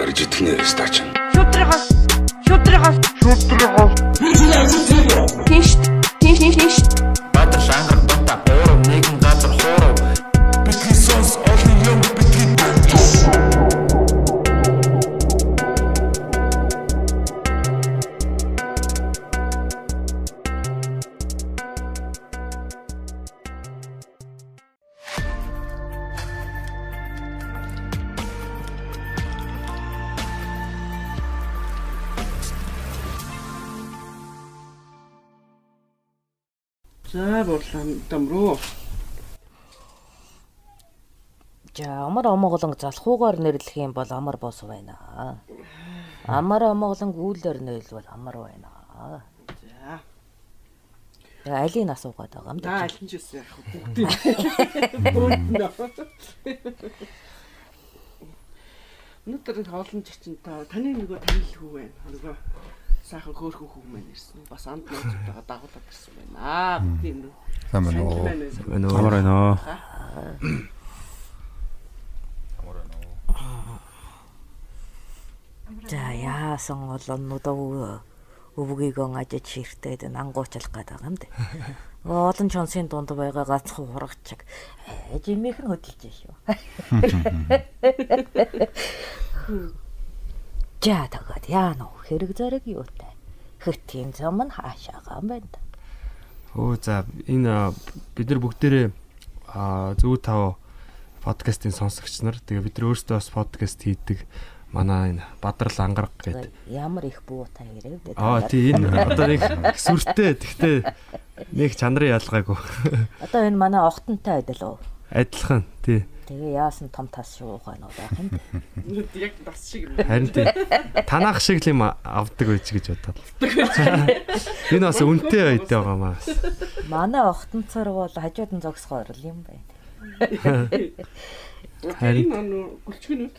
Арж итгэнэ стач. Шүтригос. Шүтригос. Шүтригос. Тинш. Тинш тинш тинш. Бурлаа дамруу. За амар омоглон залхуугаар нэрлэх юм бол амар бос байна. Амар омоглон гүүлээр нэрлвэл амар байна. За. Тэгээ алийг асуугаад байгаа юм да. аль нь ч үсэн яг. Бүгд. Өнөөдөр хоолн чичин та таны нөгөө танил хүү байна. Нөгөө сайхан хөөрхөн хүү маань ирсэн. Бас анд найзуудтайгаа дагуулад ирсэн байна. Аа бүгдийн нөө. Сайн байна уу? байна уу? Амар байна оо. За яасан олоннуудаа өвгийг ажиж ширтээд ангуучлах гээд байгаа юм дээ. Олон чонсын дунд байгаа ганцхан хурагчиг жимийнх нь хөдөлж шүү. За тэгээд яана уу хэрэг зэрэг юутай. Хэтийн зам нь хаашаага юм байна. Өө за энэ бид нар бүгдээрээ зөв тав подкастын сонсогч нар тэгээ бид нар өөрсдөө бас подкаст хийдэг манай энэ Бадрал ангараг гэдэг. Ямар их буутай ирэв дээ. Аа тий энэ одоо нэг сүртэй тэгтээ нэг чанарын ялгаагүй. Одоо энэ манай охтонтой адил уу? Адилхан тий. Тэгээ яасан том тас уу байх юм яг бас шиг юм. Харин тий. Танах шиг л юм авдаг байж гэж бодоод. Энэ бас үнэтэй байдаг байгаа маа. Манай охтонцор бол хажууд нь зогсгоор л юм байна. Харин нөө гүлчгэнүүд.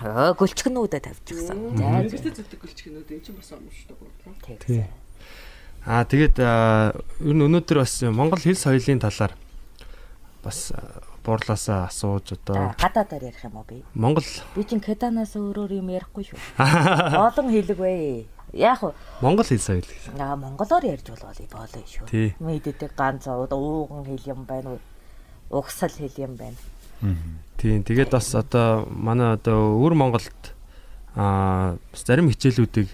Аа гөлчгнүүдэд тавьчихсан. За Зэрэгтэй зүйтэй гүлчгэнүүд энэ чинь бас амжтай бодлоо. тэгсэн. Аа тэгээд ер нь өнөөдөр бас Монгол хэл соёлын талаар бас буурлаасаа асууж одоо Гадаадаар ярих юм уу би? Монгол Би чин кеданаас өөрөөр юм ярихгүй шүү. Олон хэлэг бай. Яг уу Монгол хэл соёл гэсэн. аа монголоор ярьж болов болно шүү. Мэддэг ганц ууган хэл юм байна уу? Угсал хэл юм байна. Тийм. Тэгээд бас одоо манай одоо өвөр Монголд аа бас зарим хичээлүүдийг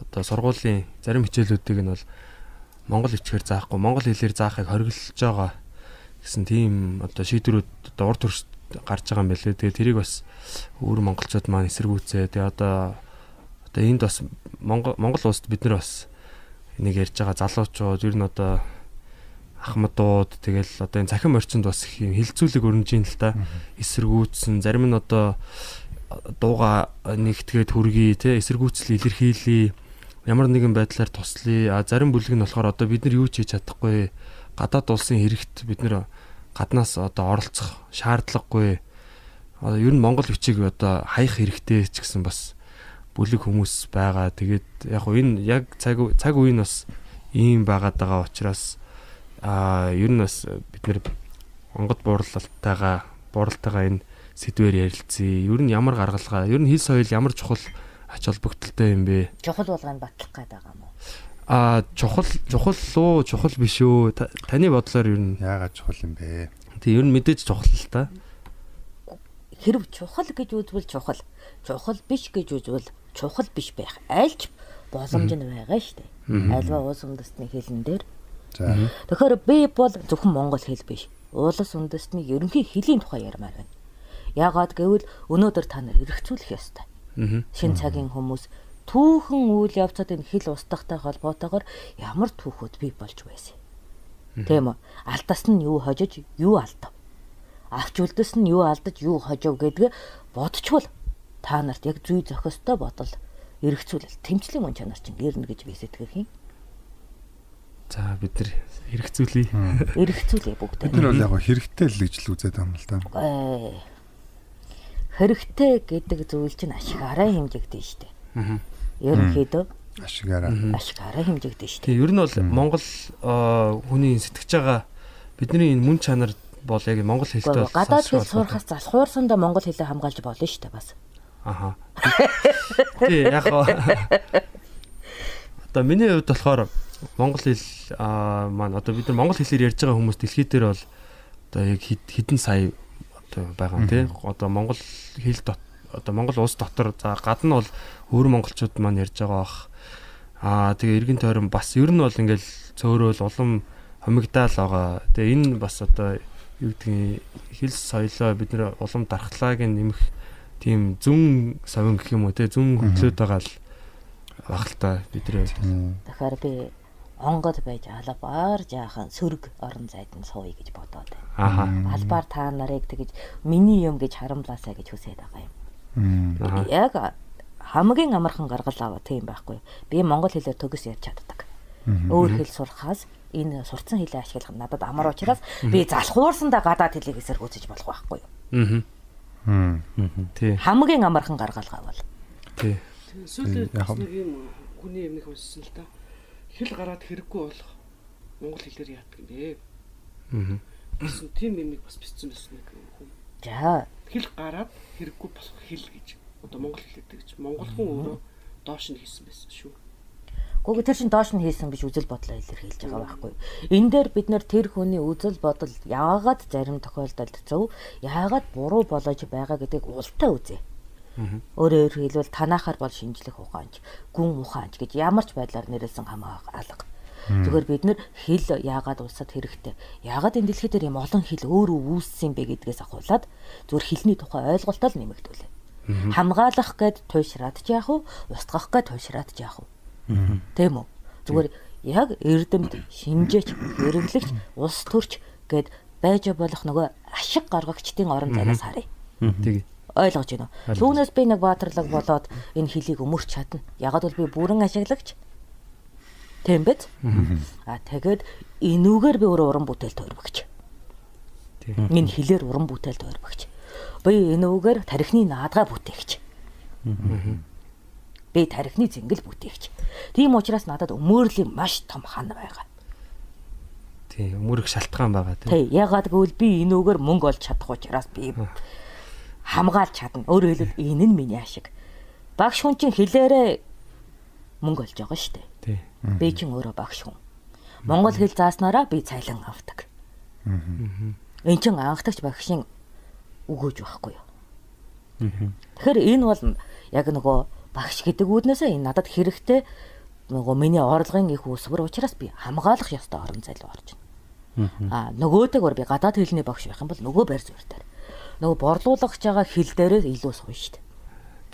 одоо сургуулийн зарим хичээлүүдийг нь бол монгол хичээр заахгүй, монгол хэлээр заахыг хориглож байгаа гэсэн тийм одоо шийдвэрүүд одоо урд төрс гарч байгаа юм байна лээ. Тэгээд тэрийг бас өвөр монголчууд маань эсэргүүцээ. Тэгээд одоо одоо энд бас Монгол Монгол улсад бид нар бас энийг ярьж байгаа залуучууд ер нь одоо ахмадууд тэгэл одоо энэ цахим орчинд бас их юм хилцүүлэг өрнжин л та. Эсэргүүцсэн зарим нь одоо дууга нэгтгээд хүргий те эсэргүүцэл илэрхийлье ямар нэгэн байдлаар туслая. А зарим бүлэг нь болохоор одоо бид нар юу ч хийж чадахгүй гадаад улсын хэрэгт бид нар гаднаас одоо оролцох шаардлагагүй одоо ер нь Монгол бичиг одоо хаях хэрэгтэй ч гэсэн бас бүлэг хүмүүс байгаа тэгээд яг энэ яг цаг цаг үе нь бас ийм байгаад байгаа учраас а ер нь бас бид нэр Монгол буурлалтайгаа буурлалтайгаа энэ сэдвээр ярилцъя. Ер нь ямар гаргалгаа, ер нь хэл соёл ямар чухал ач холбогдолтой юм бэ? Чухал болгонд батлах гээд байгаа юм уу? А чухал чухал уу, чухал биш үү? Та- Таны бодлоор ер нь Яагаад чухал юм бэ? тий ер нь мэдээж чухал л та. Хэрв чухал гэж үзвэл чухал, чухал биш гэж үзвэл чухал биш байх айлч боломж нь байгаа шүү дээ. Альва улс үндэстний хэлэн дээр. За. Тэгэхээр би бол зөвхөн монгол хэл биш. Улс үндэстний ерөнхий хэлийн тухай ярмаар байна. Яагаад гэвэл өнөөдөр та нар эргцүүлэх ёстой. Аа. Шин цагийн хүмүүс түүхэн үйл явцад энэ хэл устгахтай холбоотойгоор ямар түүхүүд бий болж байсан. Тийм үү? Алдаас нь юу хожиж, юу алдав? Авч үлдэс нь юу алдаж, юу хожив гэдгээ бодчвол та нарт яг зүй зохистой бодол эргцүүлэл тэмцлийн мөн чанар чинь ирнэ гэж би сэтгэх юм. За бид нар хэрэгцүүлье. Эргцүүлээ бүгдээ. Бид нар бол яг хэрэгтэй л гэж л үзээд байгаа юм л да. Хэрэгтэй гэдэг зүйл чинь ашигаараа хэмжигдэн штэ. Аа. Ерөнхийдөө Ашигаараа. ашигаараа хэмжигдэн штэ. Тий ер нь бол Монгол хүний сэтгэж байгаа бидний энэ мөн чанар бол яг Монгол хэлтэй бол Гадаад хэл сурахаас залхуурсандаа монгол хэлээ хамгаалж болно шүү дээ бас. Аха. Тий, яг. Одоо миний хувьд болохоор монгол хэл аа маань одоо бид нар монгол хэлээр ярьж байгаа хүмүүс дэлхий дээр бол одоо яг хэд- хэдэн сая одоо байгаа тий. Одоо монгол хэл дот одоо монгол улс дотор за гадна бол өөр монголчууд маань ярьж байгаа бах. Аа тэгээ эргэн тойрон бас ер нь бол ингээл цөөрөөл улам хомигдаал байгаа. Тэгээ энэ бас одоо юу гэдгийг хэл соёлоо бид нэр улам дархлааг нэмэх тийм зүн совин гэх юм уу те зүн хөтлөөд байгаа л баг л та бидний хувьд. Тэгэхээр би онгод байж албаар жаахан сөрөг орон зайд нь сууя гэж бодоод байна. Албаар та нарыг тэгэж миний юм гэж харамлаасаа гэж хүсээд байгаа юм. Яг хамгийн амархан гаргал аваа тийм байхгүй. Би монгол хэлээр төгс ярьж чаддаг. Өөр хэл сурахаас энэ сурцсан хэлээ ашиглах надад амар учраас би залхуурсандаа гадаад хэлийг эсэргүүцэж болох байхгүй. Аа. Тий. Хамгийн амархан гаргал авал. Тий. Бас нэг юм хүний юм нэг уншсан л та. Хэл гараад хэрэггүй болох монгол хэлээр яадаг юм бэ? Аа. Гэсэн тийм юм бас бичсэн байсан нэг хүн. За Хэл гараад хэрэггүй болох хэл гэж. Одоо монгол хэлээд гэж. Монгол хүн өөрөө доош нь хийсэн байсан шүү. Гүг тэр чин доош нь хийсэн биш үзэл бодлоо илэрхийлж байгаа байхгүй. Энэ дээр бид нэр тэр хүний үзэл бодол яагаад зарим тохиолдолд зөв, яагаад буруу болож байгаа гэдгийг ултаа үзье. Өөрөөр хэлбэл танахаар бол шинжлэх ухаанч, гүн ухаанч гэж ямар ч байдлаар нэрлсэн хамаа алга. Зүгээр бид нэр хэл яагаад улсад хэрэгтэй? Яагаад энэ дэлхий дээр юм олон хэл өөрөө үүссэн бэ гэдгээс ахуулаад зүгээр хэлний тухай ойлголтоо л нэмэгдүүлээ. Хамгаалах гэд туйшраад яах вэ? Устгах гэд туйшраад яах вэ? Тийм үү? Зүгээр яг эрдэмт, шинжээч, хэрэглэгч, улс төрч гэд байж болох нөгөө ашиг гаргагчдын орон зайнаас харъя. Тэгээ. Ойлгож байна? Түүнээс би нэг баатарлаг болоод энэ хөлийг өмөрч чадна. Ягаад бол би бүрэн ашиглагч. Тийм биз? А тэгээд энүүгээр би өөрөө уран бүтээлд өргөгч. Тий. Энэ хилээр уран бүтээлд өргөгч. Би энүүгээр тарихны наадгаа бүтээгч. Би тарихны зингэл бүтээгч. Тийм учраас надад өмөрлийн маш том хан байгаа. Тий. Өмөрөх шалтгаан байгаа тий. Тий, ягаад гэвэл би энүүгээр мөнгө олж чадах учраас би хамгаалж чадна. Өөрөөр хэлбэл энэ нь миний ашиг. Багш хүн чинь хилээрээ мөнгө олж байгаа шүү дээ. Тий. Чинь өөрөө багш хүн. Монгол хэл зааснараа би цайлан авдаг. Энд чинь анхдагч багшийн өгөөж байхгүй юу? Тэгэхээр энэ бол яг нөгөө багш гэдэг үүднээсээ энэ надад хэрэгтэй нөгөө миний орлогын их үсвэр учраас би хамгаалах ёстой орон зай руу орж байна. Аа нөгөөтэйгээр би гадаад хэлний багш байх юм бол нөгөө байр суурь дээр. Нөгөө борлуулах гэж байгаа хэл дээрээ илүү шүү дээ.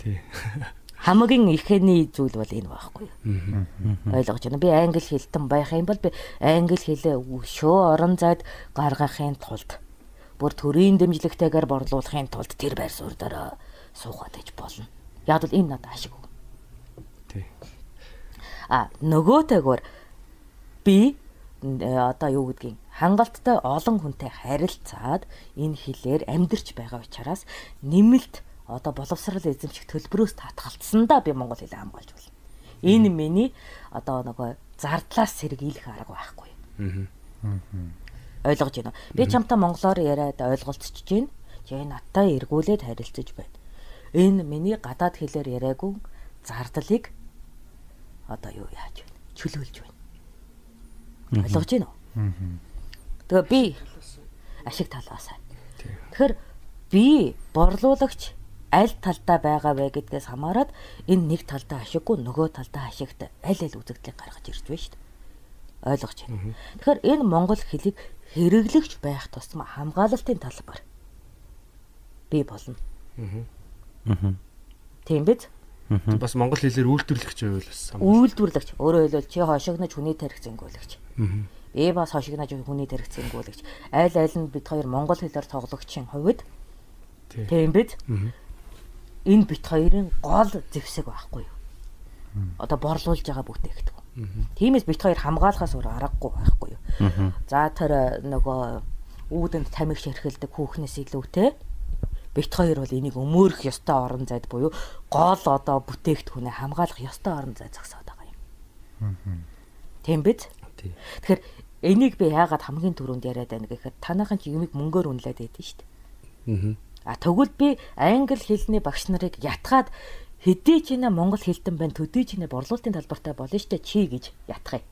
Тий. Хамгийн ихэний зүйл бол энэ байхгүй юу? Ойлгож байна. Би англи хэлтэн байх юм бол би англи хэлээ өшөө орон зайд гаргахын тулд бүр төрийн дэмжлэгтэйгээр борлуулахын тулд тэр байр суурь дээр суухад гэж болно. Яг л энэ надад ашиг. Тий. А нөгөөтэйгээр би э, одоо юу гэдгийг хангалттай олон хүнтэй харилцаад энэ хилээр амьдрч байгаа учраас нэмэлт одоо боловсрал эзэмших төлбөрөөс татгалцсандаа би монгол хэлээ хамгаалж байна. Энэ миний одоо нөгөө зардлаас сэргийлэх арга байхгүй. Ойлгож байна уу? Би чамтай монголоор яриад ойлголцож байна. Чи надтай эргүүлээд харилцаж байна. Энэ миний гадаад хэлээр яриаггүй зардлыг одоо юу яаж байна? Чөлөөлж байна. Ойлгож байна уу? Тэгээ би ашиг талаасаа. Тэгэхээр би борлуулагч аль талдаа байгаа вэ гэдгээс хамаарат энэ нэг талдаа ашиггүй нөгөө талдаа ашигтай аль аль үзэгдлийг гаргаж ирж байна шүү дээ. Ойлгож байна. Тэгэхээр энэ монгол хэлийг хэрэглэгч байх тусмаа хамгаалалтын талбар би болно. Тийм биз? Бас монгол хэлээр үйлдвэрлэгч байвал бас. Үйлдвэрлэгч өөрөөр хэлбэл чи хошигнож хүний тарих зэнгүүлэгч. Би бас хошигнож хүний тарих зэнгүүлэгч. Аль аль нь бид хоёр монгол хэлээр тоглогчийн хувьд Тий. тийм биз? Энэ бит хоёрын гол зэвсэг байхгүй юу? Одоо борлуулж байгаа бүтээгдэхүүн. Тиймээс бит хоёр хамгаалахаас өөр аргагүй байхгүй юу? За тэр э, нөгөө үүдэнд тамиг ширхэлдэг хүүхнээс илүүтэй бит хоёр бол энийг өмөөрөх ёстой орон зайд буюу гол одоо бүтээгдэхүүнээ хамгаалах ёстой орон зай зогсоод байгаа юм. Тийм биз? Тэгэхээр энийг би яагаад хамгийн түрүүнд яриад байна гэхээр танайхан чи юмыг мөнгөөр үнэлээд байдсан шүү дээ. Аа. А тэгвэл би англи хэлний багш нарыг ятгаад хэдий ч нэ монгол хэлтэн байна төдий ч нэ борлуулалтын талбартай болно штэ чи гэж ятгая.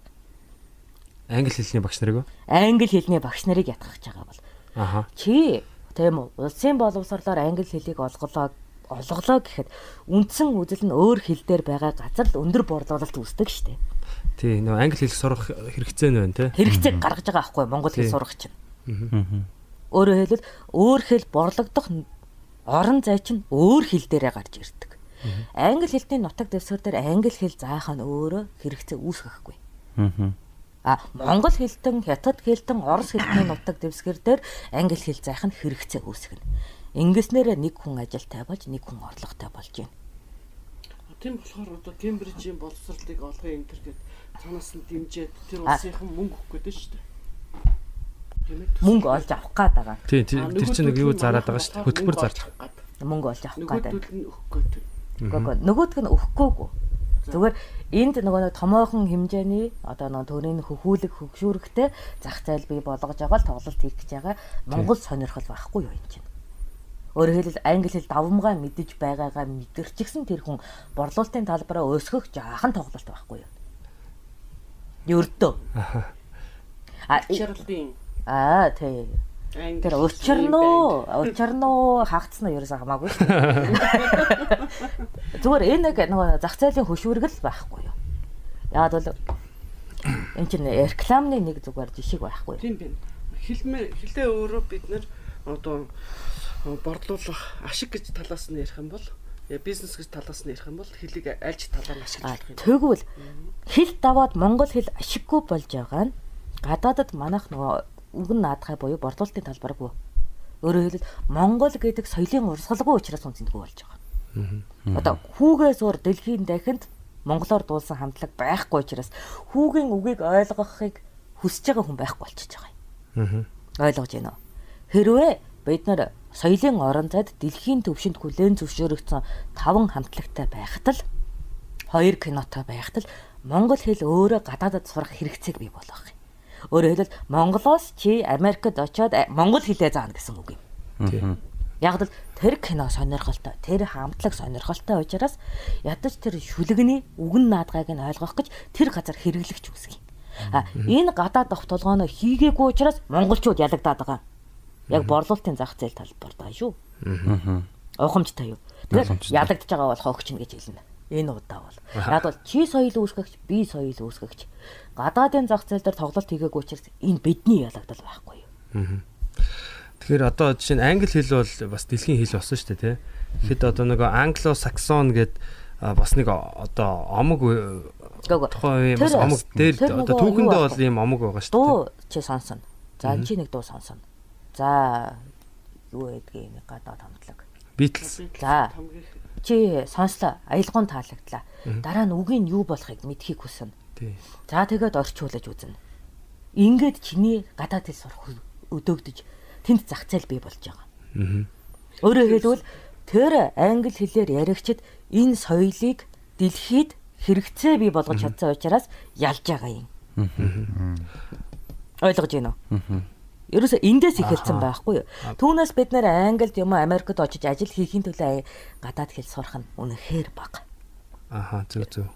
Англи хэлний багш нарыг уу? Англи хэлний багш нарыг ятгах гэж байгаа бол Аха. чи тийм үү улсын боловсрлоор англи хэлийг олголоо олголоо гэхэд үндсэн үзэл нь өөр хэл дээр байгаа газар л өндөр борлуулалт үүсдэг штэ. Тий, нөө англи хэл сурах хэрэгцээ нь байна те. Хэрэгцээг гаргаж байгаа байхгүй монгол хэл сурах чинь. Өөрөөр хэлбэл өөр хэл борлогдох орон зай чинь өөр хэл дээрээ гарч ирдэг. Англи хэлний нутаг дэвсгэр дээр англи хэл заах нь өөрөө хэрэгцээ үүсгэхгүй. А монгол хэлтэн, хятад хэлтэн, орос хэлтний нутаг дэвсгэр дээр англи хэл заах нь хэрэгцээ үүсгэнэ. Ингэснээр нэг хүн ажилтай болж нэг хүн орлоготой болж байна. Тийм болохоор одоо Кембрижийн боловсролыг олгоо энэ төр гэд цаанаас нь дэмжиж тэр улсынхан мөнгө өгөх гэдэг шүү дээ. Тийм. Мөнгө олж авах гээд байгаа. Тий, тий, А, тэр чинь нэг юу зараад байгаа шүү дээ. Хөтөлбөр зарж. авах гээд. Мөнгө олж авах гээд байна. Гэхдээ нөгөөдг нь өгөхгүйгүй. Зүгээр энд нөгөө нэг томоохон хэмжээний одоо нөгөө төрийн хөхүүлэг хөгшүүрэгтэй зах зээл бий болгож байгаа л тоглолт хийх гэж байгаа Монгол сонирхол байхгүй юу энэ чинь. Өөрөөр хэлбэл англи хэл давмгаа мэдэж байгаагаа мэдэрчихсэн тэр хүн борлуулалтын талбараа өсгөх жаахан тоглолт байхгүй юу. Ердөө. А и- Чарлын аа тий. Тэр учир нь уу, учир нь уу хаагцсан нь ерөөсөө хамаагүй шүү. Зүгээр энэ нэг нөгөө зах зээлийн хөшүүрэг л байхгүй юу. Яагаад бол энэ чинь рекламны нэг зүгээр жишг байхгүй. Тийм байна. Хэлмээ хэлээ өөрөө бид нэр одоо борлуулах ашиг гэж талаас нь ярих юм бол бизнес гэж талаас нь ярих юм бол хэлийг альж талаар ашиглах юм. тэгвэл хэл даваад монгол хэл ашиггүй болж байгаа нь гадаадд манайх нөгөө үгэн наадхай буюу борлуулалтын талбаргүй. Өөрөөр хэлбэл монгол гэдэг соёлын урсгалгүй учраас үнцэнгүй болж байгаа. Одоо хүүгээс өөр дэлхийн дахинд монголоор дуулсан хамтлаг байхгүй учраас хүүгийн үгийг ойлгохыг хүсэж байгаа хүн байхгүй болчихж байгаа юм. Ойлгож байна уу? Хэрвээ бид нар соёлын орон зайд дэлхийн төвшөнд хүлээн зөвшөөрөгдсөн таван хамтлагтай байхад л хоёр кинотой байхад л монгол хэл өөрөө гадаадд сурах хэрэгцээг бий болгох юм. Өөрөөр хэлбэл Монголоос чи Америкт очиод а- монгол хэлээ заана гэсэн үг юм. Яг л тэр кино сонирхолтой, тэр хамтлаг сонирхолтой учраас ядаж тэр шүлэгний үгэн наадгайг нь ойлгох гэж тэр газар хэрэглэгч үсгий. А энэ гадаад авт толгооно хийгээгүй учраас монголчууд ялагдаад байгаа. Яг борлуулалтын зах зээл талбар даа шүү. Ухамжтай юу. Тэгэхээр ялагдж байгаа бол хогч нь гэж хэлнэ. Энэ удаа бол. Яг бол чи соёл үүсгэгч, би соёл үүсгэгч. Гадаадын зах зээл дээр тоглолт хийгээгүй учраас энэ бидний ялагдал байхгүй юу. Тэгэхээр одоо жишээ нь англи хэл бол бас дэлхийн хэл болсон шүү дээ тий. Тэгэхэд одоо нөгөө англо саксон гэд а, бас нэг одоо омог Гэхдээ тухайн үеийн бас омог дээр одоо түүхэндээ бол ийм омог байгаа шүү дээ. дуу чи сонсон. За энэ чи нэг дуу сонсон. За юу гэдгийг нэг гадаад хамтлаг. Beatles. За чи сонслоо. Аялгуун таалагдлаа. Дараа нь үгийн юу болохыг мэдхийг хүснэ. Тий. За тэгээд орчуулж үзнэ. Ингээд чиний гадаад хэл сурах өдөөгдөж тэнд зах зээл бий болж байгаа. Өөрөөр хэлбэл тэр англи хэлээр яригчид энэ соёлыг дэлхийд хэрэгцээ бий болгож чадсан учраас ялж байгаа юм. Ойлгож байна уу? Ерөөсө эндээс эхэлсэн байхгүй юу? Түүнээс бид нэр Англид юм уу Америкт очиж ажил хийхин төлөө гадаад хэл сурах нь үнэхээр бага. Аха зөв зөв.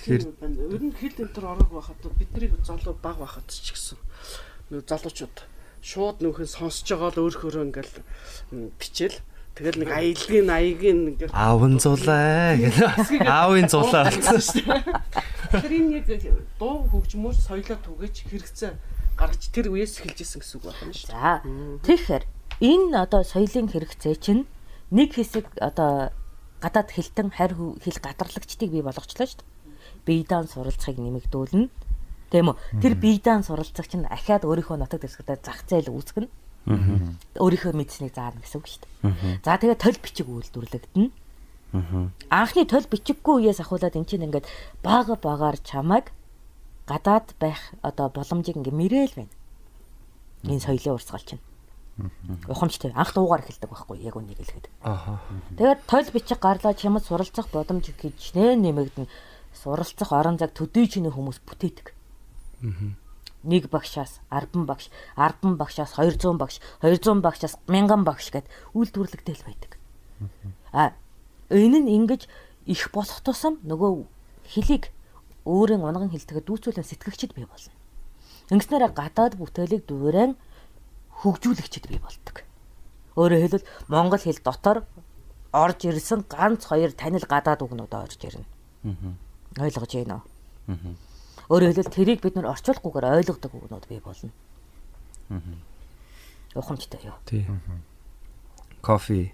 Тэгэхээр ер нь хэл энэ төр орог байхад бидний залуу баг байхад ч гэсэн нөө залуучууд шууд нөхөн сонсож байгаа л өөрөөрөө ингээл бичээл тэгэл нэг аялгийн аягийн ингээл аавын зулаа гэх аавын зулаа болсон. Тэр энэ яг дуу хөгжмөөр соёлоо түгэж хэрэгцээ гаргаж тэр үеэс эхэлж исэн гэсэн үг байна шүү дээ. За тэгэхээр энэ одоо соёлын хэрэгцээ чинь нэг хэсэг одоо гадаад хэлтэн харь хэл гадарлагчдыг бий болгочлоо шүү дээ. Бийдаан суралцахыг нэмэгдүүлнэ. Тийм үү? Тэр бийдаан суралцах чинь ахаад өөрийнхөө нутаг дэвсгэрээр зах зээл үүсгэнэ. Өөрийнхөө мэдсэнийг заана гэсэн үг шүү дээ. За тэгээ толь бичиг үйлдвэрлэгдэнэ. Анхны толь бичиггүй үеэс ахуулаад эн чинь ингээд бага багаар чамайг гадаад байх одоо боломжийг ингээ мэрээл байна. Энэ соёлын урсгал чинь. Ухамжтай анх дуугаар эхэлдэг байхгүй яг үнийг хэлэхэд. Аха. Тэгээд тойл бичих гарлаа чамд суралцах боломж гэж нэ нэмэгдэн суралцах орон зайг төдий чиний хүмүүс бүтээдэг. 1 багшаас 10 багш, 10 багшаас 200 багш, 200 багшаас 1000 багш гэд үйлдвэрлэгдэл байдаг. А энэ нь ингэж их болох тусам нөгөө хөлийг өөрийн унган хилтэгэ дүүцүүлэн сэтгэгчд бий болно. Ингэснээр гадаад бүтээлийг дуурайн хөгжүүлэгчд бий болдог. Өөрөөр хэлбэл монгол хэл дотор орж ирсэн ганц хоёр танил гадаад үгнүүд орж ирнэ. Ойлгож байна уу? Өөрөөр хэлбэл тэрийг бид нар орчуулахгүйгээр ойлгодог үгнүүд бий болно. Ухамжтай юу? Тий. Кофе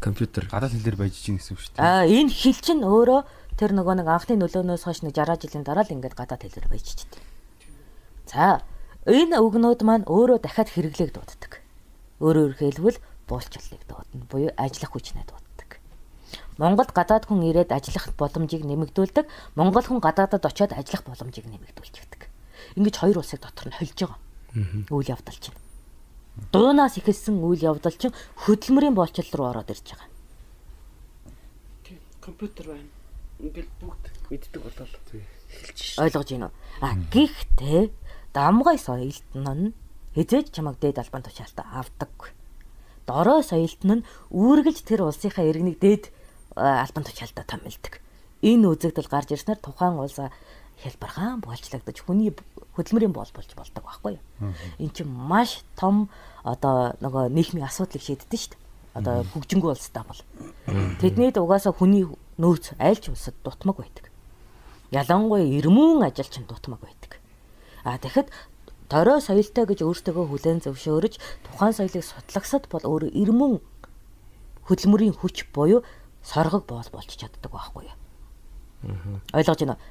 компьютер гадаад хэлээр байж чинь гэсэн үг шүү дээ. Аа энэ хэл чинь өөрөө тэр нөгөө нэг анхны нөлөөнөөс хойш нэг 60 жилийн дараа л ингээд гадаад хэлээр баяжчихдээ. За энэ үгнүүд маань өөрөө дахиад хэрэглээг дууддаг. Өөрөөр хэлбэл буулчлалыг дуудана. Буюу ажиллах хүчнээ дууддаг. Монголд гадаад хүн ирээд ажиллах боломжийг нэмэгдүүлдэг. Монгол хүн гадаадад очиод ажиллах боломжийг нэмэгдүүлчихдэг. Ингэж хоёр улсыг дотор нь холж байгаа. Үйл явдал чинь. Дуунаас ихэлсэн үйл явдал чинь хөдөлмөрийн боолчлол руу ороод ирж байгаа. Тийм, компьютер байна. Ингээл бүгд мэддэг болол. Хэлж Ойлгож байна уу? А гэхдээ дамгай соёлтон нь хизээж чамаг дээд албан тушаалтаа авдаггүй. Дорой соёлтон нь үүргэлж тэр улсынхаа иргэнийг дээд албан тушаалтаа томилдог. Энэ үзэгдэл гарч ирснээр тухайн улс хялбархан буйлчлагдаж хүний хөдөлмөрийн боол болж болдог байхгүй юу? Эн чинь маш том одоо нөгөө нийгмийн асуудлыг шийддэг шүү дээ. Одоо хөгжингүү улстай бол. Тэднийд угаасаа хүний нөөц айлч улсад дутмаг байдаг. Ялангуяа эрмүүн ажилчин дутмаг байдаг. А тэгэхэд торой соёлтой гэж өөртөөгөө хүлээн зөвшөөрөж тухайн соёлыг сутлагсад бол өөрөө эрмүүн хөдөлмөрийн хүч буюу соргог боол болж чаддаг байхгүй юу? Ойлгож байна уу?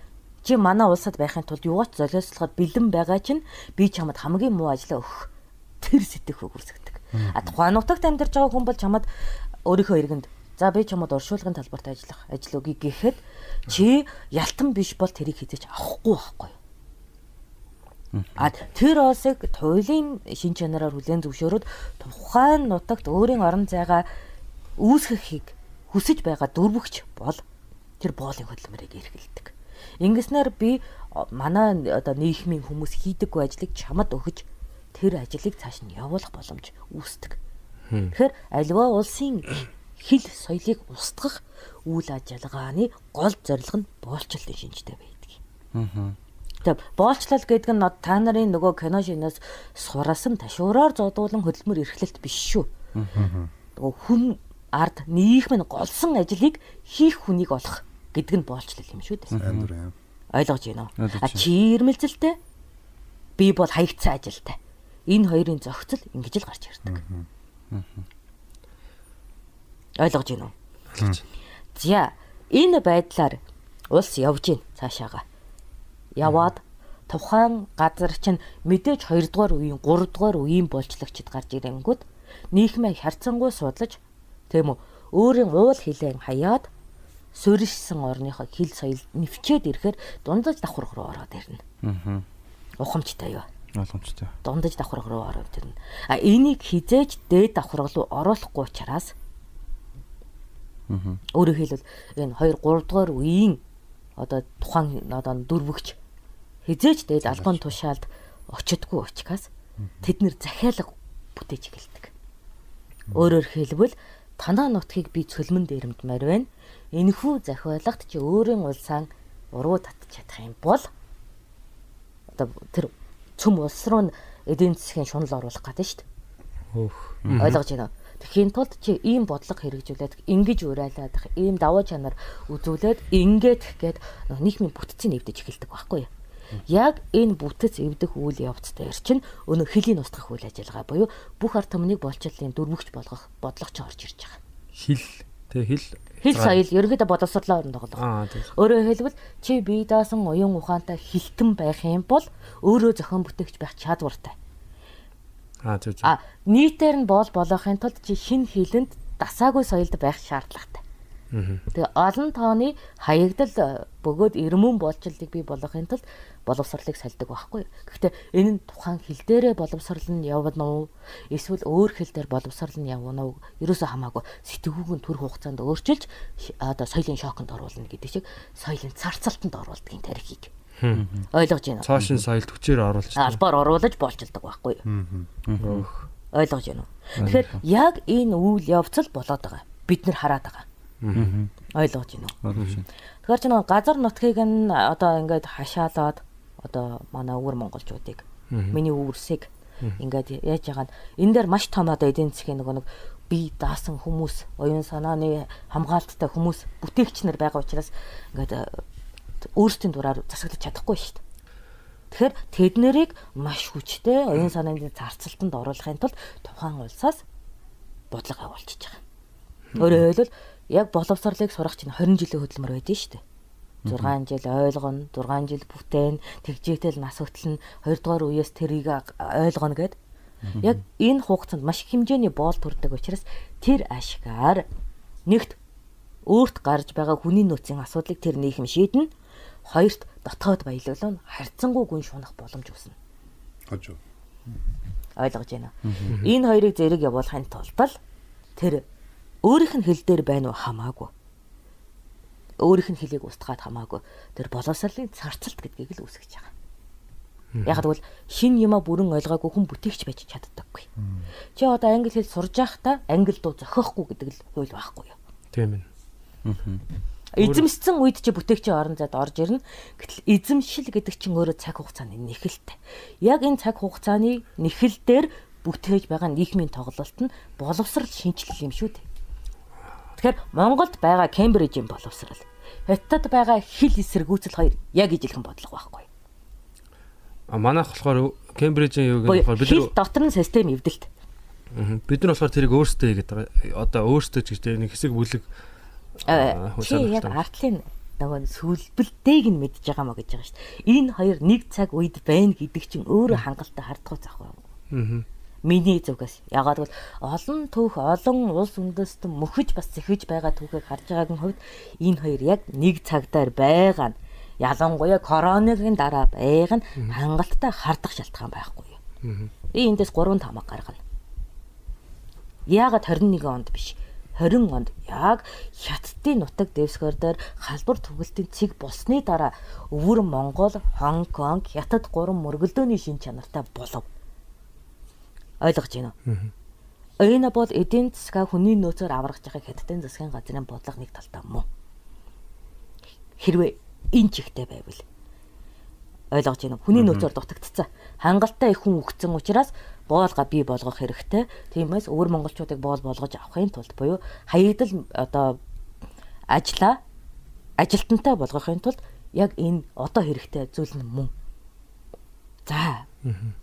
Чи манай улсад байхын тулд юугаач золиослоход бэлэн байгаа чинь би чамд хамгийн муу ажлаа өгөх тэр сэтгэх өгөрсгдөг. А тухайн нутагт амьдарч байгаа хүн бол чамд өөрийнхөө иргэнд за би чамд уршуулгын талбарт ажиллах ажил өгье гэхэд чи ялтан биш бол тэрийг хизэж авахгүй байхгүй юу? А тэр улсыг туйлын шин чанараар хүлээн зөвшөөрөөд тухайн нутагт өөрийн орон зайгаа үүсгэхийг хүсэж байгаа дөрвөгч бол тэр боолын хөдөлмөрийг эрхэлдэг. Ингэснээр би манай одоо нийгмийн хүмүүс хийдэггүй ажлыг чамд өгөж тэр ажлыг цааш нь явуулах боломж үүсдэг. Тэгэхээр альва улсын хил соёлыг устгах үйл ажиллагааны гол зорилго нь боолчлолын шинжтэй байдаг. Тэгээ боолчлол гэдэг нь та нарын нөгөө кино шинээс сурасан ташуураар зодуулан хөдөлмөр эрхлэлт биш шүү. Нөгөө хүн ард нийгэм нь голсон ажлыг хийх хүнийг олох гэдэг нь боолчлол юм шүү дээ. Ойлгож байна уу? А байна. чи ирмэлзэлтэй би бол хаягдсан ажилтай. Энэ хоёрын зохицол ингэж л гарч ирдэг. Ойлгож байна уу? За энэ байдлаар улс явж гин цаашаага. Яваад тухайн газар чинь мэдээж 2 дугаар үеийн 3 дугаар үеийн болцлогчд гарч ирэнгүүт нийгмээ харьцангуй судлаж тийм үү өөрийн уул хилэн хаяад суурьшсан орныхоо хил соёл нэвчээд ирэхээр дундаж давхар руу ороод ирнэ. Аа. Ухамжтай юу? Ойлгомжтой. дундаж давхар руу ороод ирнэ. А энийг хизээж дээд давхар руу оруулахгүй учраас өөрөөр хэлбэл энэ 2 3 дугаар үеийн одоо тухайн одоо дөрвөгч хизээж дээд албан тушаалд очидгүй учраас тэд нэр захиалга бүтээж эхэлдэг. Өөрөөр хэлбэл танаа нутгийг би цөлмөн дээрэмдмээр байна. Энэхүү захиалагт чи өөрийн улсаа уруу татчих чадах юм бол одоо тэр цөм улс руу эдийн засгийн шунал оруулах гэдэг шүү дээ. Өөх. Ойлгож байна уу? Тэхийн тулд чи ийм бодлого хэрэгжүүлээд ингэж урайлаад ийм даваа чанар үзүүлээд ингээд гээд нийгмийн бүтцийг нэвдэж эхэлдэг байхгүй юу? Яг энэ бүтэц эвдэх үйл явц дээр чинь өнөө хөлийн устгах үйл ажиллагаа буюу бүх ард түмнийг болчлын дөрвөгч болгох бодлого ч орж ирж байгаа. Хил тэг хил Хэл соёл ерөнхийдөө боловсрлоо өрн тоглох. Өөрөөр хэлбэл чи бие даасан уян ухаантай хилтэн байх юм бол өөрөө зохион бүтээгч байх чадвартай. Аа тэг. А нийтээр нь боол болохын тулд чи шин хилэнд дасаагүй соёлд байх шаардлагатай. Тэгээ олон тооны хаягдал э, бөгөөд эрмэн болчлыг бий болгохын тулд боловсрлыг сольдог байхгүй. Гэхдээ энэ нь тухайн хил дээрээ боловсрал нь явна уу? Эсвэл өөр хил дээр боловсрал нь явна уу? Ерөөсөө хамаагүй сэтгүүг нь төр хугацаанд өөрчилж одоо соёлын шоконд оруулна гэдэг шиг соёлын царцалтанд оруулдгийн тарихыг Ойлгож байна? Цоошин соёлд хүчээр оруулж. Албаар оруулаж болчилдог байхгүй. Ойлгож байна уу? Тэгэхээр яг энэ үйл явц л болоод байгаа. Бид нэр хараад байгаа. Ойлгож байна уу? Тэгэхээр ч нэг газар нутгийг нь одоо ингээд хашаалаад одоо манай өвөр монголчуудыг миний өвөрсийг ингээд яаж яагаад энэ дээр маш том одоо эдийн засгийн нөгөө нэг би даасан хүмүүс оюун санааны хамгаалттай хүмүүс бүтээгч нар байгаа учраас ингээд өөрсдийн дураар засаглаж чадахгүй шүү дээ. Тэгэхээр тэд нэрийг маш хүчтэй оюун санааны зарцалтанд оруулахын тулд тухайн улсаас бодлого агуулчихж байгаа. Өөрөөр хэлбэл яг боловсролыг сурах чинь 20 жилийн хөдөлмөр байдсан шүү дээ. 6 жил ойлгоно, 6 жил бүтээн, тэгжээтэл нас хөтлөн 2 дугаар үеэс тэрийг ойлгоно гэд. Яг энэ хугацаанд маш их хэмжээний боол төрдөг учраас тэр ашгаар нэгт өөрт гарч байгаа хүний нөөцийн асуудлыг тэр нийгэм шийднэ. Хоёрт дотоод баялуулан харьцангуй гүн шунах боломж үүснэ. Хожоо. Ойлгож байна. Энэ хоёрыг зэрэг явуулахын тулд тэр өөрийнх нь хэл дээр байна уу хамаагүй. Өөрийнх нь хэлийг устгаад хамаагүй. Тэр боловсролын царцалт гэдгийг л үүсгэж байгаа. Яг тэгвэл шин юма бүрэн ойлгоогүй хүн бүтээгч байж чаддаггүй. Чи одоо англи хэл сурж байхдаа англи дуу зохиохгүй гэдэг л хууль байхгүй юу? Тийм ээ. Эзэмссэн үед чи бүтээгчийн орон зайд орж ирнэ. Гэтэл эзэмшил гэдэг чинь өөрөө цаг хугацааны нэхэлтэй. Яг энэ цаг хугацааны нэхэл дээр бүтээж байгаа нийгмийн тоглолт нь боловсрал шинжилэл юм шүү дээ. Тэгэхээр Монголд байгаа Кембрижийн боловсрал, Хятад байгаа хэл эсэргүүцэл хоёр яг ижилхэн бодлого байхгүй. А манайх болохоор Кембрижийн юу гэх болохоор бид Хэл дотор нь систем эвдэлт. бид нар болохоор тэрийг өөрсдөө хийгээд байгаа. Одоо өөрсдөө ч гэж тэр нэг хэсэг бүлэг Э, Чи яг артлын нөгөө сүлбэлтэйг нь мэдж байгаа мó гэж байгаа шүү дээ. Энэ хоёр нэг цаг үед байна гэдэг чинь өөрөө хангалттай хардгуу зах байна. Аа. Миний зүгээс ягаад гэвэл олон түүх олон улс үндэстэн мөхөж бас зэхэж байгаа түүхийг харж байгаагийн хувьд энэ хоёр яг нэг цагтаар байгаа нь ялангуяа коронавигийн дараа байгаа нь хангалттай хардах шалтгаан байхгүй юу. Би эндээс 3 тамаг гаргана. Яагаад 21 онд биш? 20 онд яг хятадын нутаг дэвсгэр дээр халдвар түгэлтийн цэг болсны дараа өвөр Монгол, Хонконг, Хятад гурван мөргөлдөөний шин чанартай болов. Ойлгож байна уу? Энэ бол эдийн засгаа хүний нөөцөөр аврагч байгаа хятадын засгийн газрын бодлого нэг талтай мөн. Хэрвээ энэ чигтэй байвал ойлгож байна уу? Хүний нөөцөөр дутагдцсан. Хангалттай их хүн өгцөн учраас боолга бий болгох хэрэгтэй. Тиймээс өвөр монголчуудыг боол болгож авахын тулд буюу хаягдл одоо ажлаа ажилтнтай болгохын тулд яг энэ одоо хэрэгтэй зүйл нь мөн. За.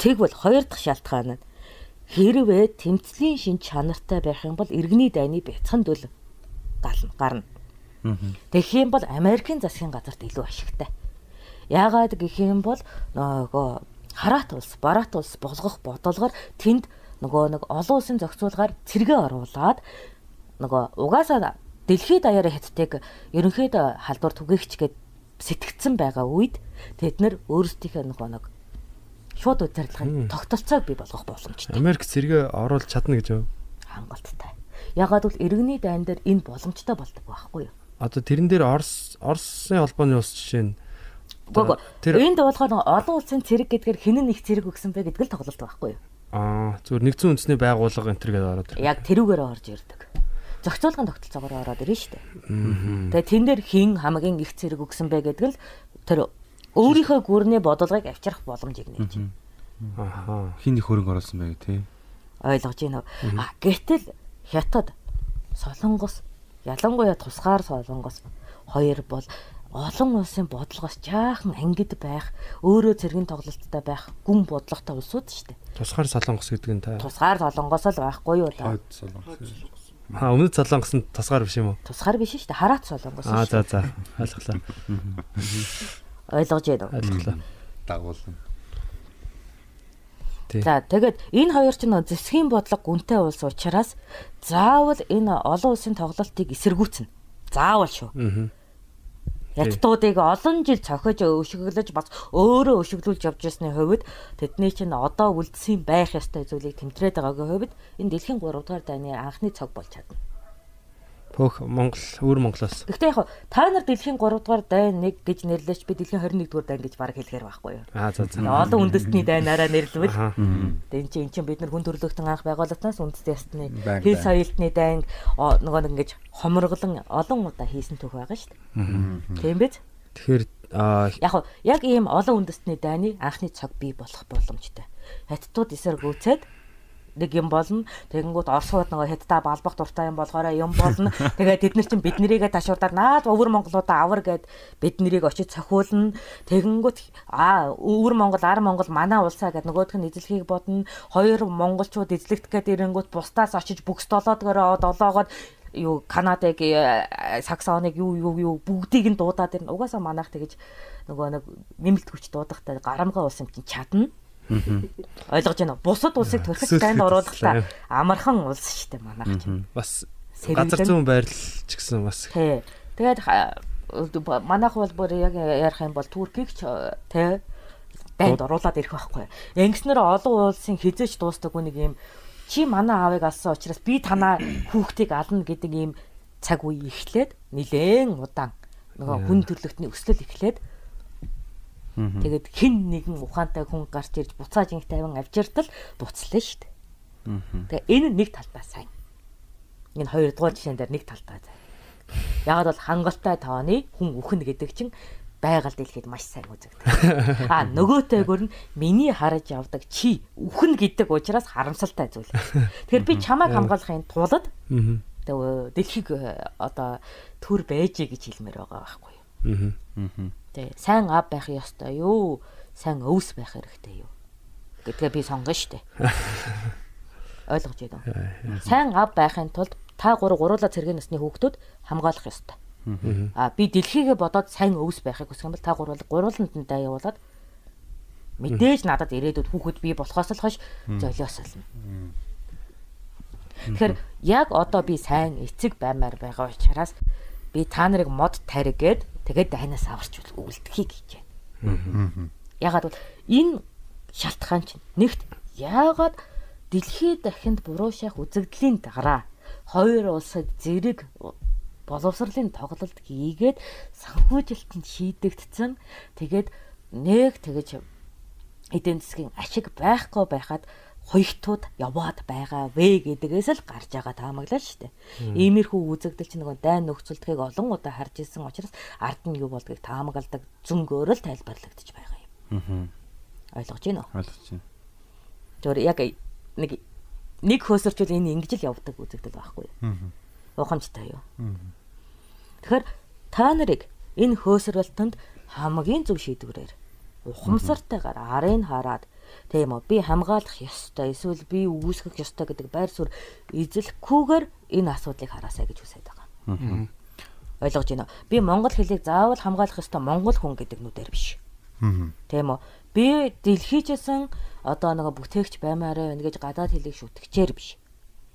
Тэгвэл хоёр дахь шалтгаан нь хэрвээ тэмцлийн шин чанартай байх юм бол иргэний дайны бяцхан дөл гална гарна. Тэгэх юм бол Америкийн засгийн газарт илүү ашигтай. Яагаад гэх юм бол нөгөө хараат улс, бараат улс болгох бодлогоор тэнд нөгөө нэг олон улсын зохицуулгаар цэргээ оруулаад нөгөө угаасаа дэлхийд даяар хятадыг ерөнхийдөө халдвар түгээгч гэд сэтгцэн байгаа үед тэд нар өөрсдийнхөө нөгөө нэг шууд удирдлагын тогтолцоог бий болгох боломжтой. Америк зэрэг оруулж чадна гэж юу? Хангалттай. Ягаад гэвэл иргэний дайн дээр энэ боломжтой болдог байхгүй юу? Одоо тэрэн дээр Орос Оросын холбооны ус жишээ нь тэр- Энд болохоор олон улсын цэрэг гэдгээр нь их цэрэг өгсөн бэ гэдэг л тоглолт байхгүй юу? аа зүгээр нэгдсэн үндэсний байгууллага энэ төр гэдээ ороод ирдэг. Яг тэрүүгээр орж ирдэг. Зохицуулгын тогтолцоогоор ороод ирнэ шүү дээ. Тэгээ тэн дээр хин хамгийн их цэрэг өгсөн бэ гэдэг л тэр өөрийнхөө гүрний бодлогыг авчрах боломжийг нээж Ахаа. Хин их хөрөнгө оруулсан байг тий. ойлгож байна уу? А гэтэл хятад солонгос ялангуяа тусгаар солонгос хоёр бол олон улсын бодлогоос жаахан ангид байх, өөрөө цэргийн тоглолттой байх гүн бодлоготой улсууд шүү дээ. Тусгаар солонгос гэдэг нь та. Тусгаар солонгос л байхгүй юу солонгос. Аа өмнөд солонгос нь тусгаар биш юм уу? Тусгаар биш шүү дээ. Хараат солонгос Аа шүү. за за. Ойлголоо. Ойлгож байна уу? Ойлголоо. Дагуулна. За тэгээд энэ хоёр ч нөө зэсгийн бодлого гүнтэй улс учраас заавал энэ олон улсын тоглолтыг эсэргүүцнэ. Заавал шүү. Аа. Ядтуудыг олон жил цохиж өшөглөж бас өөрөө өшөглүүлж явж байсны хувьд тэдний чинь одоо үлдсэн байх ёстой зүйлийг тэмдрээд байгаагийн хувьд энэ дэлхийн 3 дугаар дайны анхны цог болж чадна. Пөх Монгол, өвөр Монголоос. Гэхдээ яг та нар дэлхийн 3 дугаар дайн 1 гэж нэрлэж би дэлхийн 21 дугаар дайн гэж баг хэлэхээр байхгүй юу? Аа за за. Олон үндэстний дайнаараа нэрлэвэл Аха. Тэгээ эн чинь бид нар хүн төрөлхтөн анх байгуулалтаас Байнга, хэл байнга. соёлтны дайн нөгөө нэг ингэж хомроглон олон удаа хийсэн түүх байгаа шүү дээ. Тийм биз? Тэгэхээр Яг яг ийм олон үндэстний дайны анхны цаг бий болох боломжтой. Хаттууд эсрэг гүцээд нэг юм болно. Тэгэнгүүт Оросууд нөгөө хятадаа балбах дуртай юм болохоор юм болно. Тэгээ тэд нар чинь бид нэрийгээ ташуудаад наад өвөр Монголуудаа авар гэд бид нэрийг очиж цохиулна. Тэгэнгүүт аа өвөр Монгол, ар Монгол манай улсаа гэд нөгөөх нь эзлэхийг бодно. Хоёр монголчууд эзлэгдэх гээд ирэнгүүт бусдаас очиж бүгс долоодгороо долоогоод юу Канадыг э, Саксоныг юу юу юу бүгдийг нь дуудаад ирнэ. Угаасаа манайх тэгэж нөгөө нэг нэмэлт хүч дуудахтай гарамгаа юм чинь чадна. Ойлгож байна? Бусад улсыг төрөхөд танд оруулахдаа амархан улс шүү дээ манайх чинь. бас газар зүүн байрлал ч гэсэн бас. Тэгээд манайх бол бүр яг ярих юм бол Туркийг ч э, тий дайнд оруулаад ирэх байхгүй. Ингэснээр олон улсын хизээч дуустдаггүй нэг юм чи манай аавыг алсан учраас би танаа хүүхдийг ална гэдэг ийм цаг үе эхлээд нилээн удаан нөгөө хүн төрлөختний өслөл эхлээд тэгээд хин нэгэн ухаантай хүн гарч ирж буцаа жинх тавин авчиртал буцлаа шүү дээ. Тэгээ энэ нэг талдаа сайн. Энэ хоёрдугаар жишээн дээр нэг талдаа сайн. Ягаад бол хангалттай тооны хүн үхэн гэдэг чинь байгаль дэлхийд маш сайн үзэгдэг. А нөгөөтэйгөр нь миний хараж явдаг чи үхэн гэдэг учраас харамсалтай зүйл. Тэгэхээр би чамайг хамгаалахын тулд дэлхийг э, одоо төр байжээ гэж хэлмээр байгаа байхгүй юу. Аа. Тэ сайн ав байх ёстой юу? Сайн өвс байх хэрэгтэй юу? гэдгээ би сонгоно штэ. Ойлгож байна уу? Сайн ав байхын тулд та гур гуруула цэргийн насны хүүхдүүд хамгаалах ёстой. А би дэлхийгээ бодоод сайн өвс байхыг хүсэх юм бол та гур гуруулантандаа явуулаад мэдээж надад ирээдүйд хүүхэд би болохоос л хойш золиосолно. Тэгэхээр яг одоо би сайн эцэг баймаар байгаа учраас би та нарыг мод таригээд тэгээд дайнаас аварч үлдэхийг хийж байна. Ягаад бол энэ шалтгаан чинь нэгт яагаад дэлхийд дахинд буруу шах үзэгдлийн дараа хоёр улсад зэрэг боловсролын тоглолт хийгээд санхүүжилтөнд шийдэгдсэн тэгээд нэг тэгэж эдийн засгийн ашиг байхгүй байхад хоёртууд яваад байгаа вэ гэдгээс л гарч байгаа таамаглаа шүү дээ. Иймэрхүү үзэгдэл чинь нөгөө дайн нөхцөлдгийг олон удаа харж ирсэн учраас ард нь юу болдгийг таамагладаг зөнгөөр л тайлбарлагдаж байгаа юм. Ойлгож байна уу? Ойлгож байна. Зөвхөн яг нэг нэг хөөсөрчөл энэ ингэж л явдаг үзэгдэл байхгүй юу? Ухамжтай юу? Тэгэхээр та нарыг энэ хөөсрөлтөнд хамгийн зөв шийдвэрээр ухамсартайгаар арын хараад тийм үү би хамгаалах ёстой эсвэл би үүсгэх ёстой гэдэг байр суурь эзлэхгүйгээр энэ асуудлыг хараасаа гэж хүсэж байгаа. Ойлгож байна уу? Би монгол хэлийг заавал хамгаалах ёстой монгол хүн гэдэг нүдээр биш. Тийм үү? Би дэлхийчсэн одоо нэг бүтээгч баймаараа байна гэж гадаад хэлийг шүтгэжээр биш.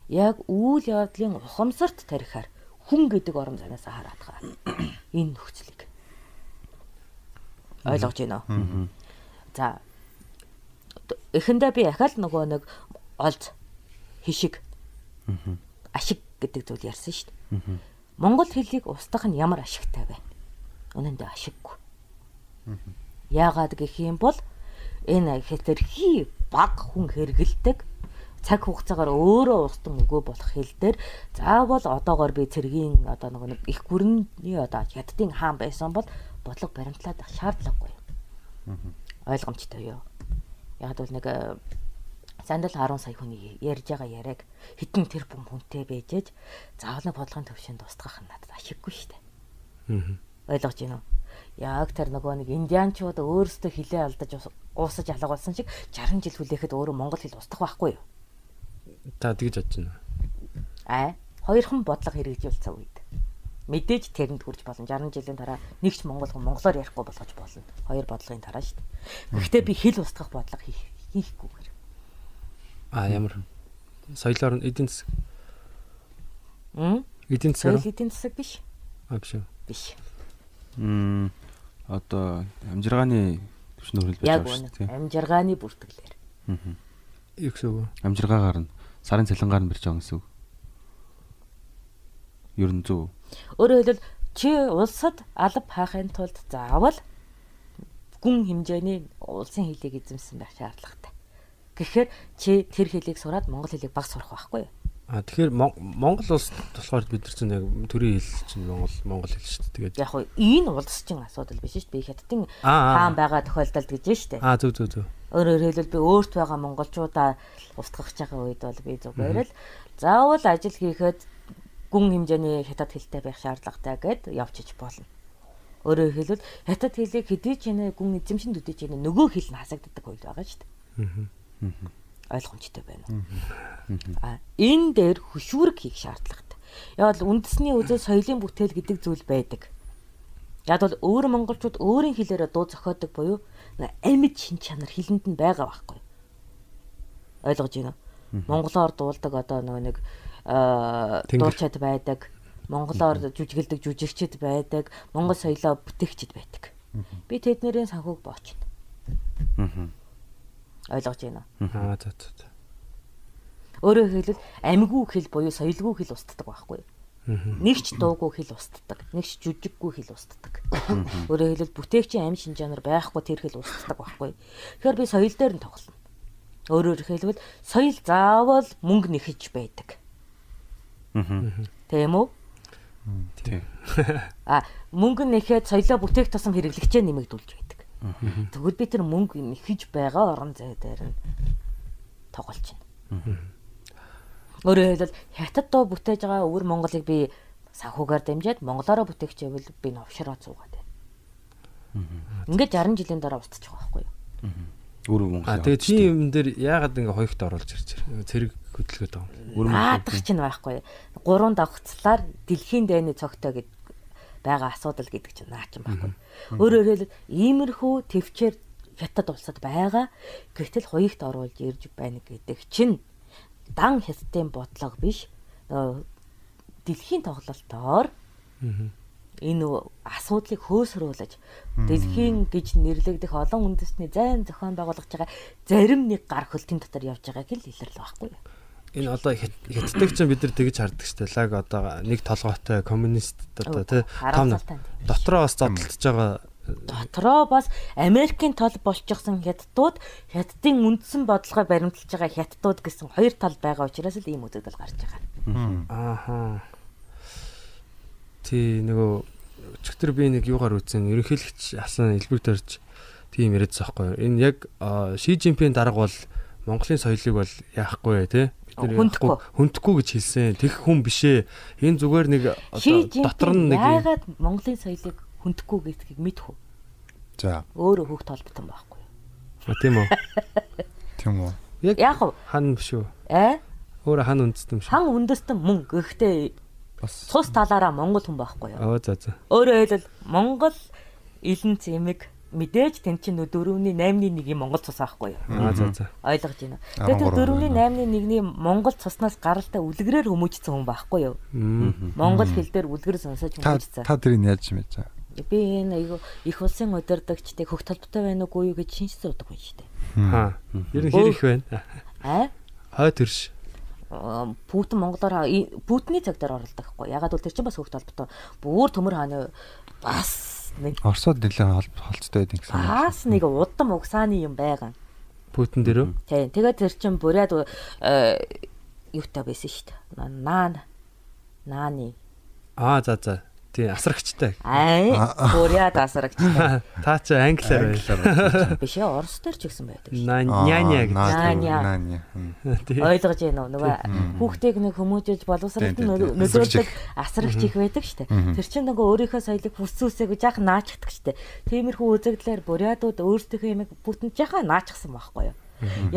Яг үйл явдлын ухамсарт тарихаар хүн гэдэг орон зайнаас хараад байгаа. Энэ нөхцөлийг. Ойлгож байна уу? За. Эхэндээ би ахаал нөгөө нэг олз хишиг ашиг гэдэг зүйл ярьсан шүү дээ. Монгол хэлийг устгах нь ямар ашигтай вэ? Үнэндээ ашиггүй. Яагаад гэх юм бол энэ хэтэрхий баг хүн хэрэгэлдэг цаг хугацаагаар өөрөө устан өгөө болох хэл дээр заавал одоогоор би цэргийн одоо нэг их гүрний одоо хятадын хаан байсан бол бодлого баримтлаад авах шаардлагагүй. Ойлгомжтой юу? Яг бол нэг э, сандал 10 сая хүний ярьж байгаа яриаг хитэн тэр бүм хүнтэй байжээж заавал бодлогын төвшөнд устгах нь надад ашиггүй шүү дээ. Ойлгож байна уу? Яг тэр нөгөө нэг индианчууд өөрсдөө хилээ алдаж ус- уусаж алга болсон шиг 60 жил хүлээхэд өөрөө монгол хэл устгах байхгүй юу? Та тэгж бодож байна. Аа, хоёрхан бодлого хэрэгжүүлсэн үед. Мэдээж тэрэнд хүрч болно. 60 жилийн дараа нэг ч монгол хүн монголоор ярихгүй болгож болно. Хоёр бодлогын дараа шүү дээ. Гэхдээ би хэл устгах бодлого хийх хийхгүйгээр. А ямар соёлоор эдийн засаг Мм? эдийн засаг эдийн засаг биш. а биш? Биш. Мм одоо амжиргааны төвшнөр хөл байж байгаа шүү дээ. Амжиргааны бүртгэлээр. Юу гэсэн үг? Амжиргаагаар нь сарын цалингаар нь барьж байгаа гэсэн үг. Ер нь зөв. Өөрөөр хэлбэл чи улсад алба хаахын тулд заавал гүн хэмжээний улсын хэлийг эзэмсэн байх шаардлагатай. Тэгэхээр чи тэр хэлийг сураад монгол хэлийг баг сурах байхгүй юу? А тэгэхээр Мон- Монгол улс болохоор бид нар чинь яг төрийн хэл чинь Монгол Монгол хэл шүү дээ. Тэгээд Яг хөө энэ улсчин асуудал биш шүү дээ. Би хятадын Аа, аа. хаан байгаа тохиолдолд гэж байна шүү дээ. аа зөв зөв зөв. Өөрөөр хэлбэл би өөрт байгаа монголчуудаа устгах байгаа үед бол би зүгээр л заавал ажил хийхэд гүн хэмжээний хятад хэлтэй байх шаардлагатай гэд явчих болно. Өөрөөр хэлбэл хятад хэлийг хэдий ч нэ гүн эзэмшин төдий ч нэ нөгөө хэл нь хасагддаг үед байгаа шүү дээ. Ойлгомжтой байна уу? А энэ дээр хөшүүрэг хийх шаардлагатай. Яг л үндэсний үзэл соёлын бүтээл гэдэг зүйл байдаг. Яг бол өөр монголчууд өөрийн хэлээрээ дуу зохиодог буюу амьд шин чанар хилэнд нь байгаа байхгүй. Ойлгож байна уу? Монголоор дуулдаг одоо нөгөө нэг Тэнгэр. Дуучид байдаг. Монголоор жүжиглдэг жүжигчид байдаг. Монгол соёлоо бүтээгчид байдаг. Би тэднэрийн санхүүг боочно. Ойлгож байна уу? Аа за за. Өөрөөр хэлбэл амьгүй хэл буюу соёлгүй хэл устдаг байхгүй юу? Нэг ч дуугүй хэл устдаг, нэг ч жүжиггүй хэл устдаг. Өөрөөр хэлбэл бүтээгчийн амь шинжээр байхгүй тэр хэл устдаг байхгүй. Тэгэхээр би соёл дээр нь тоглоно. Өөрөөр хэлбэл соёл заавал мөнгө нэхэж байдаг. Тийм үү? Тийм. А мөнгө нэхэд соёлоо бүтээх тусам хэрэглэгчээ нэмэгдүүлж байдаг. Тэгвэл би тэр мөнгө нэхэж байгаа орон зай дээр нь тоглолч байна. Өөрөөр хэлбэл хятад дуу бүтээж байгаа өвөр Монголыг би санхугаар дамжаад монголоороо бүтээгч байвал би новшроо цуугаад байна. Ингээд 60 жилийн дараа устчих байгаа байхгүй юу? Өөр Монгол. А тэгээ тийм юм дээр яагаад ингэ хоёхт оруулж ирж байна? Цэрэг хөдөлгөөд байгаа юм. өөр Монгол. Аадах чинь байхгүй. Гурван давхцлаар дэлхийн дайны цогтой гэд байгаа асуудал гэдэг чинь наа чинь байхгүй. Өөрөөр хэлбэл иймэрхүү төвчээр хятад улсад байгаа. Гэтэл хоёрт оруулж ирж байна гэдэг чинь дан хятадын бодлого биш. Дэлхийн тоглолтоор энэ асуудлыг хөөсрүүлж дэлхийн гэж нэрлэгдэх олон үндэсний зайн зохион байгуулж байгаа зарим нэг гар хөлтийн дотор явж байгааг л илэрлээ байхгүй юу? Энэ одоо хят- хятадыг чинь бид нар тэгж хардаг шүү дээ. Лаг одоо нэг толгойтой коммунист одоо тий том дотроо бас задлж байгаа дотроо бас Америкийн тол болчихсон хятадууд хятадын үндсэн бодлогоо баримталж байгаа хятадууд гэсэн хоёр тал байгаа учраас л ийм үзэгдэл гарч байгаа. ааха. Тий нөгөө өчигдөр би нэг юугаар үзсэн ерөнхийлөгч асан элбэг дөрж тийм яриадсан байхгүй юу. Энэ яг а, Ши Жинпийн дарга бол Монголын соёлыг бол яахгүй тий. Бид нар Хүндэхгүй. яахгүй- хүндэхгүй гэж хэлсэн. Тэг хүн бишээ. Энэ зүгээр нэг дотор нь нэг яагаад Монголын соёлыг хүндэхгүй гэдгийг мэдэх үү? За Өөрөө хүүхд толботон байхгүй юу? А, тийм үү. тийм үү. Яг хан биш үү? аа Өөр хан үндэстэн биш. хан үндэстэн мөн гэхдээ Бас цус талаараа Монгол хүн байхгүй юу? Аа за за. Өөрөөр хэлбэл Монгол илэн цэмэг мэдээж тэн чинь дөрөвний 8-ны 1-ийн Монгол цус аахгүй юу? Аа за за. Ойлгож байна. Тэгээд тэр 13 дөрөвний байна. 8-ны 1-ний Монгол цуснаас гаралтай үлгэрээр хүмүүжсэн хүн байхгүй юу? Монгол хэл дээр үлгэр сонсож хүмүүжсэн. та тэрийг яаж мэдэж байгаа? Би энэ айгу их улсын удирдагчдыг хөх толботой байна уугүй юу гэж шинжсэн удаг хүн шүү дээ. Аа. Ер нь хэр их байна? Аа? Хой төрш. Аа, Путин Монголоор и- Путиний цаг дээр оролдог байхгүй. Ягаад бол тэр чинь бас хөх толботой. Бүр төмөр хааны бас нэг Оросод нэлээд хол- холцтой байдаг гэсэн. бас нэг удам угсааны юм байгаа. Путин дээр үү? Тийм. Тэгээд тэр чин буряд э, юутай байсан шүү дээ. Наан нааны. Аа за за. Тий асрагчтай. Аа буряд асрагч. Та чи англиар байна. Биш ээ Орос дээр ч гэсэн байдаг. шүү. Няня гэж. Няня. Няня. Тий. Ойлгож байна уу? Нөгөө хүүхдийг нэг хүмүүжүүлж Тийм, тийм, тийм. нөлөөлдөг асрагч их байдаг шүү дээ. Тэр чинь нөгөө өөрийнхөө соёлыг хүссүүсээг жаахан наачдаг шүү дээ. Тиймэрхүү үзэгдлэр бурядууд өөрсдийнхөө юмыг бүтэн жаахан наачсан байхгүй юу?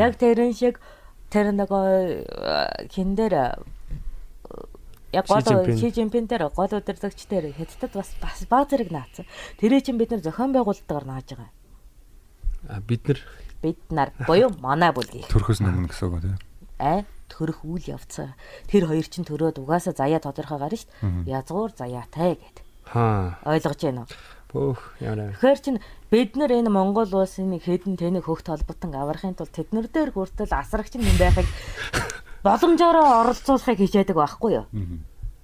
Яг тэрэн шиг тэр нөгөө э, хин дээр Яг гол. Ши Жинпин дээр гол удирдагч дээр хятадд бас бас баг зэрэг наацсан. Тэрээ чинь бид нар зохион байгуулалтаар нааж байгаа. А бид нар Бид нар буюу манай бүлгийг Төрхөөс өмнө гэсэн үг тийм. аа төрөх үйл явцаа. Тэр хоёр чинь төрөөд угаасаа заяа тодорхой гарна шүү дээ. Язгуур заяатай гэд. хаа Ойлгож байна уу? бөөх яараа. Тэгэхээр чинь бид нар энэ Монгол улсын нэг хэдэн тэнэг хөх толботон аврахын тулд тэднэр дээр хүртэл асрагч юм байхыг боломжоор оролцуулахыг хичээдэг байхгүй юу?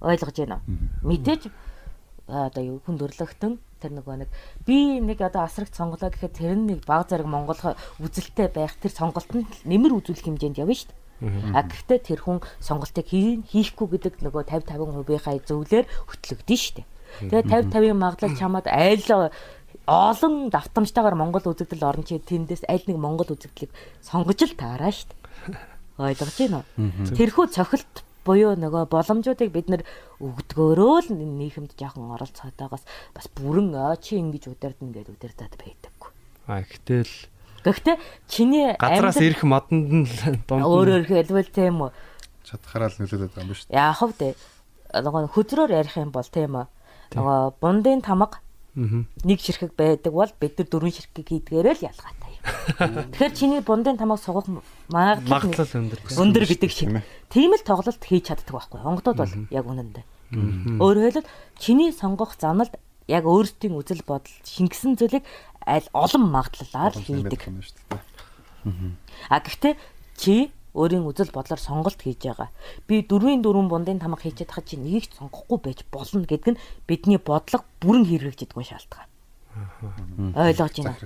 Ойлгож байна уу? Мэдээж одоо юу хүн дөрлөгтөн тэр нөгөө нэг би нэг одоо асрагт сонголоо гэхэд тэр нэг баг зэрэг Монгол үзэлтэй байх тэр сонголтод нэмэр үзүүлэх хэмжээнд явна шүү дээ. А гэхдээ тэр хүн сонголтыг хийн хийхгүй гэдэг нөгөө 50 50%-ийнхаа зөвлөөр хөтлөгдөн шүү дээ. Тэгээ 50 50-ийн магадлал чамаад айл олон давтамжтайгаар Монгол үзэгдэл орон чи тэндээс аль нэг Монгол үзэгдлийг сонгож л таараа шүү дээ. Ойлгож байна уу? Тэрхүү цохилт буюу нөгөө боломжуудыг бид нэр өгдгөөрөө л нийгэмд жоохон оролцоод байгаас бас бүрэн чи ингэж удирдна гэдээ удирдаад байдаггүй. А гэтэл Гэхдээ чиний газраас амьдрал- ирэх модонд нь дунд өөрөөр хэлбэл тийм үү. Чадхаараа л нөлөөлөд байгаа юм ба шүү. Яах вэ? дээ? Нөгөө хөдрөөр ярих юм бол тийм үү. Нөгөө бундын тамга нэг ширхэг байдаг бол бид нар дөрвөн ширхэг хийдгээрээ л ялгаатай. Тэгэхээр чиний бундын тамга сугах магадлал өндөр. өндөр гэдэг шиг. Тийм л тоглолт хийж чаддаг байхгүй. Онгодод бол яг үнэндээ. Өөрөөр хэлбэл чиний сонгох заналд яг өөрсдийн үзэл бодол шингэсэн зүйлийг аль олон магадлалаар хийдэг. А гэхдээ чи өөрийн үзэл бодлоор сонголт хийж байгаа. Би дөрвийн дөрвөн бундын тамга хийчихэд хаа чи нэгийг сонгохгүй байж болно гэдг нь бидний бодлого бүрэн хэрэгжиж идэггүй шалтгаан. Ойлгож байна.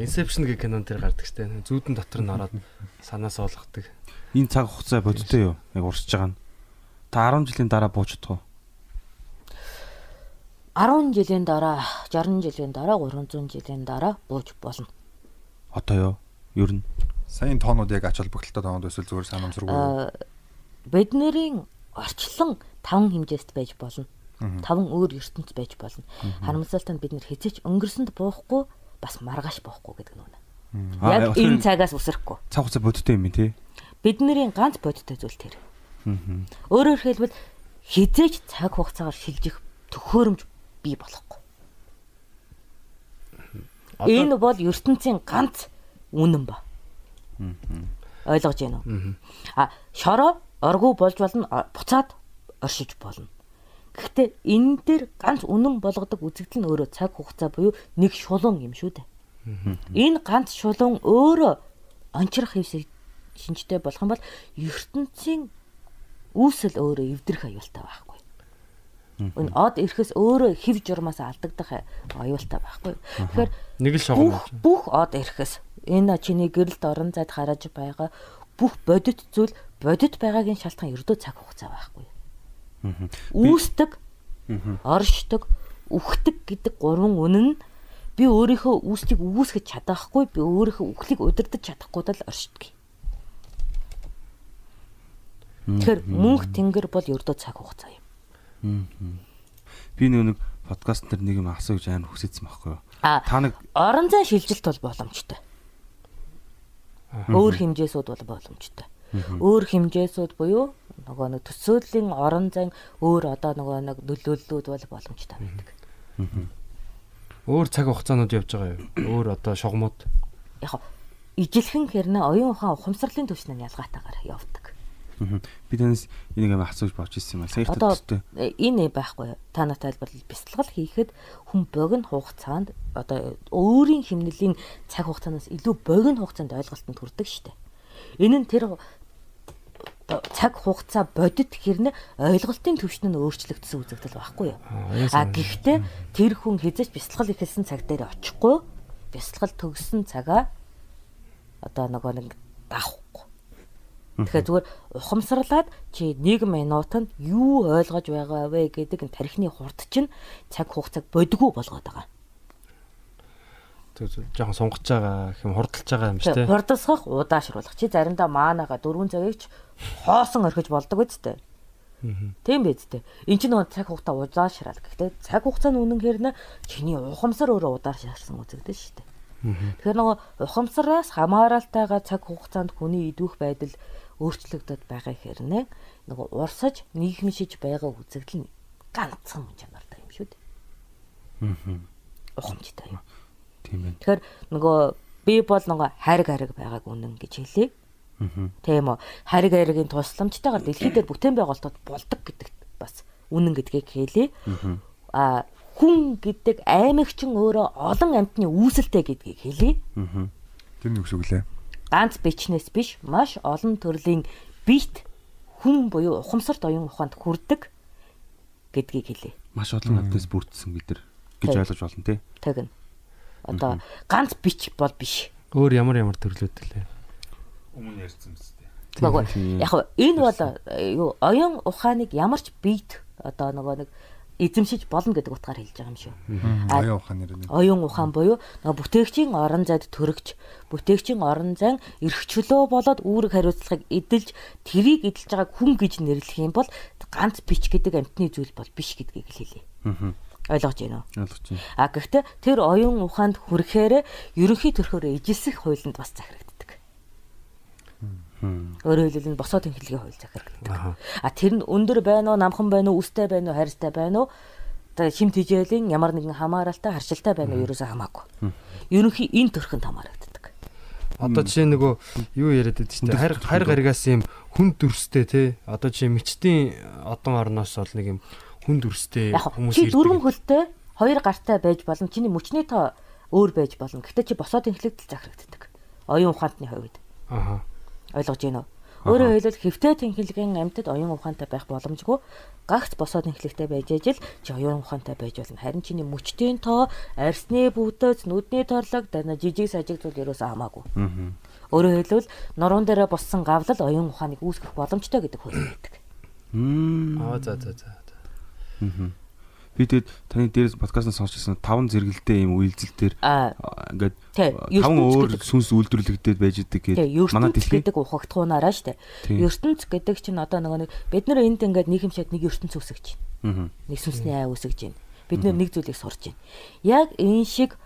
Inception гэх кинон дээр гардаг штэ. Зүүдэн дотор нь ороод санаас ойлгодог. Энэ цаг хугацаа бодтой юу? Яг урсж байгаа нь. Та 10 жилийн дараа бууж чадах уу? 10 жилийн дараа, 60 жилийн дараа, 300 жилийн дараа бууж болно. Одоо юу? Ер нь Сайн тоонууд яг ач холбогдолтой тоонууд эсвэл зүгээр санамсаргүй. Аа, Бидний орчлон таван хэмжээст байж болно. Таван өөр ертөнц байж болно. Харамсалтай нь бид нэр хизээч өнгөрсөнд буухгүй бас маргааш буухгүй гэдэг нь үнэ. Яг энэ цагаас үсрэхгүй. цаг хугацаа бодтой юм тий. Бидний ганц бодиттой зүйл тэр. Өөрөөр хэлбэл хизээч цаг хугацаагаар шилжих төхөөрөмж бий болохгүй. Энэ бол ертөнцийн ганц үнэн ба. Ойлгож байна уу? А шороо оргуу болж болно буцаад оршиж болно. Гэхдээ энэ дээр ганц үнэн болгодог үзэгдэл нь өөрөө цаг хугацаа буюу нэг шулуун юм шүү дээ. Энэ ганц шулуун өөрөө онцрох хэвсэг шинжтэй болох юм бол ертөнцийн үүсэл өөрөө эвдэрх аюултай байхгүй. Энэ од ирэхээс өөрөө хэв журмаас алдагдах аюултай байхгүй. Тэгэхээр Нэг л шогоо. бүх од ирэхээс энэ чиний гэрэлт орон зайд гараж байгаа бүх бодит зүйл бодит байгаагийн шалтгаан ердөө цаг хугацаа байхгүй. Үүсдэг, оршдог, үхдэг гэдэг гурван үнэн нь би өөрийнхөө үүсдийг үүсгэж чадахгүй, би өөрийнхөө үхлийг удирдах чадахгүй тал оршдог. Тэгэхээр мөнх тэнгэр бол ердөө цаг хугацаа юм. Би нэг подкаст дээр нэг юм асуу гэж амар хүсэжсэн байхгүй юу? Та нэг орон зай шилжилт бол боломжтой. Өөр хэмжээсүүд бол боломжтой. Өөр хэмжээсүүд буюу нөгөө нэг төсөөлийн орон зайн өөр одоо нөгөө нэг нөлөөллүүд бол боломжтой байдаг. Өөр цаг хугацаанууд явж байгаа юу? Өөр одоо шугамуд. Яг ижилхэн хэрнээ оюун ухаан ухамсарлын түвшин нь ялгаатайгаар явдаг. би танаас энийг амар асууж болж ирсэн юм аа. Сая төстэй. э, энэ байхгүй та нарт тайлбарлал бясалгал хийхэд хүн богино хугацаанд одоо өөрийн химнэлийн цаг хугацаанаас илүү богино хугацаанд ойлголтод хүрдэг дээ. Энэ нь тэр цаг хугацаа бодит хэрнээ ойлголтын төвшин нь өөрчлөгдсөн үзэгдэл байхгүй юу? А гэхдээ тэр хүн хязгаарч бясалгал ихэлсэн цаг дээр очихгүй бясалгал төгссөн цагаа одоо нөгөө нэг давахгүй. Тэгэхээр зүгээр ухамсарлаад чи 1 минутанд юу ойлгож байгаа вэ гэдэг нь тархины хурд чинь цаг хугацааг бодгоо болгоод байгаа. Жоохон сунгаж байгаа хэм хурдалж байгаа юм шүү дээ. хурдсах удаашруулах чи заримдаа маанага 4 цагийг ч хоосон орхиж болдог үсттэй. Тийм биз дээ. Энд чинь нөгөө цаг хугацаа удаашрал. Гэхдээ цаг хугацаа нь үнэн хэрнээ чиний ухамсар өөрөө удаашрсан үзэгдэн шүү дээ. Тэгэхээр нөгөө ухамсараас хамааралтайгаа цаг хугацаанд хүний идвэх байдал өөрчлөгдөд байгаа хэрнээ нөгөө урсаж нийгэмшиж байгаа үзэгдэл нь ганцхан чанартай юм шүү дээ. Ухамжтай юм. Тийм байна. Тэгэхээр нөгөө би бол нөгөө хариг хариг байгааг үнэн гэж хэлээ. Тийм үү. Хариг харигийн тусламжтайгаар дэлхий дээр бүтээн байгуулалтууд болдог гэдэгт бас үнэн гэдгийг хэлээ. А хүн гэдэг аймагчин өөрөө олон амьтны үүсэлтэй гэдгийг хэлээ. Тэр нэг үсэг лээ. Ганц бичнээс биш маш олон төрлийн бит хүн буюу ухамсарт оюун ухаанд хүрдэг гэдгийг хэлээ. Маш олон амьтнаас бүрдсэн бид нар гэж ойлгож болно тий. Тэгнь. Одоо ганц бич бол биш. Өөр ямар ямар төрлүүд лээ. Өмнө ярьсан. Багва. Тийм. Яг энэ бол э, юу оюун ухааныг ямар ч бийт одоо нөгөө нэг эзэмшиж болно гэдэг утгаар хэлж байгаа юм шүү. Аяа ухаан нэр нь. Оюун ухаан буюу нөгөө бүтээгчийн орон зайд төрөгч, бүтээгчийн орон зайн эрх чөлөө болоод үүрэг хариуцлагыг эдэлж тэрийг эдэлж байгааг хүн гэж нэрлэх юм бол ганц бич гэдэг амтны зүйл бол биш гэдгийг хэлээ. Аа. Ойлгож байна уу? Ойлгож байна. А гэхдээ тэр оюун ухаанд хүрэхээр ерөнхий төрхөөр ижилсэх хуулинд бас захирагддаг. Өөрөөр хэлбэл босоо тэнхлэгийн хууль захирагддаг. А тэр нь өндөр байна уу, намхан байна уу, үстэй байна уу, хайртай байна уу? Одоо шим тижээлийн ямар нэгэн хамааралтай, харшилтай байна уу ерөөсөө хамаагүй. Ерөнхий энэ төрхөнд хамаарагддаг. Одоо жишээ нөгөө юу яриад байдаг чинь хайр хайр гаригаас юм хүн дүрстэй те. Одоо жишээ мичтийн одон орноос бол нэг юм хүн дүрстэй хүмүүс чи ирдэг. дөрвөн хөлтэй, хоёр гартай байж болно. Чиний мөчний тоо өөр байж болно. Гэхдээ чи босоо тэнхлэгдэл захирагддаг. Оюун ухаантны хувьд. Аа. Ойлгож байна уу? Өөрөөр хэлбэл хэвтэй тэнхлэгийн амьтад оюун ухаантай байх боломжгүй. Гагц босоо тэнхлэгтэй байж ижил чи оюун ухаантай байж болно. Харин чиний мөчтийн тоо, арсны бүтэц, нүдний торлог, дана жижиг сажиг зүйл ерөөсөө хамаагүй. Аа. Өөрөөр хэлбэл нуруунд дээрээ боссон гавлал оюун ухааныг үүсгэх боломжтой гэдэг хууль байдаг. Мм. Аа за за за. Би тэгээд таны дээрээс подкастнаас сонсчихсан таван зэрэгэлтэй юм үйлдэл дээр ингээд таван өөр сүнс үйлдвэрлэгдээд байж идэг гэдэг манай ертөнц дэлхий. гэдэг ухагтхуунаараа штэ. Ертөнц гэдэг чинь одоо нөгөө нэг бид нар энд ингээд нэг юм шиг нэг ертөнц үсгэж Аа. байна. Нэг сүнсний ай үсгэж байна. Бид нар нэг зүйлийг сурж байна. Яг энэ шиг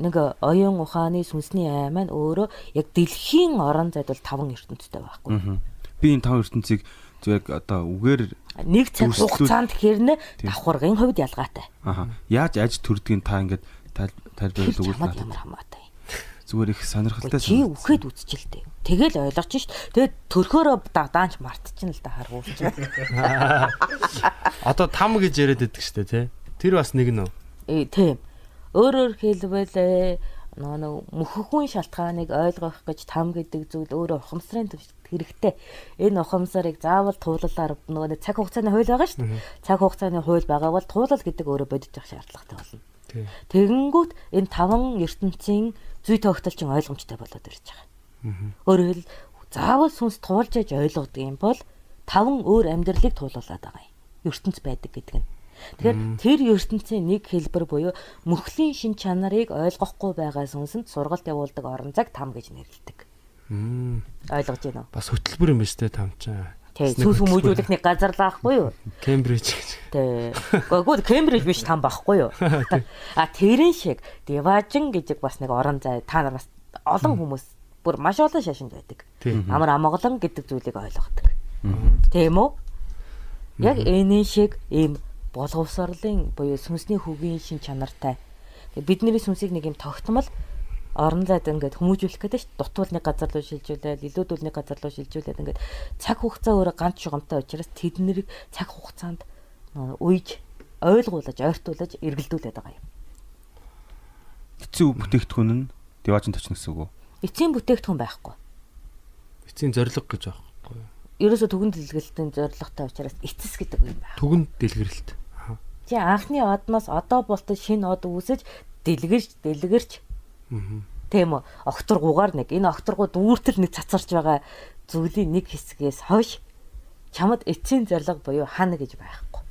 нэг оюун ухааны сүнсний ай маань өөрөө яг дэлхийн орон зайд бол таван ертөнцтэй байхгүй. Би энэ таван ертөнцийг яг одоо үгээр Нэг цаг хугацаанд хэрнэ давхаргын хувьд ялгаатай. аа яаж аж төрдгийг та ингээд өгвөл чамд надад ямар хамаатай. зүгээр их сонирхолтой Чи үхээд үзчихэлтэй. Тэгэл ойлгож шít. Тэгээд төрхөөрөө да- даанч мартчихна л да харгуурч. Одоо там гэж яриад байдаг штэ те. Тэр бас нэг үү? Э тийм. Өөрөөр хэлбэл нэг мөхөхгүй шалтгааныг ойлгох гэж там гэдэг зүйл өөрөө ухамсарын төвшөлт хэрэгтэй. Энэ ухамсарыг заавал туулалаар нөгөө цаг хугацааны хууль байгаа шүү дээ. Цаг хугацааны хууль байгаа бол туулал гэдэг өөрөө бодож явах шаардлагатай болно. Тэгэнгүүт энэ таван ертөнцийн зүй тогтолцоо ойлгомжтой болоод ирж байгаа. Өөрөөр хэл заавал сүнс туулж яж ойлгодог юм бол таван өөр амьдралыг туулуулад байгаа юм. ертөнц байдаг гэдэг нь. Тэгэхээр тэр ертөнцийн нэг хэлбэр буюу мөхлийн шин чанарыг ойлгохгүй байгаа сүнсэнд сургалт явуулдаг орон зайг там гэж нэрлэдэг. Мм. Ойлгож байна уу? Бас хөтөлбөр юм ба штэ там чаа. Тэг сүнс хүмүүжүүлэх нэг газар л аахгүй юу? Кембриж гэж. Тэг. Гэхдээ Кембриж биш там байхгүй юу? А тэрэн шиг Деважин гэж бас нэг орон зай та нар бас олон хүмүүс бүр маш олон шашинд байдаг. Тий. Амар амгалан гэдэг зүйлийг ойлгодог. Тийм үү? Яг энэ шиг ийм боловсролын буюу сүнсний хөгийн шин чанартай. Бидний сүнсийг нэг юм тогтмол орон зайд ингээд хүмүүжүүлэх гэдэг чинь дутуулны газар руу шилжүүлээд илүүдүүлний газар руу шилжүүлээд ингээд цаг хугацаа өөрөө ганц жигомтой учраас тэднийг цаг хугацаанд уйж ойлгуулж ойртуулж эргэлдүүлээд байгаа юм. эцсийн бүтээгдэхүүн нь деважин точно гэсэн үг үү? Эцсийн бүтээгдэхүүн байхгүй. Эцсийн зориг гэж аахгүй. Ерөөсө түгэн дэлгэрэлтийн зорилготой учраас эцэс гэдэг юм байна. Түгэнд дэлгэрэлт. Чи анхны одноос одоо болтол шинэ од үүсэж дэлгэрч дэлгэрч. Тийм үү окторгуугаар нэг энэ окторгууд үүртэл нэг цацарч байгаа зүйлийн нэг хэсгээс хойш чамд эцсийн зориг буюу хана гэж байхгүй.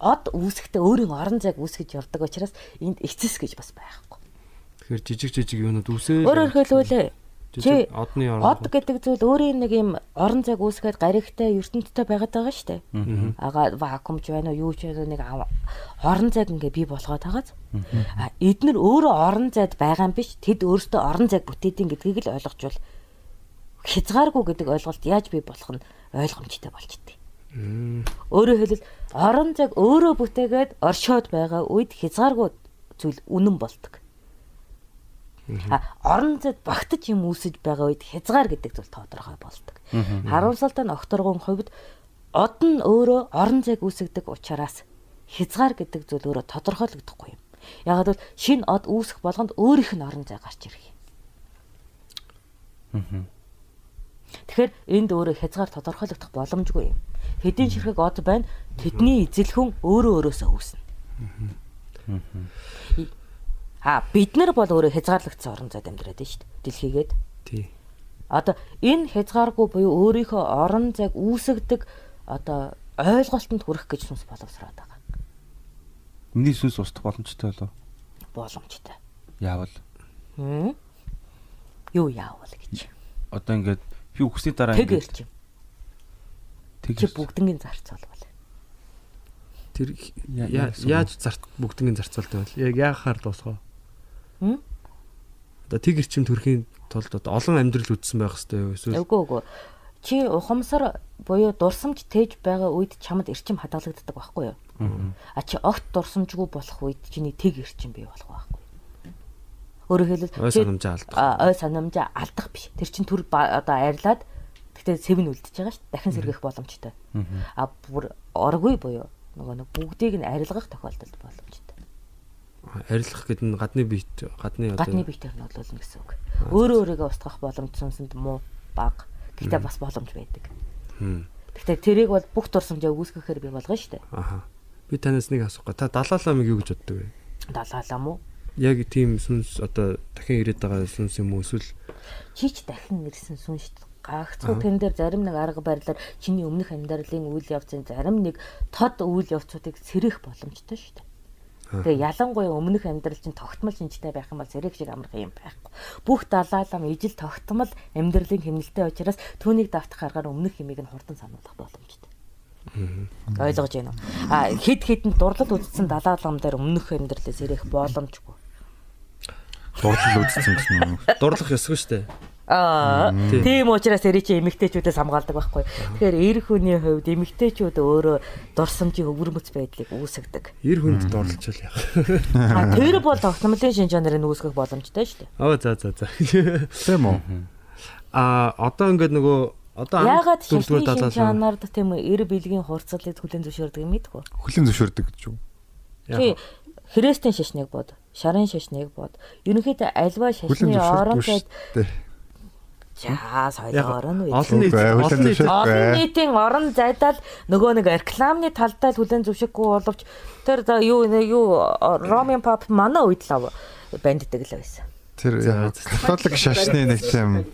Од үүсэхдээ өөрийн орон зайг үүсгэж явдаг учраас энд эцэс гэж бас байхгүй. Тэгэхээр жижиг жижиг юунууд үсээ. Өөрөөр хэлбэл жижиг одны од орон. гэдэг зүйл өөрийн нэг юм орон зайг үүсгээд гаригтай ертөнцтэй байгаад байгаа шүү дээ. Ага вакуумч байна уу юу ч байна уу, нэг орон зайг ингээ бий болгоод байгааз. А эднэр өөрөө орон зайд байгаа юм биш. Тэд өөрсдөө орон зайг бүтээдин гэдгийг л ойлгочвол хязгааргүй гэдэг ойлголт яаж бий болох нь ойлгомжтой болж идэв. Өөрөөр хэлбэл орон зайг өөрөө бүтээгээд оршоод байгаа үед хязгааргүй зүйл үнэн болдог. А орон зайд багтаж юм үүсэж байгаа үед хязгаар гэдэг зүйл тодорхой болдог. Харуулсалтай нь окторгон хувьд од нь өөрөө орон зайг үүсгдэг учраас хязгаар гэдэг зүйл өөрөө тодорхойлогдохгүй юм. Ягаад гэвэл шинэ од үүсэх болгонд өөрийнх нь орон зай гарч ирэх юм. Тэгэхээр энд өөрөө хязгаар тодорхойлогдох боломжгүй юм. Хэдийн ширхэг од байна Тэдний эзэлхэн өөрөө өөрөөсөө үүснэ. А бид нар бол өөрөө хязгаарлагдсан орон зайд амьдраад байна шүү дээ. Дэлхийгээд. Тий. Одоо энэ хязгааргүй буюу өөрийнхөө орон зайг үүсгдэг одоо ойлголтод хүрэх гэж сүнс боловсроод байгаа. Миний сүнс устдах боломжтой болов. Боломжтой. Яавал Хм? Юу яавал гэж. одоо ингээд би үхсний дараа ирч. тэг Чи бүгднгийн зарцуулбал. Тэр Я- я- яасан яаж зарт бүгднийг зарцуулдаг вэ? Яг яахаар дуусгаа. Одоо тэг ирчим төрхийн тулд олон амьдрал үтсэн байх юу? Эсвэл Үгүй үгүй. Чи ухамсар буюу дурсамж тээж байгаа үед чамд эрчим хадгалагддаг байхгүй юу? А чи огт дурсамжгүй болох үед чиний тэг эрчим бий болох байхгүй. Өөрөөр хэлбэл ой санамжаа алдах. Ой санамжаа алдах биш. Тэр чин төр одоо арилаад тэгтээ сэвэн үлдчихэж байгаа шүү. Дахин сэргийх боломжтой. А бүр оргүй буюу нөгөө нэг бүгдийг нь арилгах тохиолдолд боломжтой. Арилгах гэдэг нь гадны биет гадны одоо Гадны биетээр нь одлуулна гэсэн үг. Өөрөө өөрийгөө устгах боломж сүнсэнд муу баг. Гэхдээ бас боломж байдаг. Гэхдээ тэрийг бол бүх дурсамжаа үүсгэхээр би болгоно шүү дээ. Аха. Би танаас нэг асуух га. Та далааламыг юу гэж боддог вэ? Далаалаа мó. Яг тийм сүнс одоо дахин ирээд байгаа сүнс юм уу эсвэл Чи ч дахин ирсэн сүн шүү дээ. Гагцхуу тэн дээр зарим нэг арга барилаар чиний өмнөх амьдралын үйл явцын зарим нэг тод үйл явцуудыг сэрэх боломжтой шүү дээ. Тэгээ ялангуяа өмнөх амьдрал чинь тогтмол шинжтэй байх юм бол сэрэх шиг амарх юм байхгүй. Бүх далаалам ижил тогтмол амьдралын хэмнэлтэй учраас түүнийг давтах аргаар өмнөх хэмийг нь хурдан сануулах боломжтой. Ойлгож байна уу? А хид хідэн дурлал үзсэн далаалам дээр өмнөх амьдралээ сэрэх боломжгүй. Дурдлал үзсэн гэсэн юм. дурлах ёсгүй шүү дээ. Аа Тийм. тийм учраас эрий чи эмэгтэйчүүдээс хамгаалдаг байхгүй. Тэгэхээр эр хүний хувьд эмэгтэйчүүд өөрөө дурсамжийн өвөрмөц байдлыг үүсгдэг. Ир хүнд дурлалчвал яах. А тэр бол тогтмолын шинж чанарыг үүсгэх боломжтой шүү дээ. Аа за за за. Тийм үү? А одоо ингээд нөгөө одоо ан- Яагаад дөрөвдүгээр шинжлэх шинж далаалал. чанард тийм эр бэлгийн хурцлыг хүлэн зөвшөөрдөг юм мэдгүй. Хүлэн зөвшөөрдөг гэж юу? Чи хрестийн шашныг бод, шарын шашныг бод. Ерөнхийдөө альва шашны орон шүү чаа соёлоор нь. Олон нийт Үгүй, олон нийтийн орон зайдаа л нөгөө нэг рекламны талдаа л хүлэн зөвшөөрөхгүй боловч тэр за юу юу Ромын пап манай үед л банддаг л байсан. Тэр католик шашны нэг тийм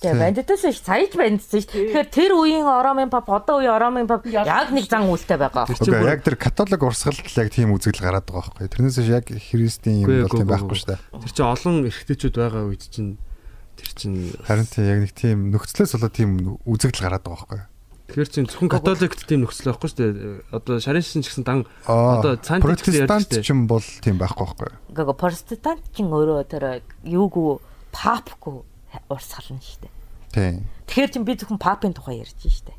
Тэгээ банддаас ш саяж бандсан ш. Тэгэхээр тэр үеийн Ромын пап одоо үеийн Ромын пап яг нэг зан үйлтэй байгаа. Үгүй яг тэр католик урсгалд л яг тийм үзэгдэл гараад байгаа байхгүй. Тэрнээс яг христийн юм бол тийм байхгүй шүү дээ. Тэр чинь олон эрэгтэйчүүд байгаа үед чинь тэр чинь Харин тийм яг нэг тийм нөхцлөөс болоод тийм үзэгдэл гараад байгаа байхгүй. Тэгэхээр чинь зөвхөн католикт тийм нөхцөл байхгүй шүү дээ. Одоо шарын шин ч гэсэн дан Аа Одоо цаана тэгсэн ярьж протестант штэ. ч юм бол тийм байхгүй байхгүй. Гэхдээ протестант ч өөрөө тэр юугүй папгүй урсгална шүү дээ. Тийм. Тэгэхээр чин би зөвхөн папын тухай ярьж штэ.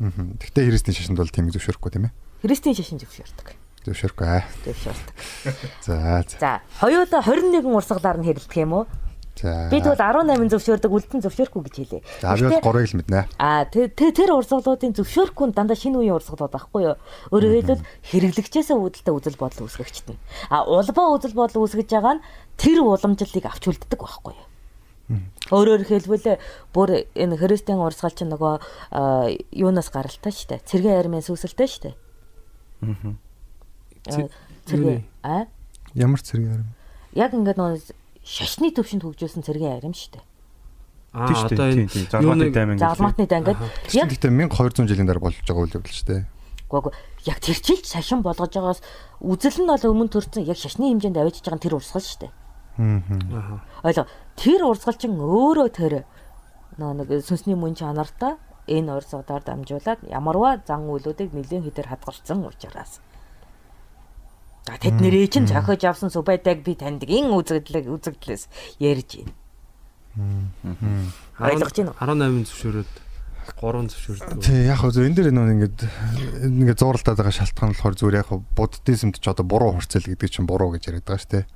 Мгм. Гэхдээ христийн шашинд бол тийм зөвшөөрөхгүй тийм ээ. Христийн шашин зөвшөөрдөг. Зөвшөөрөхгүй аа. Зөвшөөрдөг. За за. За, хоёулаа 21 урсгалаар нь хэрэлдэх юм уу? Бид бол 18 зөвшөөрдөг, үлдэн зөвшөөрөхгүй гэж хэлээ. За би бол гурыг л мэднэ. А тэр урсгалуудын зөвшөөрөхгүй нь дандаа шинэ үеийн урсгалууд байхгүй юу? Өөрөөр хэлбэл хэрэглэгчээс үүдэлтэй үзэл бодол үүсгэгчтэн. А улбаа үзэл бодол үүсгэж байгаа нь тэр уламжлалыг авч үлддэг байхгүй юу? Өөрөөр хэлбэл бүр энэ христийн урсгал чинь нөгөө юунаас гаралтай штэ. Цэргийн армийн сүсэлтэй штэ. Аа. Цэргийн а Ямар цэрэг юм. яг ингээд нөгөө шашны төвшөнд хөгжүүлсэн цэргийн арим штэ. аа Тийм шүү одоо дээ. Тийм энэ тийм. юу Залмааны нэг- дайман За алматны дангад яг Гэхдээ 1200 жилийн дараа болж байгаа үйл явдал шүү дээ. Гүг яг тэр чилж шашин болгож байгаас үзэл нь бол өмнө төрсэн яг шашны хэмжээнд авчиж байгаа тэр урсгал шүү дээ. Аа. Ойлго тэр урсгал чинь өөрөө тэр нөө нэг сүнсний мөн чанартай энэ урсгалаар дамжуулаад ямарваа зан үйлүүдийг нэлээд хэтэр хадгалсан учраас. За тэд нэрээ чинь зохиож авсан субайдаг би таньдгийн үзэгдлэг үзэгдлээс ярьж байна. Ойлгож байна уу? 18 зөвшөөрөөд 3 зөвшөөрдөг. Тий яг хөө зөв энэ дээр нөө ингээд ингээд зууралтаад байгаа шалтгаан болохоор зүгээр яг хөө буддизмд ч одоо буруу хурцэл гэдэг чинь буруу гэж яриад байгаа шүү дээ.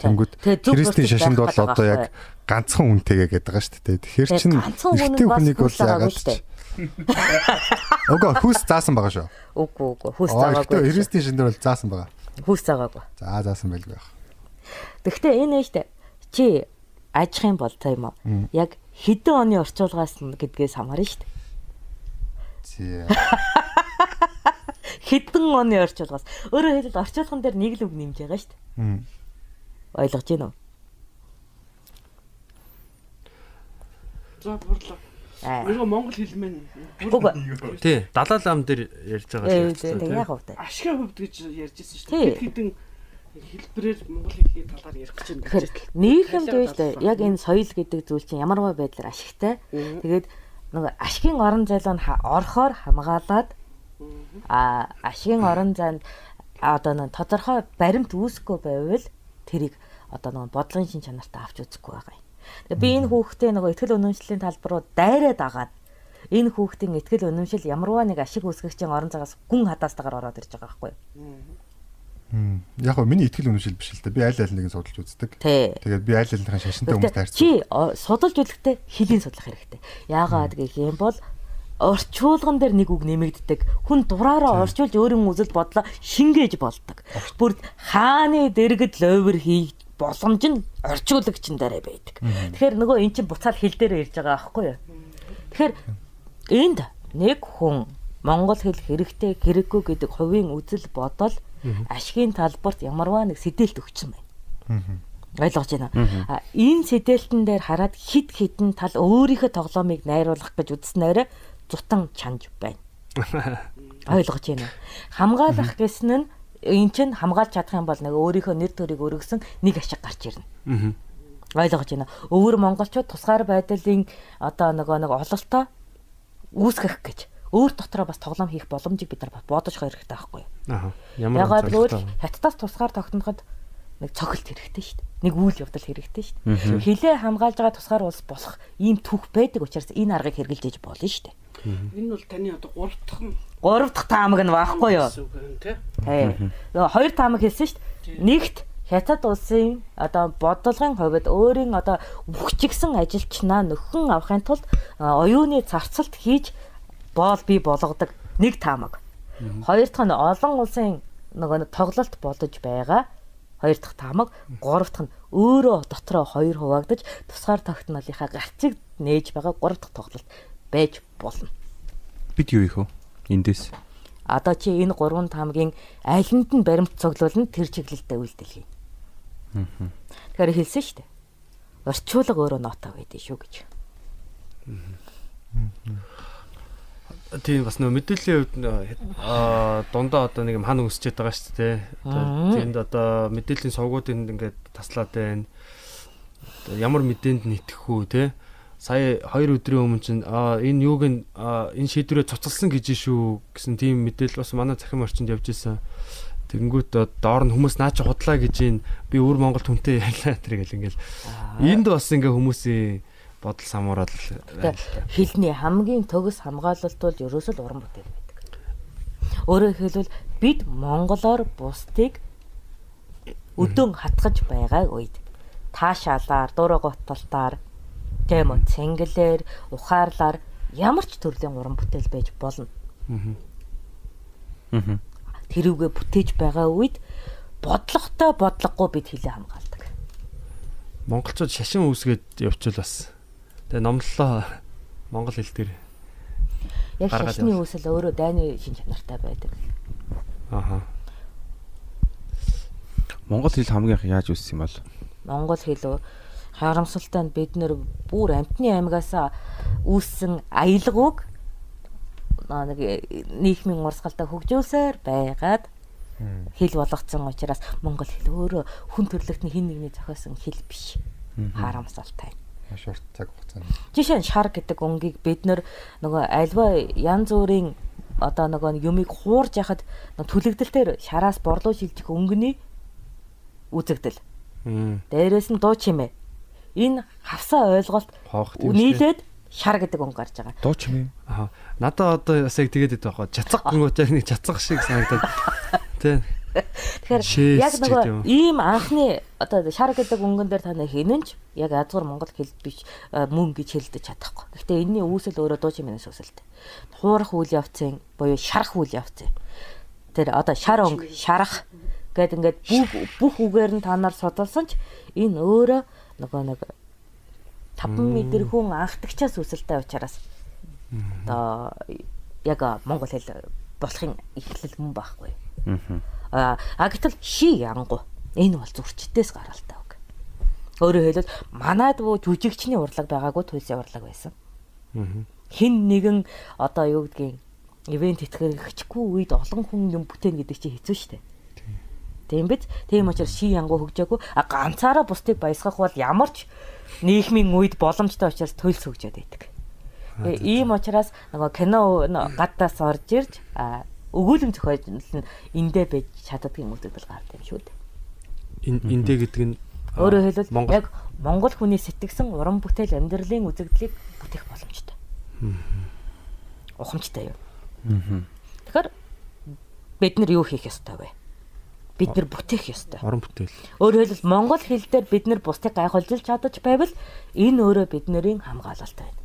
Тэнгүүд христийн шашинд бол одоо яг ганцхан үнтэйгээ гэдэг байгаа шүү дээ. Тэгэхээр Тэгээ чин ганцхан хүн нь эрэгтэй бас хүнийг бол ягаад дээ. Өгөө хүс заасан байгаа шүү. Үгүй үгүй хүс заагаагүй. христийн шашинд бол заасан байгаа. Хүс заагаагүй. За заасан байлгүй байх. Гэхдээ энэ штэ чи ажих юм бол та юм уу? Яг хэдэн оны орчуулгаас нь гэдгээс хамаарна штэ. Тий. Хэдэн оны орчуулгаас. Өөрөөр хэлбэл орчуулган дээр нэг л үг нэмж байгаа шүү дээ. Ойлгож байна уу? За бурлаа. Өөрөө монгол хэл мэн Үгүй. Тий, далаа лам дээр ярьж байгаа Ээ л ярьсан, тэг тий. яг хувьтай. ашигын хувьд гэж ярьжсэн шүү Тий. дээ. Хэд хэдэн хэлбэрээр монгол хэлний талаар ярих гэж байна. Тэгэхээр нийгэмд байж та яг энэ соёл гэдэг зүйл чинь ямарваа байдлаар ашигтай. Тэгээд нөгөө ашигын орон зайлуу нь орохоор хамгаалаад а ашигын орон зайд одоо нэг тодорхой баримт үүсэхгүй байвал тэрийг одоо нэг бодлогын шин чанартай авч үзэхгүй байгаа юм. Би энэ хүүхдээ нөгөө ихтгэл үнэмшлийн талбар руу дайраад агаад энэ хүүхдийн ихтгэл үнэмшил ямарваа нэг ашиг үүсгэгчийн орон цагаас гүн хадаастайгаар ороод ирж байгаа байхгүй. Яг гоо миний итгэл үнэмшил биш л дээ. Би аль аль нэгэн судалж үздэг. Тэгээд би аль альнийхэн шашинтай хүмүүстэй харьцдаг. Чи судалж үзэхдээ хөлийн судлах хэрэгтэй. Яагаад гэх юм бол орчуулган дээр нэг үг нэмэгддэг. Хүн дураараа орчуулж өөрийн үзэл бодлоо шингээж болдог. Бүр хааны дэргэд ловер хийж боломж нь орчуулагчин дараа байдаг. Тэгэхээр нөгөө эн чинь буцаал хил дээр ирж байгаа аахгүй юу? Тэгэхээр энд нэг хүн монгол хэл хэрэгтэй хэрэггүй гэдэг хувийн үзэл бодол ашигын талбарт ямарваа нэг сэдэлт өгсөн байна. Ойлгож байна. А энэ сэдэлтэн дээр хараад хид хідэн тал өөрийнхөө тоглоомыг найруулах гэж үзснээр зутан чанж байна. Ойлгож байна. Хамгаалах гэсэн нь эн чинь хамгаалж чадах юм бол нэг өөрийнхөө нэр төрийг өргөсөн нэг ашиг гарч ирнэ. Аа. Ойлгож байна. Өвөр монголчууд тусгаар байдлын одоо нөгөө нэг ололтоо үүсгэх гэж өөр дотроо бас тоглоом хийх боломжийг бид нар бодож хоёр хэрэгтэй байхгүй юу? Аа. Ямар гэвэл зорилготой? хаттаас тусгаар тогтноход нэг цогцолт хэрэгтэй шүү дээ. Нэг үйл явдал хэрэгтэй шүү дээ. Хилээ хамгаалж байгаа тусгаар улс болох ийм түүх байдаг учраас энэ аргыг хэрэгжилж болно шүү дээ. Энэ бол таны одоо гурав дахь нь Гурав дахь таамаг нь байхгүй юу? тий. Нөгөө хоёр таамаг хэлсэн шүү дээ. Нэгт хятад улсын одоо бодлогын хувьд өөрийн одоо бүхчигсэн ажилчнаа нөхөн авахын тулд оюуны зарцалт хийж боол бий болгодог нэг таамаг. Хоёр дахь нь олон улсын нөгөө тоглолт болж байгаа. Хоёр дахь таамаг, гурав дахь нь өөрөө дотроо хоёр хуваагдаж тусгаар тогтнолынхаа гарцыг нээж байгаа гурав дахь тоглолт байж болно. Бид юу их вэ? Эндээс. Одоо чи энэ гурван таамгийн алинд нь баримт цуглуулна тэр чиглэлдээ үйлдэл хий. Тэгэхээр хэлсэн шүү дээ. Орчуулга өөрөө ноотоо байдгийг шүү гэж. Тийм бас нөө мэдээллийн хувьд аа дундаа одоо нэг юм хан өсчээд байгаа шүү дээ. Аа. Тэнд одоо мэдээллийн сувгуудынд ингээд таслаад байна. Ямар мэдээнд нэтгэх үү те. Сая 2 өдрийн өмнө чинь аа энэ юуг энэ шийдвэрээ цуцалсан гэж шүү гэсэн тийм мэдээлэл бас манай захим орчинд явж исэн. Тэнгүүт доор нь хүмүүс наа чи худлаа гэж юм би өвөр Монгол хүнтэй яллаа тэр гэл ингээл энд бас ингээ хүмүүсийн бодол самуураад байна л та. Хилний хамгийн төгс хамгаалалт бол ерөөсөө л уран бүтээл байдаг. Өөрөөр хэлбэл бид монголоор бусдыг өдөн хатгаж байгаа үед таашаалаар, дураг уталтаар, тийм үү, цэнгэлээр, ухаарлаар ямар ч төрлийн уран бүтээл байж болно. Аа. тэрүүгээ бүтээж байгаа үед бодлоготой бодлогогүй бид хилээ хамгаалдаг. Монголчууд шашин үүсгээд явчихвал бас тэгээ номлолоо монгол хэл дээр. Яг шашны үүсэл өөрөө дайны шин чанартай байдаг. Аха. Монгол хэл хамгийн их яаж үссэн юм бол? Монгол хэл харамсалтай нь бид нэр бүр амтны аймагаас үүссэн аялгауг нэг нийгмийн урсгалтай хөгжүүлсээр байгаад хэл болгоцсон учраас монгол хэл өөрөө хүн төрлөختний хин нэгний зохиосон хэл биш. Харамсалтай. Маш урт цаг хугацаанд. Жишээ нь шар гэдэг өнгийг бид нөгөө альва янз бүрийн одоо нөгөө юмыг хуурж яхад түлэгдэлтээр шараас борлуу шилжих өнгөний үзэгдэл. Дээрээс нь дуу чимээ. Энэ хавсаа ойлголт нийлээд шар гэдэг өнгө гарч байгаа. Дуу чимээ. Аха. Надаа одоо бас яг тэгээд байдаг байхгүй. Чацаг гүнгүүтэй нэг чацаг шиг санагдаад. Тэ. Тэгэхээр яг нөгөө ийм анхны одоо шар гэдэг өнгөн дээр та нэг хинэнч яг язгуур монгол хэл биш мөн гэж хэлдэж чадахгүй. Гэхдээ энэний үүсэл өөрөө дуу чимээс үүсэлтэй. Хуурах үйл явцын буюу шарах үйл явцын. Тэр одоо шар өнгө, шарах гэд ингээд бүх бүх үгээр нь та нар судалсан ч энэ өөрөө нөгөө нэг таван мэдэрхүүн анхдагчаас үүсэлтэй учраас одоо яг монгол хэл болохын эхлэл мөн байхгүй. Аа гэтэл ши янгу энэ бол зурчтээс гаралтай үг. Өөрөөр хэлбэл манад буу жүжигчний урлаг байгаагүй төлсийн урлаг байсан. Хин нэгэн одоо юу гэдгийг ивент итгэрэгчгүй үед олон хүн юм бүтээн гэдэг чинь хэцүү шттэ. Тийм биз? Тийм учраас ши янгу хөгжөөгүй а ганцаараа бусдыг баясгах бол ямар ч нийгмийн үед боломжтой учраас төлс хөгжөөд байдаг. Тэгээ ийм учраас нөгөө кино гадаас орж ирж а өгүүлэм зохиол нь эндээ байж чаддгийн үзэгдэл гардаг юм шүү дээ. Энэ эндэ гэдэг нь Өөрөөр хэлбэл яг Монгол хүний сэтгсэн уран бүтээл амьдралын үзэгдлийг бүтээх боломжтой. Ухамжтай юу? Тэгэхээр бид нар юу хийх ёстой вэ? Бид нар бүтээх ёстой. орон бүтээл. Өөрөөр хэлбэл монгол хэл дээр бид нар бусдыг гайхуулж чадаж байвал энэ өөрөө бидний хамгаалалт байна.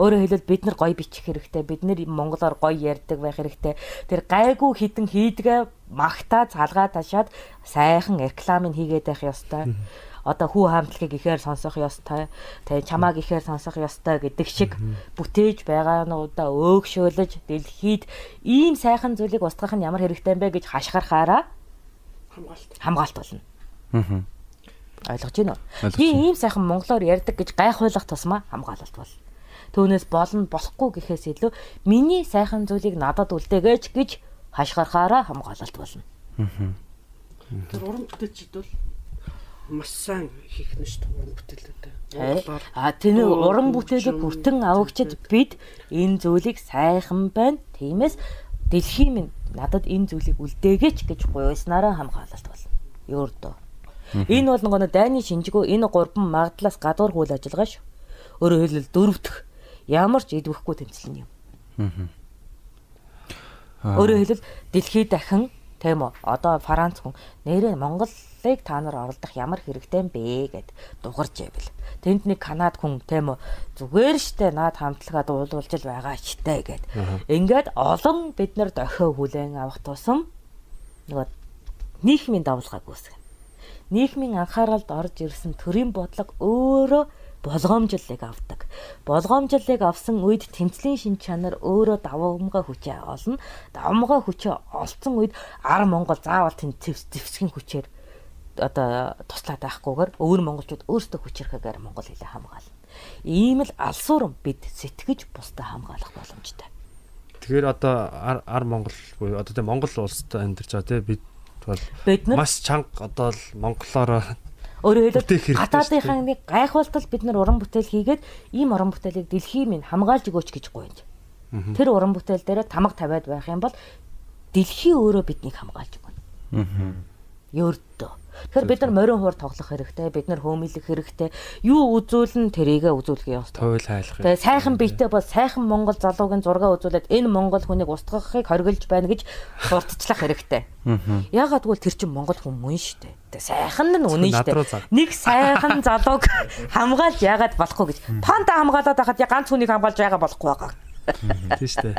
Өөрөөр хэлбэл бид нар гоё бичих хэрэгтэй. Бид нар монголоор гоё ярьдаг байх хэрэгтэй. Тэр гайгүй хідэн хийдгээ магтаа залгаа ташаад сайхан рекламыг хийгээд байх ёстой. Одоо хүү хаамтлагийг ихээр сонсох ёстой. Тэгээ чамааг ихээр сонсох ёстой гэдэг шиг бүтээж байгаануудаа өөгшөөлөж дэлхийд ийм сайхан зүйлийг устгах нь ямар хэрэгтэй юм бэ гэж хашгирахаараа хамгаалт. хамгаалт болно. Аа. Ойлгож байна уу? Байна. ийм сайхан монголоор ярьдаг гэж гайхуулах тусмаа хамгаалалт бол. Түүнээс болно болохгүй гэхээс илүү миний сайхан зүйлийг надад үлдээгэж гэж хашгирахаараа хамгаалалт болно. Тэр уран бүтээлчд бол маш сайн хийх нь шүү дээ уран бүтээлүүдээ. Монголоор А тэр Оо, уран бүтээлийг хөгжим, хүртэн авагчид бид энэ зүйлийг сайхан байна. Тиймээс дэлхийн минь надад энэ зүйлийг үлдээгээч гэж гуйснараа хамгаалалт болно. Ёрдөө. Энэ бол нөгөө дайны шинжгүй энэ гурван магадлаас гадуур үйл ажиллагаа шүү. Өөрөөр хэлбэл дөрөвдөх ямар ч идвэхгүй тэмцэл юм. Өөрөөр хэлбэл дэлхийд дахин тийм үү одоо Франц хүн нэрээ Монголыг та нар оролдох ямар хэрэгтэй бэ гэд дугарч байвал. Тэнд нэг Канад хүн тийм үү зүгээр штэ наад хамтлагаа дуулуулж л байгаа штэ гэд. Ингээд олон бид нар дохио хүлээн авах тусам нөгөө нийгмийн давлгааг үүсгэнэ нийгмийн анхааралд орж ирсэн төрийн бодлого өөрөө болгоомжлолыг авдаг. Болгоомжлолыг авсан үед тэмцлийн шин чанар өөрөө давамгаа хүчээ олно. Давамгаа хүчээ олцсон үед ар Монгол заавал зэвс- зэвсгийн хүчээр одоо туслаад байхгүйгээр өвөр монголчууд өөрсдөө хүчрэхээр монгол хэлээ хамгаална. Ийм л алсуурн бид сэтгэж бусдаа хамгаалах боломжтой. Тэгэхээр одоо ар Монгол буюу одоо тийм Монгол улсад амьдарч байгаа тийм бид бол маш чанга одоо л монголоор Өөрөөр хэлбэл хэрэгтэй гадаадынхаа нэг гайхуултал бид нар уран бүтээл хийгээд ийм уран бүтээлийг дэлхийн минь хамгаалж өгөөч гэж гуйж. Тэр уран бүтээл дээр тамга тавиад байх юм бол дэлхий өөрөө биднийг хамгаалж өгнө. Ёрдөө. Тэгэхээр бид нар морин хуур тоглох хэрэгтэй, бид нар хөөмөлөх хэрэгтэй. Юу үзүүлэн тэрийгэ үзүүлэх ёстой. туйл хайлах. Тэгээ сайхан биетэй бол сайхан Монгол залуугийн зураг үзүүлээд энэ Монгол хүнийг устгахыг хориглож байна гэж дуртачлах хэрэгтэй. Ягаад гэвэл тэр чинь Монгол хүн мөн шүү дээ. Тэгээ сайхан нь үнэн шүү дээ. Нэг сайхан залууг хамгаалж яагаад болохгүй гэж. Панда хамгаалаад байхад я ганц хүнийг хамгаалж яагаад болохгүй байгаа. Тийм шүү дээ.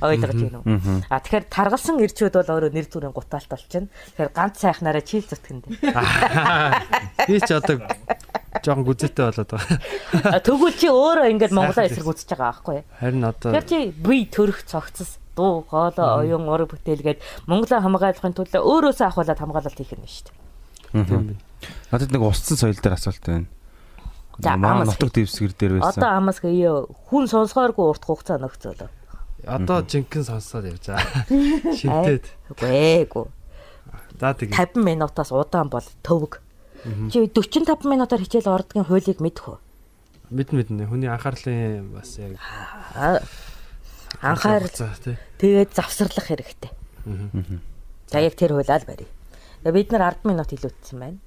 Ойлгож байна уу? А тэгэхээр таргалсан ирчүүд бол өөрөө нэр зүрийн гутаалт болчихно. Тэгэхээр ганц сайхнаараа чийл зүтгэндээ. Би ч одоо жоохон гүзээтэй болоод байгаа. Тэгвэл чи өөрөө ингээд Монголоо эсэргүүцэж байгаа байхгүй юу? Харин одоо Тэгэхээр чи бие төрөх цогцос дуу хоолой оюун ураг бүтээлгээд Монголоо хамгаалахын тулд өөрөөсөө ахуулаад хамгаалалт хийх юм шүү дээ. тийм байна. Надад нэг устсан соёл дээр асуулт байна. За, Маа амас нутаг дэвсгэр дээр Одоо байсан. амас хэе хүн сонсгооргүй урт хугацаа нөхцөлөө. Одоо жинхэнэ сонсоод явж байгаа. Шинтээд. Үгүй эгүй. За тэгээ. 50 минутаас удаан бол төвөг. Чи 45 минутаар хичээл ордгийн хуулийг мэдэх үү? Мэдэн мэдэн хүний анхаарлын бас яг Аа, Анхаар хугацаа, тий. тэгээд завсарлах хэрэгтэй. За яг тэр хуйлаа л барь. Тэгээ бид нар 10 минут илүүцсэн байна.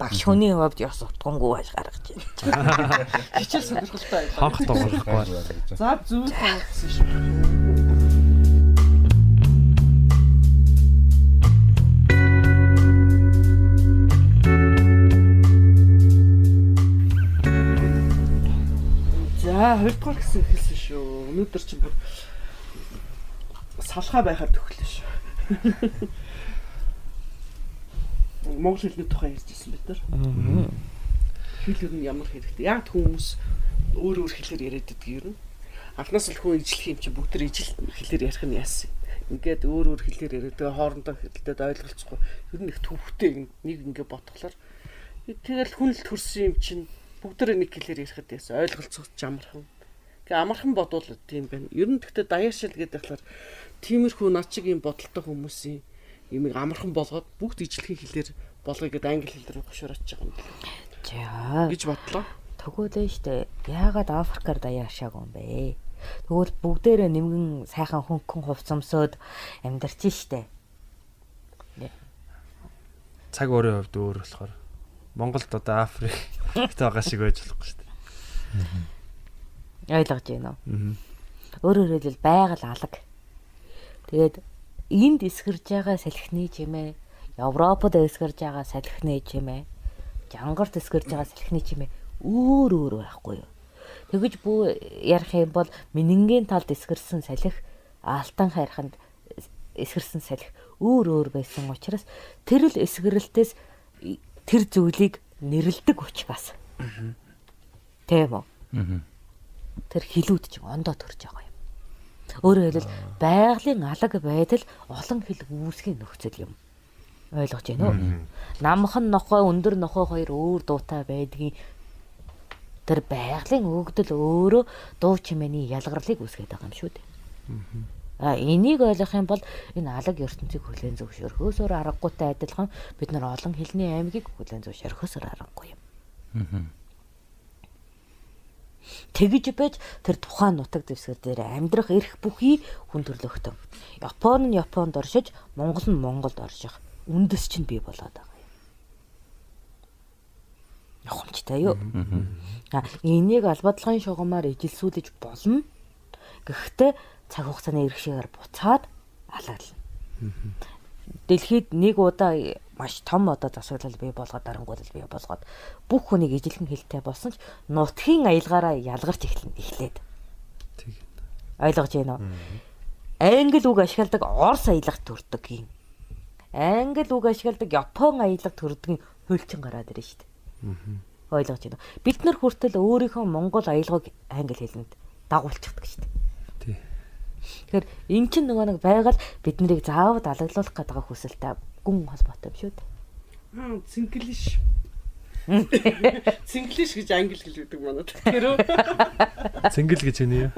Багш хүний хувьд ёс утгангуу байж гаргаж байна. хичээл сонирхолтой байлаа. Ханх тоглохгүй. За зүйл болгосон шүү. За хоёрдугаар гэсэн хэлсэн шүү. Өнөөдөр чинь бүр салхаа байхаар төгөлөө шүү. Монгол хэлний тухай ярьжсэн бид нар. Хэл ер нь ямар хэрэгтэй. Яг хүмүүс өөр өөр хэлээр яриад байдаг юм. анхнаас л хүн ижлэх юм чи бүгд төр ижил хэлээр ярих нь яасан. Ингээд өөр өөр хэлээр яриад тэгээ хоорондоо хэлдээд ойлголцохгүй. Ер нь их төвхтэй нэг ингээд ботглоор тэгэл хүн л төрсөн юм чинь бүгд төр нэг хэлээр ярихэд яасан ойлголцох амархан. Гэ амархан бодвол тийм байна. Ер нь гэхдээ даяашил гэдэг болохоор тиймэрхүү над чиг юм бодолтой хүмүүсийн юмыг амархан болгоод бүгд ижлэхэн хэлээр болгоё гэдэг англи хэл дээр гошуурч байгаа юм За гэж бодлоо. Тэгвэл штэ яагаад Африкаар даяашааг юм бэ? Тэгвэл бүгдээрээ нэмгэн сайхан хөнгөн хувцамсоод амьдарч штэ. Цаг өөрийн хувьд өөр болохоор Монголд одоо Африкт байгаа шиг байж болохгүй дээ. Ойлгож байна уу? Аа. Өөрөөр хэлбэл байгаль алаг. Тэгээд энд эсгэрж байгаа салхины чимээ, Европод эсгэрж байгаа салхины чимээ, Жангарт эсгэрж байгаа салхины чимээ өөр өөр байхгүй юу? Тэгэж бүү ярих юм бол Минингийн талд эсгэрсэн салхи Алтан хайрханд эсгэрсэн салхи өөр өөр байсан учраас тэр л эсгэрэлтээс тэр зүйлийг нэрлдэг учраас. Тийм үү? Тэр хилүүд чинь ондоо төрж байгаа юм. Өөрөөр хэлбэл байгалийн алаг байдал олон хил үүсгийн нөхцөл юм. Ойлгож байна уу? Намхан нохой өндөр нохой хоёр өөр дуутай байдгийн тэр байгалийн өгдөл өөрөө дуу чимээний ялгарлыг үүсгэж байгаа юм шүү дээ. А энийг ойлгох юм бол энэ алаг ертөнцийг хүлээн зөвшөөрөхөөсөөр аргагүйтай адилхан бид нар олон хэлний аймгийг хүлээн зөвшөөрөхөөсөөр аргагүй юм. Тэгж байж тэр тухайн нутаг дэвсгэр дээр амьдрах эрх бүхий хүн төрлөختөн. Япон нь Японд оршиж, Монгол нь Монголд орших үндэс чинь бий болоод байгаа юм. Явхамжтай юу? А энийг албадлагын шугамаар ижилсүүлж болно. Гэхдээ цаг хугацааны эрх шигээр буцаад алгална. Дэлхийд нэг удаа маш том одоо засаглал бий болгоод дарангуйлал бий болгоод бүх хүнийг ижилхэн хилтэй болсон ч нутгийн аялгаараа ялгарч эхлэн эхлээд. Тэг. Ойлгож байна уу? Англи үг ашигладаг Орос аялагт төрдөг юм. Англи үг ашигладаг Япон аялагт төрдөг хөлчин гараад ирж штт. Ойлгож байна. Бид нар хүртэл өөрийнхөө монгол аялгыг англи хэлэнд дагуулчихдаг штт. Тий. Тэгэхээр эн чинь нөгөө нэг байгаль бид нарыг заавал алаглуулах гэдэг хүсэлтэй гүн холбоотой юм шүү дээ. Аа цинглиш. Цинглиш гэж англи хэл гэдэг манад. Тэр үү? Цэнгэл гэж үний юу?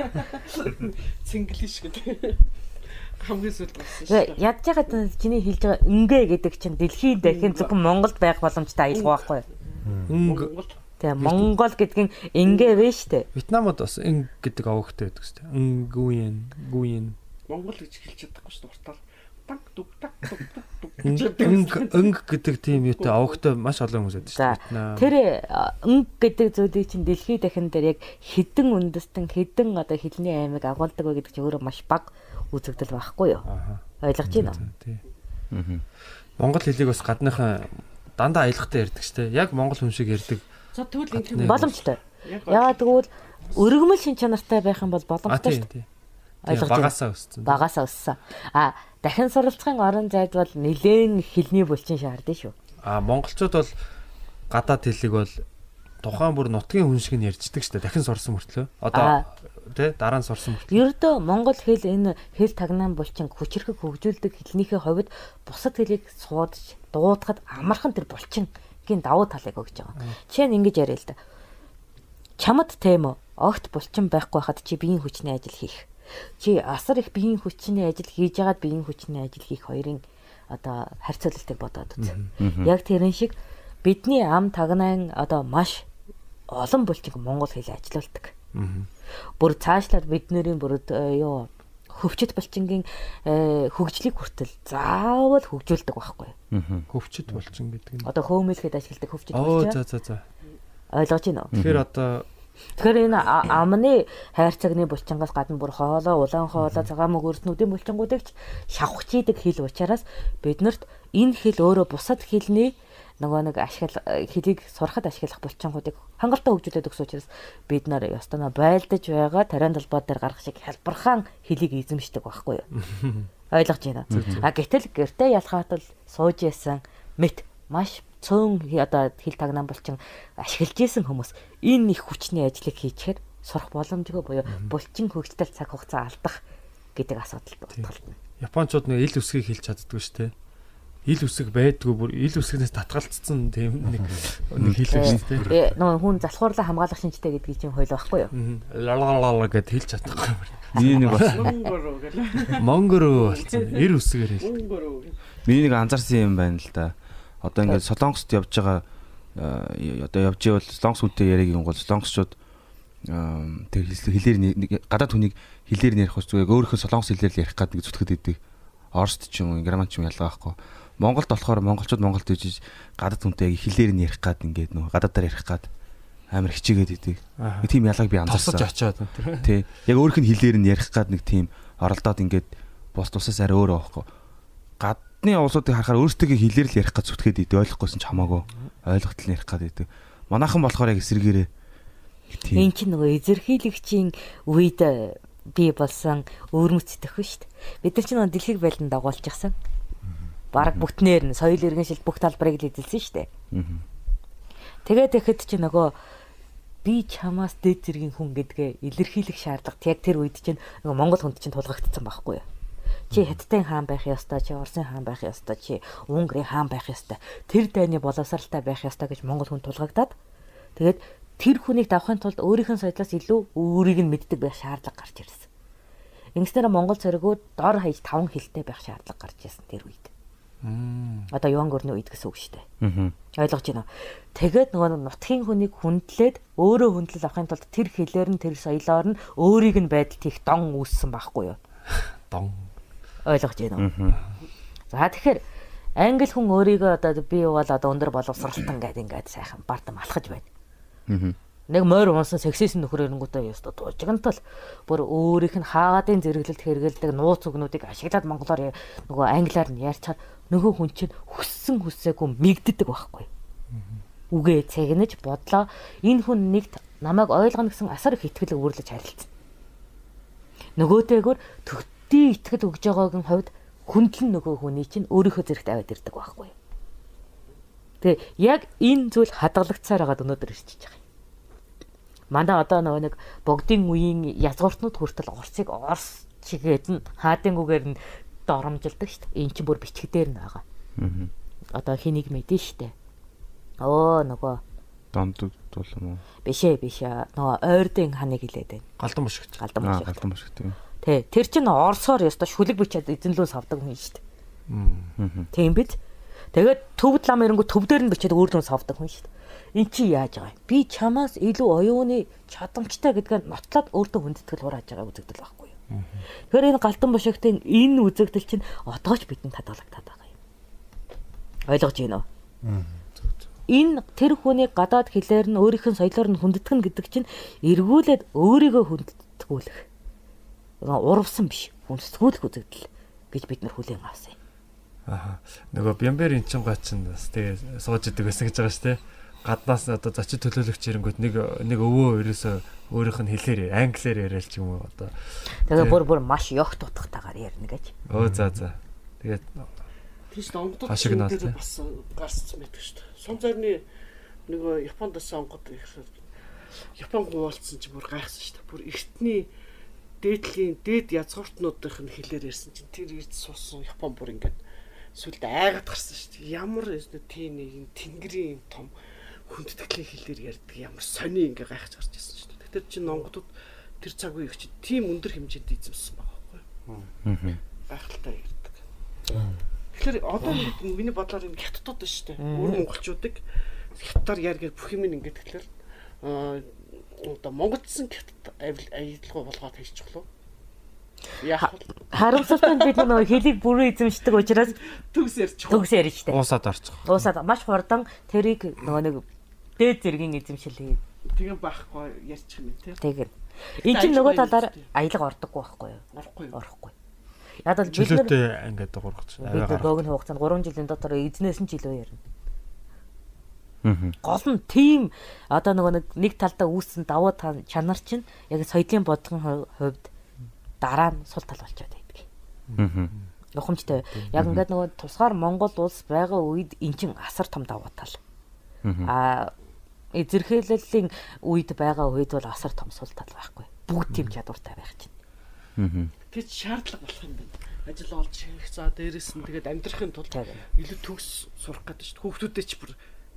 Цинглиш гэдэг. Хамгийн сүүлд болсон шүү. Ядж байгаад чиний хэлж байгаа ингээ гэдэг чинь дэлхийн дахин зөвхөн Монголд байх боломжтой аялгаа байхгүй юу? Өнг Тэгээ Монгол гэдгийн ингээ вэ штэ. Вьетнамд бас ин гэдэг овогтой байдаг дээ. Нгуyen, гуyen. Монгол гэж хэлж чадахгүй дээ. Уртаар так тук так тук так. Өнг өнг гэдэг тийм юутай овогтой маш олон хүмүүс байдаг дээ. тэр өнг гэдэг зүйлийг чинь дэлхийн дахин дээр яг хідэн үндэстэн хідэн одоо хэлний аймаг агуулдаг вэ гэдэг чинь өөрөө маш бага үзэгдэл байхгүй юу? Ойлгож байна уу? Тий. Монгол хэлийг бас гадныхан дандаа аялахтай ярьдаг дээ. Яг монгол хүн шиг ярьдаг. За тэгвэл энэ Боломжтой. Яагаад тэгвэл өргөмөл шин чанартай байх юм бол боломжтой шүү дээ. Ойлгож байна. Багасаа өссөн. Багасаа өссөн. А дахин суралцахын орон зайд бол нэлээд хэлний булчин шаардсан шүү. А монголчууд бол гадаад хэлийг бол тухайн бүр нутгийн хүн шиг нь ярьждаг шүү дээ. Дахин сурсан мөртлөө. Одоо тий дараа нь сурсан мөртлөө. Ердөө монгол хэл энэ хэл тагнаан булчин хүчрхэг хөгжүүлдэг хэлнийхээ хувьд бусад хэлийг суудж дуудахад амархан тэр булчингийн давуу талыг өгч байгаа. Жишээ нь ингэж яриа л да. Чамд тийм үү? Огт булчин байхгүй хахад чи биеийн хүчний ажил хийх. Чи асар их биеийн хүчний ажил хийж ягаад биеийн хүчний ажил хийх хоёрын одоо харьцуулалтыг бодоод үз. Яг тэрэн шиг бидний ам тагнаан одоо маш олон булчинг монгол хэлээр ажилуулдаг. Бүр цаашлаад бидний бүр э, юу хөвчт булчингийн э, хөгжлийг хүртэл заавал хөгжүүлдэг байхгүй. Хөвчт болчин гэдэг нь. Одоо хөөмөлөхөд ашигладаг хөвчт Оо булчин за за за. ойлгож байна уу? Тэгэхээр одоо Тэгэхээр энэ амны хайр цагны булчингаас гадна бүр хоолой, улаан хоолой, цагаан мөгөрснүүдийн булчингуудыг ч шавхаж идэг хэл учраас биднэрт энэ хэл өөрөө бусад хэлний нөгөө нэг ашигла хэлийг сурахад ашиглах булчингуудыг хангалттай хөгжүүлээд өгсөн учраас бид нар ёстоноо байлдаж байгаа тариан талбай дээр гарах шиг хялбархан хэлийг эзэмшдэг байхгүй юу? Ойлгож байна. А гэтэл гэртээ ялхаат л сууж ясан мэт маш цөөн одоо хил тагнаан булчин ашиглаж исэн хүмүүс энэ их хүчний ажлыг хийчихээр сурах боломжгүй буюу булчин хөгжтөл цаг хугацаа алдах гэдэг асуудалд утгална. Японочууд нэг ил үсгийг хэлж чаддгүй шүү дээ. Ил үсэг байдгүй бүр ил үсгнээс татгалцсан тийм нэг нэг шүү дээ. Э, Нөгөө хүн залхуурлаа хамгаалах шинжтэй гэдгийг чинь хойл байхгүй юу? Лалалала гэд хэлж чадахгүй. Миний нэг бас Монгороо гэл. Монгороо болсон. Ир үсгээр хэл. Монгороо гэл. миний нэг анзаарсан юм байна л да. Одоо ингээд солонгост явж байгаа э, одоо явж ивэл солонгос хүнтэй яриаг юм бол солонгосчууд тэр хэл- хэлээр нэ- нэг гадаад хүнийг хэлээр ус зүгээр өөрийнхөө солонгос хэлээр л ярих гэдэг зүтгэд идэг. Оросд ч юм уу, герман ч юм ялгаа байхгүй. Монголд болохоор монголчууд Монголд ижиж гадаад хүнтэй яг хэлээр нь ярих гад ингээд нөгөө гадаадаар ярих гад амар хичээгээд идэг. Тийм ялгааг би Тосож анзаарсан. очоод энэ. Тий. Яг өөрийнх нь хэлээр нь ярих гад нэг тийм оролдоод ингээд бус тусаас арай өөр байхгүй. Гадны улсуудыг харахаар өөрсдөө хэлээр л ярих гэж зүтгээд идэв ойлгохгүйсэн ч хамаагүй. Ойлгохтол нь ярих гад идэв. Манайхан болохоор яг эсэргээрээ тийм. Энд чинь нөгөө эзэрхийлэгчийн үед би болсон итгэх шүү дээ. Бид нар чинь нөгөө дэлхийг байлдан дагуулчихсан. Бараг бүтнээр нь соёл иргэншил бүх талбарыг л эзэлсэн шүү дээ. Тэгээд ихэд чи нөгөө би чамаас дээд зэргийн хүн гэдгээ илэрхийлэх шаардлага яг тэр үед чинь нөгөө Монгол хүнд чинь тулгагдсан байхгүй юу? Чи Хятадын хаан байх ёстой, чи Оросын хаан байх ёстой, чи Унгарын хаан байх ёстой. Тэр дайны боловсралтай байх ёстой гэж Монгол хүн тулгагдаад тэгээд тэр хүнийг давахын тулд өөрийнх нь соёлоос илүү өөрийг нь мэддэг байх шаардлага гарч ирсэн. Ингэснээр Монгол цэргүүд дор хаяж таван хилтэй байх шаардлага гарч ирсэн тэр үед. Одоо юан гөрний үед гэсэн үг шүү дээ. Ойлгож байна уу? Тэгээд нөгөө нутгийн хүнийг хүндлээд өөрөө хүндлэл авахын тулд тэр хэлээр нь тэр соёлоор нь өөрийг нь байдалт их дон үүссэн байхгүй юу? Дон. Ойлгож байна уу? За тэгэхээр англи хүн өөрийгөө одоо би бол одоо өндөр боловсралтан гэдэг ингээд сайхан бардам алхаж байна. Нэг морь унсан сексист нөхөр эрэнгүүтээ ёстой дуужигнтал бүр өөрийнх нь хаагаадын зэрэглэлд хэрэгэлдэг нууц үгнүүдийг ашиглаад монголоор нөгөө англиар нь ярьчаар нөгөө хүн чинь хүссэн хүсээгүй мигддэг байхгүй. Үгээ цэгнэж бодлоо энэ хүн нэгт намайг ойлгоно гэсэн асар их ихтгэл өөрлөж харилцсан. Нөгөөтэйгөр төгтий ихтгэл өгж байгаагийн хувьд хүндлэн нөгөө хүний чинь өөрийнхөө зэрэгт аваад ирдэг байхгүй. Тэгээ яг энэ зүйл хадгалагдсаар байгаад өнөөдөр ирчихэж байгаа юм. Манай одоо нөгөө нэг богдын үеийн язгууртнууд хүртэл Оросыг Орос чигээд нь хаадынгүүгээр нь доромжилдаг шүү дээ. Энд чинь бүр бичгдээр нь байгаа. Мгм. Одоо хэнийг мэдэн шүү дээ. Оо нөгөө Донд дуулам уу? бишээ бишээ нөгөө ойрдын ханыг хилээд байна. Галдан бошигч. Галдан Аа, бишээ. галдан их тийм. Тэ тэр чинь орсоор ёстой шүлэг бичээд эзэнлүү савдаг хүн шүү дээ. Мгм. Тийм биз? Тэгээд төвд лам ирэнгүү төв дээр нь бичээд өөр дүн савдаг хүн шүү дээ. Эн чи яаж байгаа юм? Би чамаас илүү оюуны чадамжтай гэдгээ нотлоод өөртөө хүндэтгэл хурааж байгаа үзэгдэл байхгүй? Тэгэхээр энэ галтан бошигтын энэ үзэгдэл чинь одоо ч бидэнд хадгалагдаад байгаа юм. Ойлгож байна уу? Энэ тэр хүний гадаад хэлээр нь өөрийнх нь соёлоор нь хүндэтгэн гэдэг чинь эргүүлээд өөрийгөө хүндэтгүүлэх. Урвсан биш. Хүндэтгүүлэх үзэгдэл гэж бид нар хүлээн авсан юм. Аа. Нөгөө Бямбер эн чин гач нь бас тэгээ сууж идэг байсан гэж байгаа шүү дээ. Гаднаас одоо зочид төлөөлөгч ирэнгүүт нэг нэг өвөө ерөөсөө өөрийнх нь хэлээр англиар яриад ч юм уу одоо. Тэгээ бүр бүр маш ёх тутагтаагаар ярина гэж. Өө за за. Тэгээд Тийш наал, дээр бас гарцсан байдаг шүү дээ. Сум зарны нөгөө Японд бас онгод. Япон гуулцсан чи бүр гайхсан шүү дээ. Бүр эртний дээдлийн дээд язгууртнуудынх нь хэлээр ярьсан чинь тэр ирд суусан Япон бүр ингээд сүлд айгаад гарсан шүү дээ. Ямар тийм нэг тэнгэрийн том хүндэтгэлийн хэлээр ярьдаг ямар сони ингээ гайхаж гарч ирсэн шүү дээ. Тэр чинь онгодод тэр цаг үеийг чи тийм өндөр хэмжээнд эзэмсэн байгаа байхгүй юу? Гайхалтай ярьдаг. Тэгэхээр одоо миний бодлоор энэ хятадууд шүү дээ. Өөр монголчуудыг хятадаар яргээд бүх юм ингээд тэгэхээр аа одоо монголчсан хятад аялалгаа болгоод хийчих вэ? Харамсалтай нь бид нөгөө хэлийг бүрэн эзэмшдэг учраас Төгс ярьчих. төгс ярина штэ. уусаад орчих. Уусаад маш хурдан тэрийг нөгөө нэг дээд зэргийн эзэмшил хий. Тэгээ байхгүй ярьчих юм тий. Тэгэр. Энэ чинь нөгөө талаар аялга ордоггүй байхгүй юу? Орохгүй юу? Орохгүй. Яг л бид Чөлөөтэй ингээд гургаж. бид нар богино хугацаанд 3 жилийн дотор эзнээс нь илүү ярина. Гол нь тийм одоо нөгөө нэг нэг талдаа үүссэн давуу та- чанар чинь яг соёлын бодлогын ху- хувьд дараа нь сул тал болчиход байдаг. Мгм. Ухамжтай. Яг ингээд нөгөө тусгаар Монгол улс байгаа үед эн чин асар том давуу тал. Мгм. А Эзэрхийлэлийн үед байгаа үед бол асар том сул тал байхгүй. Бүгд тийм чадвартай байх чинь. Аа. Тэд шаардлага болох юм байна. Ажил олж хийх за дээрэс нь тэгээд амьдрахын тулд илүү төгс сурах гэдэг шүү дээ. Хүүхдүүдээ ч бүр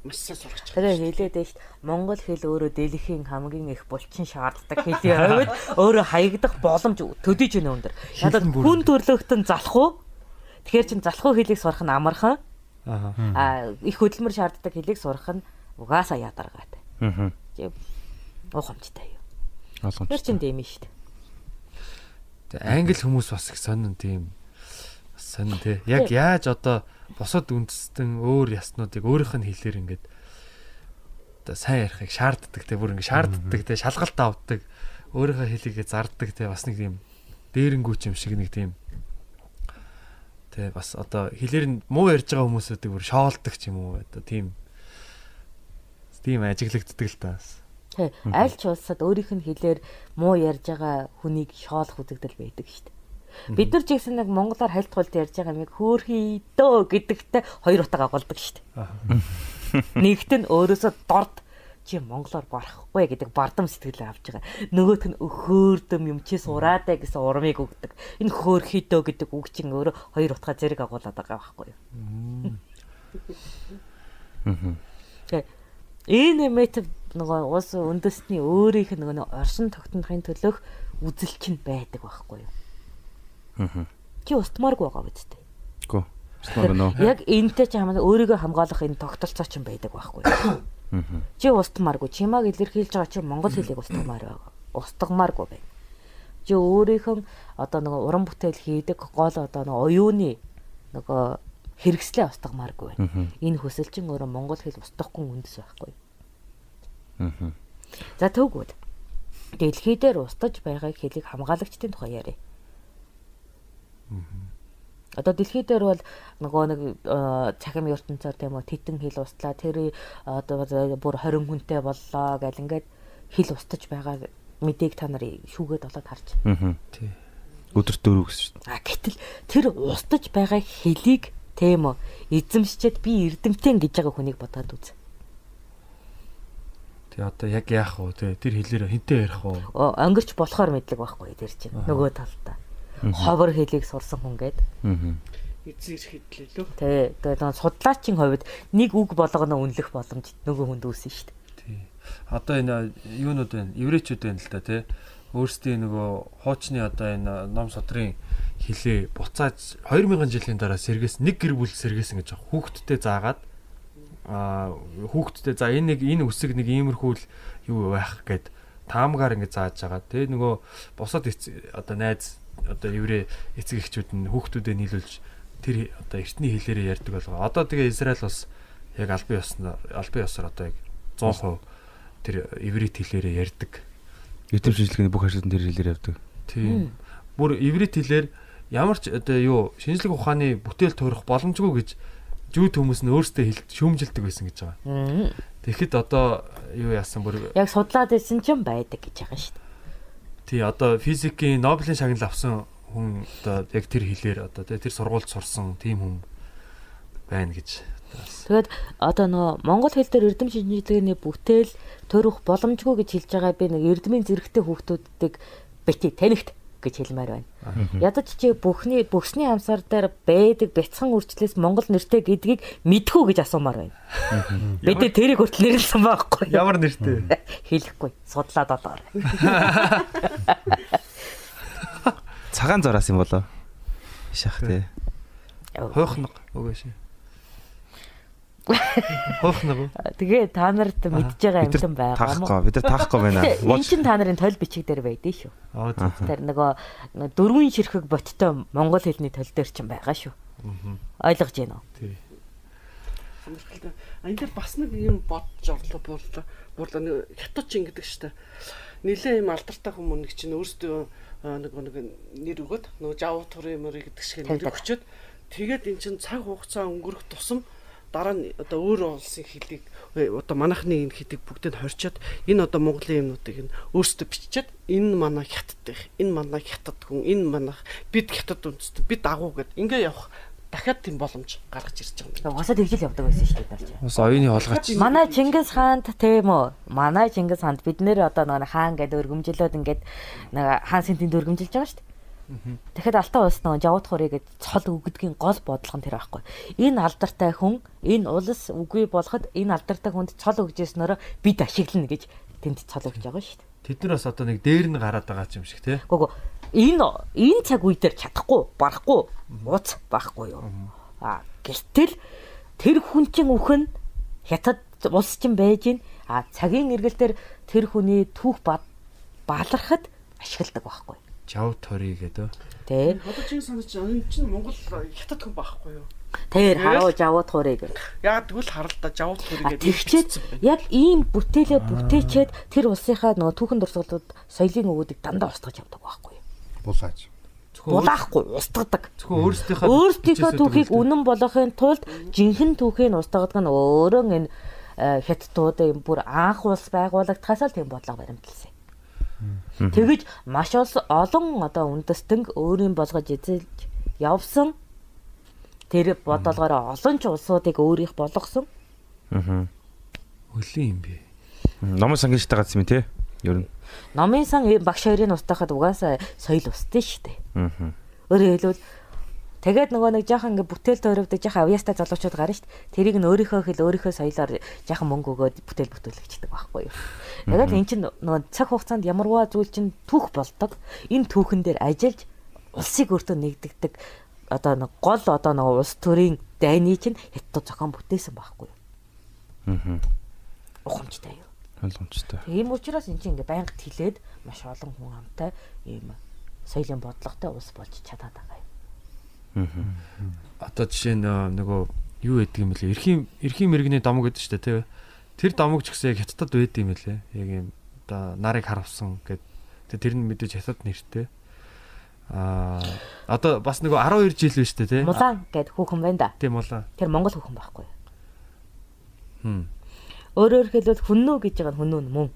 маш сайн сурах гэж Тэгээ хэлээд байж Монгол хэл өөрөө дэлхийн хамгийн их булчин шаарддаг хэлний хувьд өөрөө хаягдах боломж төдийж байна өндөр. Ядад хүн төрлөختөн залах уу? Тэгэхээр чин залах уу хэлийг сурах нь амархан. Аа. Их хөдөлмөр шаарддаг хэлийг сурах нь угаасаа ядаргаатай. Аа. Ухамжтай юу. Тэр Ойлгомжтой. чин дэм шүү дээ. Тэг англи хүмүүс бас их сонин тийм бас сонин тий. Яг яаж одоо босод үндэстэн өөр яснуудыг өөрийнх нь хэлээр ингээд одоо сайн ярихыг шаарддаг тий. Бүр ингээд шаарддаг тий. Шалгалт авдаг. Өөрийнхөө хэлийгээ зарддаг тий. Бас нэг тийм дээрэнгүүч юм шиг нэг тийм тий. Бас одоо хэлээр нь муу ярьж байгаа хүмүүсүүдийг бүр шоолдог ч юм уу. Одоо тийм тийм ажиглагддаг л та бас. Тий. Аль ч улсад өөрийнх нь хэлээр муу ярьж байгаа хүнийг шоолох үзэгдэл байдаг шүү дээ. Бид нар ч гэсэн нэг монголоор хальт хулт ярьж байгаа юм хөөхий дөө гэдэгтээ хоёр утга агуулдаг шүү дээ. Нэгт нь өөрөөсөө дорд чи монголоор барахгүй гэдэг бардам сэтгэлээ авч байгаа. Нөгөөх нь өхөөрдөм юм чи сураадаа гэсэн урмыг өгдөг. Энэ хөөхий дөө гэдэг үг чинь өөрөө хоёр утга зэрэг агуулдаг байгаа байхгүй юу? Тэгээ мэт нөгөө уус үндэсний өөрийнх нь нөгөө оршин тогтнохын төлөх үзэл чинь байдаг байхгүй юу? Аа. Чи устмааргүй байгаа дээ. Гү. Стон нөө. Яг энэтэй ч хамаа өөрийгөө хамгаалах энэ тогтолцоо ч юм байдаг байхгүй юу? Аа. Чи устмааргүй, чимааг илэрхийлж байгаа чи монгол хэлийг устгамаар байгаа. Устгамааргүй байна. Чи өөрийнхөө одоо нөгөө уран бүтээл хийдэг гол одоо нөгөө оюуны нөгөө хэрэгслээ устгамааргүй байна. Аа. Энэ хүсэл чинь өөрөө монгол хэл устгахгүй үндэс байхгүй? Аа. За төвгүүд. Дэлхий дээр устж байгаа хэлийг хамгаалагчдын тухай яриа. Одоо дэлхий дээр бол нөгөө нэг э, цахим ертөнцөөр тийм үү титэн хэл устлаа тэр э, одоо бүр 20 хүнтэй боллоо гэл ингээд хэл устж байгаа мэдээг та нар шүүгээд болоод харж. Аа. Тий. Өдөрт дөрөв гэсэн шүү дээ. А гэтэл тэр устж байгаа хэлийг тийм үү эзэмшчихэд би эрдэмтэн гэж байгаа хүнийг бодоод үз. Тэгээ одоо яг яах вэ? Тэгээ тэр хэлээр хинтээ ярих уу? О, Өнгөрч болохоор мэдлэг байхгүй тэр чинь нөгөө талдаа. Ховор хэлийг сурсан хүн гээд Аа. эзэн ирэх хэдлээ лөө. Тэ тэгээд судлаачийн хувьд нэг үг болгоно үнэлэх боломж нөгөө хүнд үүсэн шүү дээ. Тий. Одоо энэ юунууд байна? Еврейчүүд байна л да тий. Өөрсдийн нөгөө хуучны одоо энэ ном содрын хилээ буцааж 2000 жилийн дараа сэргээс нэг гэр бүл сэргээсэн гэж. Хүүхдтэй заагаад аа хүүхдтэй за энэ нэг энэ үсэг нэг иймэрхүү л юу байх гэд таамгаар ингэ зааж байгаа. Тэгээ нөгөө бусад одоо найз одоо еврей эцэг эхчүүд нь хүүхдүүдэд нийлүүлж тэр одоо эртний хэлээрээ ярьдаг болгоо. Одоо тэгээ Израиль бас яг албан ёсноор албан ёсоор одоо яг 100% тэр иврит хэлээрээ ярьдаг. YouTube шинжилгээний бүх ажлын тэр хэлээр явдаг. Тийм. Бүр иврит хэлээр ямар ч одоо юу шинжлэх ухааны бүтээл туурах боломжгүй гэж зүүд хүмүүс нь өөрсдөө хэлд шүүмжилдэг байсан гэж байгаа. Тэгэхэд одоо юу яасан бүр Яг судлаад байсан ч юм байдаг гэж байгаа шүү дээ. тий одоо физикийн Нобелийн шагнал авсан хүн одоо яг тэр хэлээр одоо тэр сургуульд сурсан тийм хүн байна гэж. Тэгээд одоо нөгөө монгол хэл дээр эрдэм шинжилгээний бүтээл төрөх боломжгүй гэж хэлж байгаа би нэг эрдмийн зэрэгтэй хүүхдүүдийг бити танихт гэж хэлмээр байна. Ядаж чи бүхний бүхсний амсаар дээр байдаг бяцхан үрчлээс монгол нэртэй гэдгийг мэдхүү гэж асуумаар байна. Бид тэрийг хүртэл нэрлсэн байхгүй. Ямар нэртэй? Хэлэхгүй. Судлаад болоо. Цагаан зараас юм болоо. Шах тий. Хойхног үгээш. Хойхног уу? Тэгээ та нарт мэдж байгаа юмсан байгаа таахгүй. Бид нар таахгүй байна. Энэ чинь та нарын тойл бичиг дээр байдээ шүү. Тэр нөгөө дөрвөн ширхэг боттой монгол хэлний тойл дээр ч юм байгаа шүү. Ойлгож байна уу? Тий. Сонирхолтой. А энэ дээр бас нэг юм бодож орлоо буурлаа. Буурлаа нэг хятад чин гэдэг штэ. Нилээ юм алдартай хүмүүс нэг чинь өөрсдөө нэг нэг нэр өгöd нөгөө жав турын мөр гэдэг шиг нэр өгчөөд тэгээд эн чин цаг хугацаа өнгөрөх тусам дараа нь одоо өөр улсын хэлийг одоо манайхны энэ хэлийг бүгдийг хорчоод энэ одоо Монголын юмнуудыг нь өөрсдөө биччихэд энэ манай хятад их энэ манай хятад хүн энэ манайх бид хятад үндэстэн бид агуу гэд ингээ явах дахиад тийм боломж гаргаж ирж байгаа юм. Угаасаа тэгжил явдаг байсан шүү дээ дарж. Бас оюуны холгооч. Манай Чингис хаанд тийм үү? Манай Чингис хаанд бид нэр одоо нэг хаан гэдэг өргөмжлөөд ингээд нэг хаан сэнтинд өргөмжилж байгаа шүү дээ. Тэгэхэд алтан улс нэг жавууд хорыг гэд цол өгдгийн гол бодлого нь тэр байхгүй. Энэ алдартай хүн энэ улс үгүй болоход энэ алдартай хүнд цол өгжсөнөөр бид ашиглана гэж тэнд цол өгж байгаа шүү дээ. Тэд нар бас одоо нэг дээр нь гараад байгаа юм шиг тий. Гүг энэ энэ цаг үе дээр чадахгүй барахгүй ууц байхгүй юу. А гэтэл тэр хүн чинь үхэн хятад улс чинь байж гин а цагийн эргэл дээр тэр хүний түүх балархад ашигладаг байхгүй. Жав тори гэдэг. Тэ. Одоо чинь санаж энэ чинь Монгол хятад хүн байхгүй юу? Тэр харуу жавууд хуурыг. Яг тэгвэл харалта жавд А төргээд тэгчээд яг ийм бүтээлээ бүтээчээд тэр улсынхаа нөгөө түүхэн дурсгалууд соёлын өвөдийг дандаа устгаж явдаг байхгүй юу. Булааж. Булаахгүй устгадаг. Зөвхөн өөрсдийнхөө Өөрсдийнхөө түүхийг үнэн болгохын тулд жинхэнэ түүхийг устгадаг нь өөрөө энэ э, хятадууд юм бүр анх улс байгуулагдахаас л тийм бодлого баримтлсан. Тэгэж маш олон одоо үндэстэн өөрийн болгож эзэлж явсан тэр бодлогоор олон ч улсуудыг өөрийнх болгосон. Аа. Өлөө юм бэ. Номын сангижтай гацсан юм тий. Ер нь. Номын сан багш хоёрын устгахад угаасаа соёл устдээ шүү дээ. Аа. Өөрөөр хэлбэл тэгээд нөгөө нэг жоохон ингээ бүтээл төрөвдөг жоохон авьяастай залуучууд гарна шүү дээ. Тэрийг нь өөрийнхөө хэл өөрийнхөө соёлоор жоохон мөнгө өгөөд бүтээл бүтээлгчдэг байхгүй юу. Тэгээд эн чинь нөгөө цаг хугацаанд ямарваа зүйл чинь түүх болдог. Энэ түүхэн дээр ажиллаж улсыг өөртөө нэгдэгдэг одоо нэг гол одоо нэг улс төрийн дайны чинь хятад зохион бүтээсэн байхгүй юу. Аа. Ухамжтай юу. Ойлгомжтой. Тийм учраас эн чинь ингээ байнга тэлээд маш олон хүн амтай ийм соёлын бодлоготой улс болж чадаад байгаа юм. Аа. Одоо жишээ нь э, нөгөө юу гэдэг юм бэлээ. Эрхийн эрхийн мэрэгний домог гэдэг чинь тий. Тэр домог ч гэсэн яг хятадд байд юм бэлээ. Яг юм одоо нарыг харавсан гэд. Тэгээ тэр нь мэдээж хятад нэртэй. Аа одоо бас нөгөө 12 жил биш үү тий. Мулан гэд хүүхэн байна да. Тийм улаа. Тэр Монгол хүүхэн байхгүй. Хм. Өөрөөр хэлбэл хүннүү гэж байгаа нь хүннүү мөн.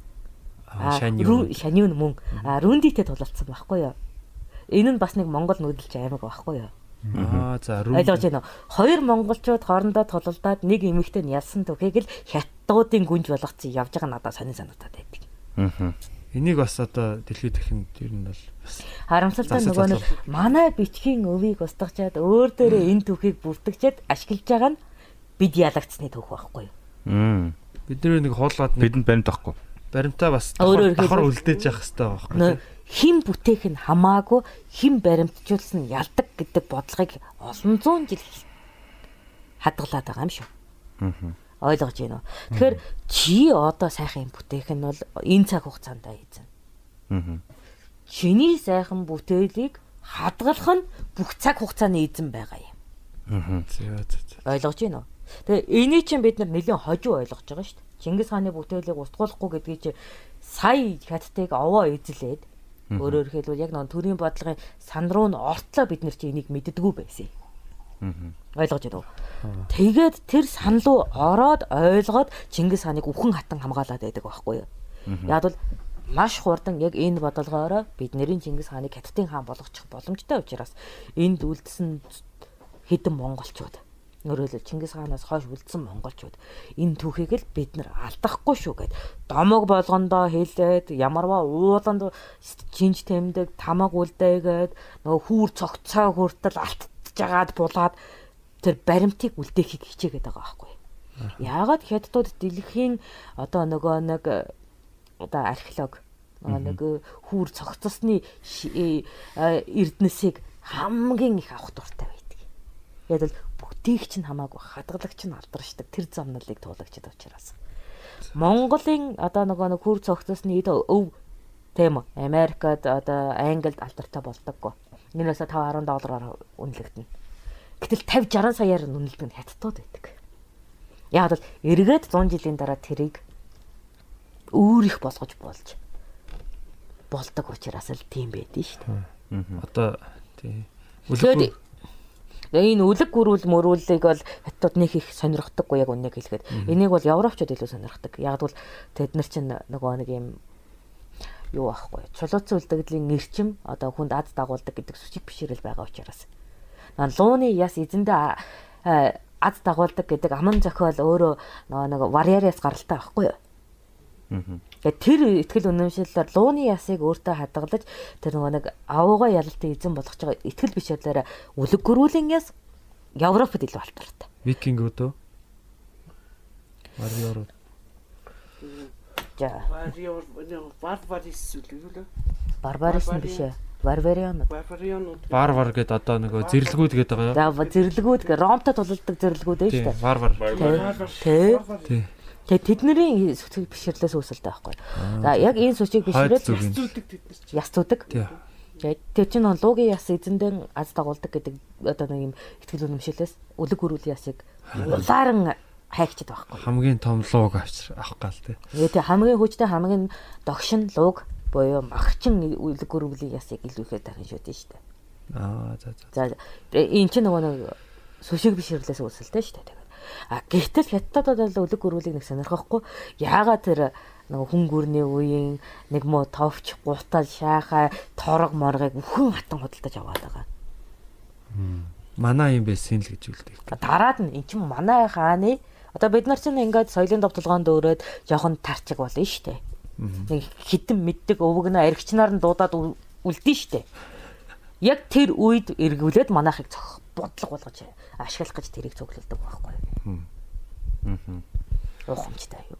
Аа шань рүү- юу. шаниу нь мөн. А рүндитэй тулалцсан байхгүй юу. Энэ нь бас нэг Монгол нүүдэлч аймаг байхгүй юу. Аа за рүү. Ойлгож байна уу? Хоёр монголчууд хоорондоо тулалдаад нэг эмэгтэй нь ялсан түүхийг л хятадуудын гүнж болгоцсон явж байгаа надад сонин санагдаад байдаг. Аа. Энийг бас одоо дэлхийд дахин ер нь бол бас Харамсалтай нөгөө нэг манай бичгийн өвийг устгачаад өөр дээрээ энэ түүхийг бүртгэжээд ашиглаж байгаа нь бид ялагдсны түүх байхгүй юу? Мм. бид нэг хуулгаад нэг Бидэнд баримт авахгүй. баримтаа бас давхар үлдээж явах хэрэгтэй байхгүй. Хим бүтээх нь хамаагүй хим баримтжуулсан ялдаг гэдэг бодлогыг олон зуун жил хадгалаад байгаа юм шүү. Аа. Ойлгож байна уу? Тэгэхээр чи одоо сайхан юм бүтээх нь бол энэ цаг хугацаанд эзэн. Аа. Чиний сайхан бүтээлийг хадгалах нь бүх цаг хугацааны эзэн байгаа юм. Аа. Ойлгож байна уу? Тэгээ энийг чинь бид нар нэлээд хожуу ойлгож байгаа шүү дээ. Чингис хааны бүтээлийг устгуулахгүй гэдгийг чи сая хаттайг овоо эзлээд өөрөөр хэлбэл яг нэг төрийн бодлогын сан руу нь ортлоо бид нар чи энийг мэддэггүй байсан. Аа. Ойлгож байна уу? Тэгээд тэр сан руу ороод ойлгоод Чингис хааныг үхэн хатан хамгаалаад байдаг байхгүй юу? Яг бол маш хурдан яг энэ бодлогоороо бидний Чингис хааныг хаттын хаан болгочих боломжтой учраас энд үлдсэн хэдэн монголчууд хэлбэл Чингис хаанаас хойш үлдсэн монголчууд энэ түүхийг л бид нар алдахгүй шүү гэд домог болгондоо хэлээд ямарваа ууланд чинж тэмдэг тамаг үлдээгээд нөгөө хүүр цогцоо хүртэл алтжгаад булаад тэр баримтыг үлдээхийг хичээгээд байгаа байхгүй. Яагаад хятадууд дэлхийн одоо нөгөө нэг одоо археолог нөгөө нэг хүүр цогцсны э, э, эрдэнэсийг хамгийн их авах дуртай байдаг. Яг л бүтээгч нь хамаагүй хадгалагч нь алдаршдаг тэр замналыг туулагчд учраас. Монголын одоо нөгөө нэг хүүр цогцсны эд өв тийм үү Америкад одоо Англид алдартай болдоггүй. Энэ бас 5 10 доллараар үнэлэгдэнэ. Гэтэл 50 60 саяар нь үнэлдэг нь хятадууд байдаг. Яг л эргээд 100 жилийн дараа тэрийг өөрих болгож болж болдог учраас л тийм байдэн шүү дээ. Одоо тий. Тэгээд энэ үлэг гүрүүл мөрүүлийг бол хятад нэг их сонирхдаггүй яг үннийг хэлэхэд. Энийг бол европчууд илүү сонирхдаг. Яг бол тэд нар чинь нөгөө нэг юм юу аахгүй. Чулууцсан үлдэгдлийн эрчим одоо хүнд ад дагуулдаг гэдэг сүчиг бишрэл байгаа учраас. Лууны яс эзэндээ а- а- аз дагуулдаг гэдэг аман зохиол өөрөө нөгөө нэг варьяриас гаралтай байхгүй юу? Тэгээд тэр ихтгэл үнэмшиллээр лууны ясыг өөртөө хадгалж тэр нөгөө нэг авууга ялалтын эзэн болгож байгаа ихтгэл бишэлээр үлэг гөрүүлийн яс Европод илүү алтартай. Викингүүд үү? Warrior. За, Вариор варварис үлээ. барбарис нь биш ээ. Барбариан. Варварионууд Варвар гэдэг одоо нөгөө зэрлгүүд гэдэг байгаа юу? За, зэрлэгүүд гэ ромтой тулалдаг зэрлэгүүд ээ шүү дээ. варвар. Тэ. Тий. Тэгээ тэдний сүцэг бишрлээс үүсэлтэй байхгүй. За, яг энэ Хойд бишрээд зүг. зүудэг тэд нар чинь. ястуудаг. Тий. Тэгээд тэр чинь луугийн яс эзэндээ аз дагуулдаг гэдэг одоо нэг юм ихтгэл үнэмшилээс үлэг гөрүүл ясыг улааран хайгчд байхгүй. Хамгийн том лууг авчир авах гал тий. Тэгээ тэг хамгийн хүчтэй хамгийн догшин лууг буюу махчин үлэг гөрүүлийн ясыг илүү ихээр дарин шүтэн дээ. Аа за за. За энэ чинь нөгөө нэг сүшиг бишрлээс үүсэлтэй дээ. А гэтэл хятадууд бол үлэг гөрүүлийг нэг сонирхохгүй. Яагаад тэр нөгөө хүн гүрний үеийн нэг муу товч гутал шаахаа торог моргийг өхөн хатан худалдаж аваад байгаа. Манай юм байсан л гэж үлдээ. Дараад нь эн чинь манай хааны одоо бид нар чинь ингээд соёлын довтлогоонд өөрөөд жоохон тарчиг болно шүү дээ. Нэг хитэн мэддэг өвгнө аригчнаар нь дуудаад үл- үлдэн шүү дээ. Яг тэр үед эргүүлээд манайхыг цох бодлого болгож ашиглах гэж тэрийг цуглуулдаг байхгүй юу? Ухамжтай юу?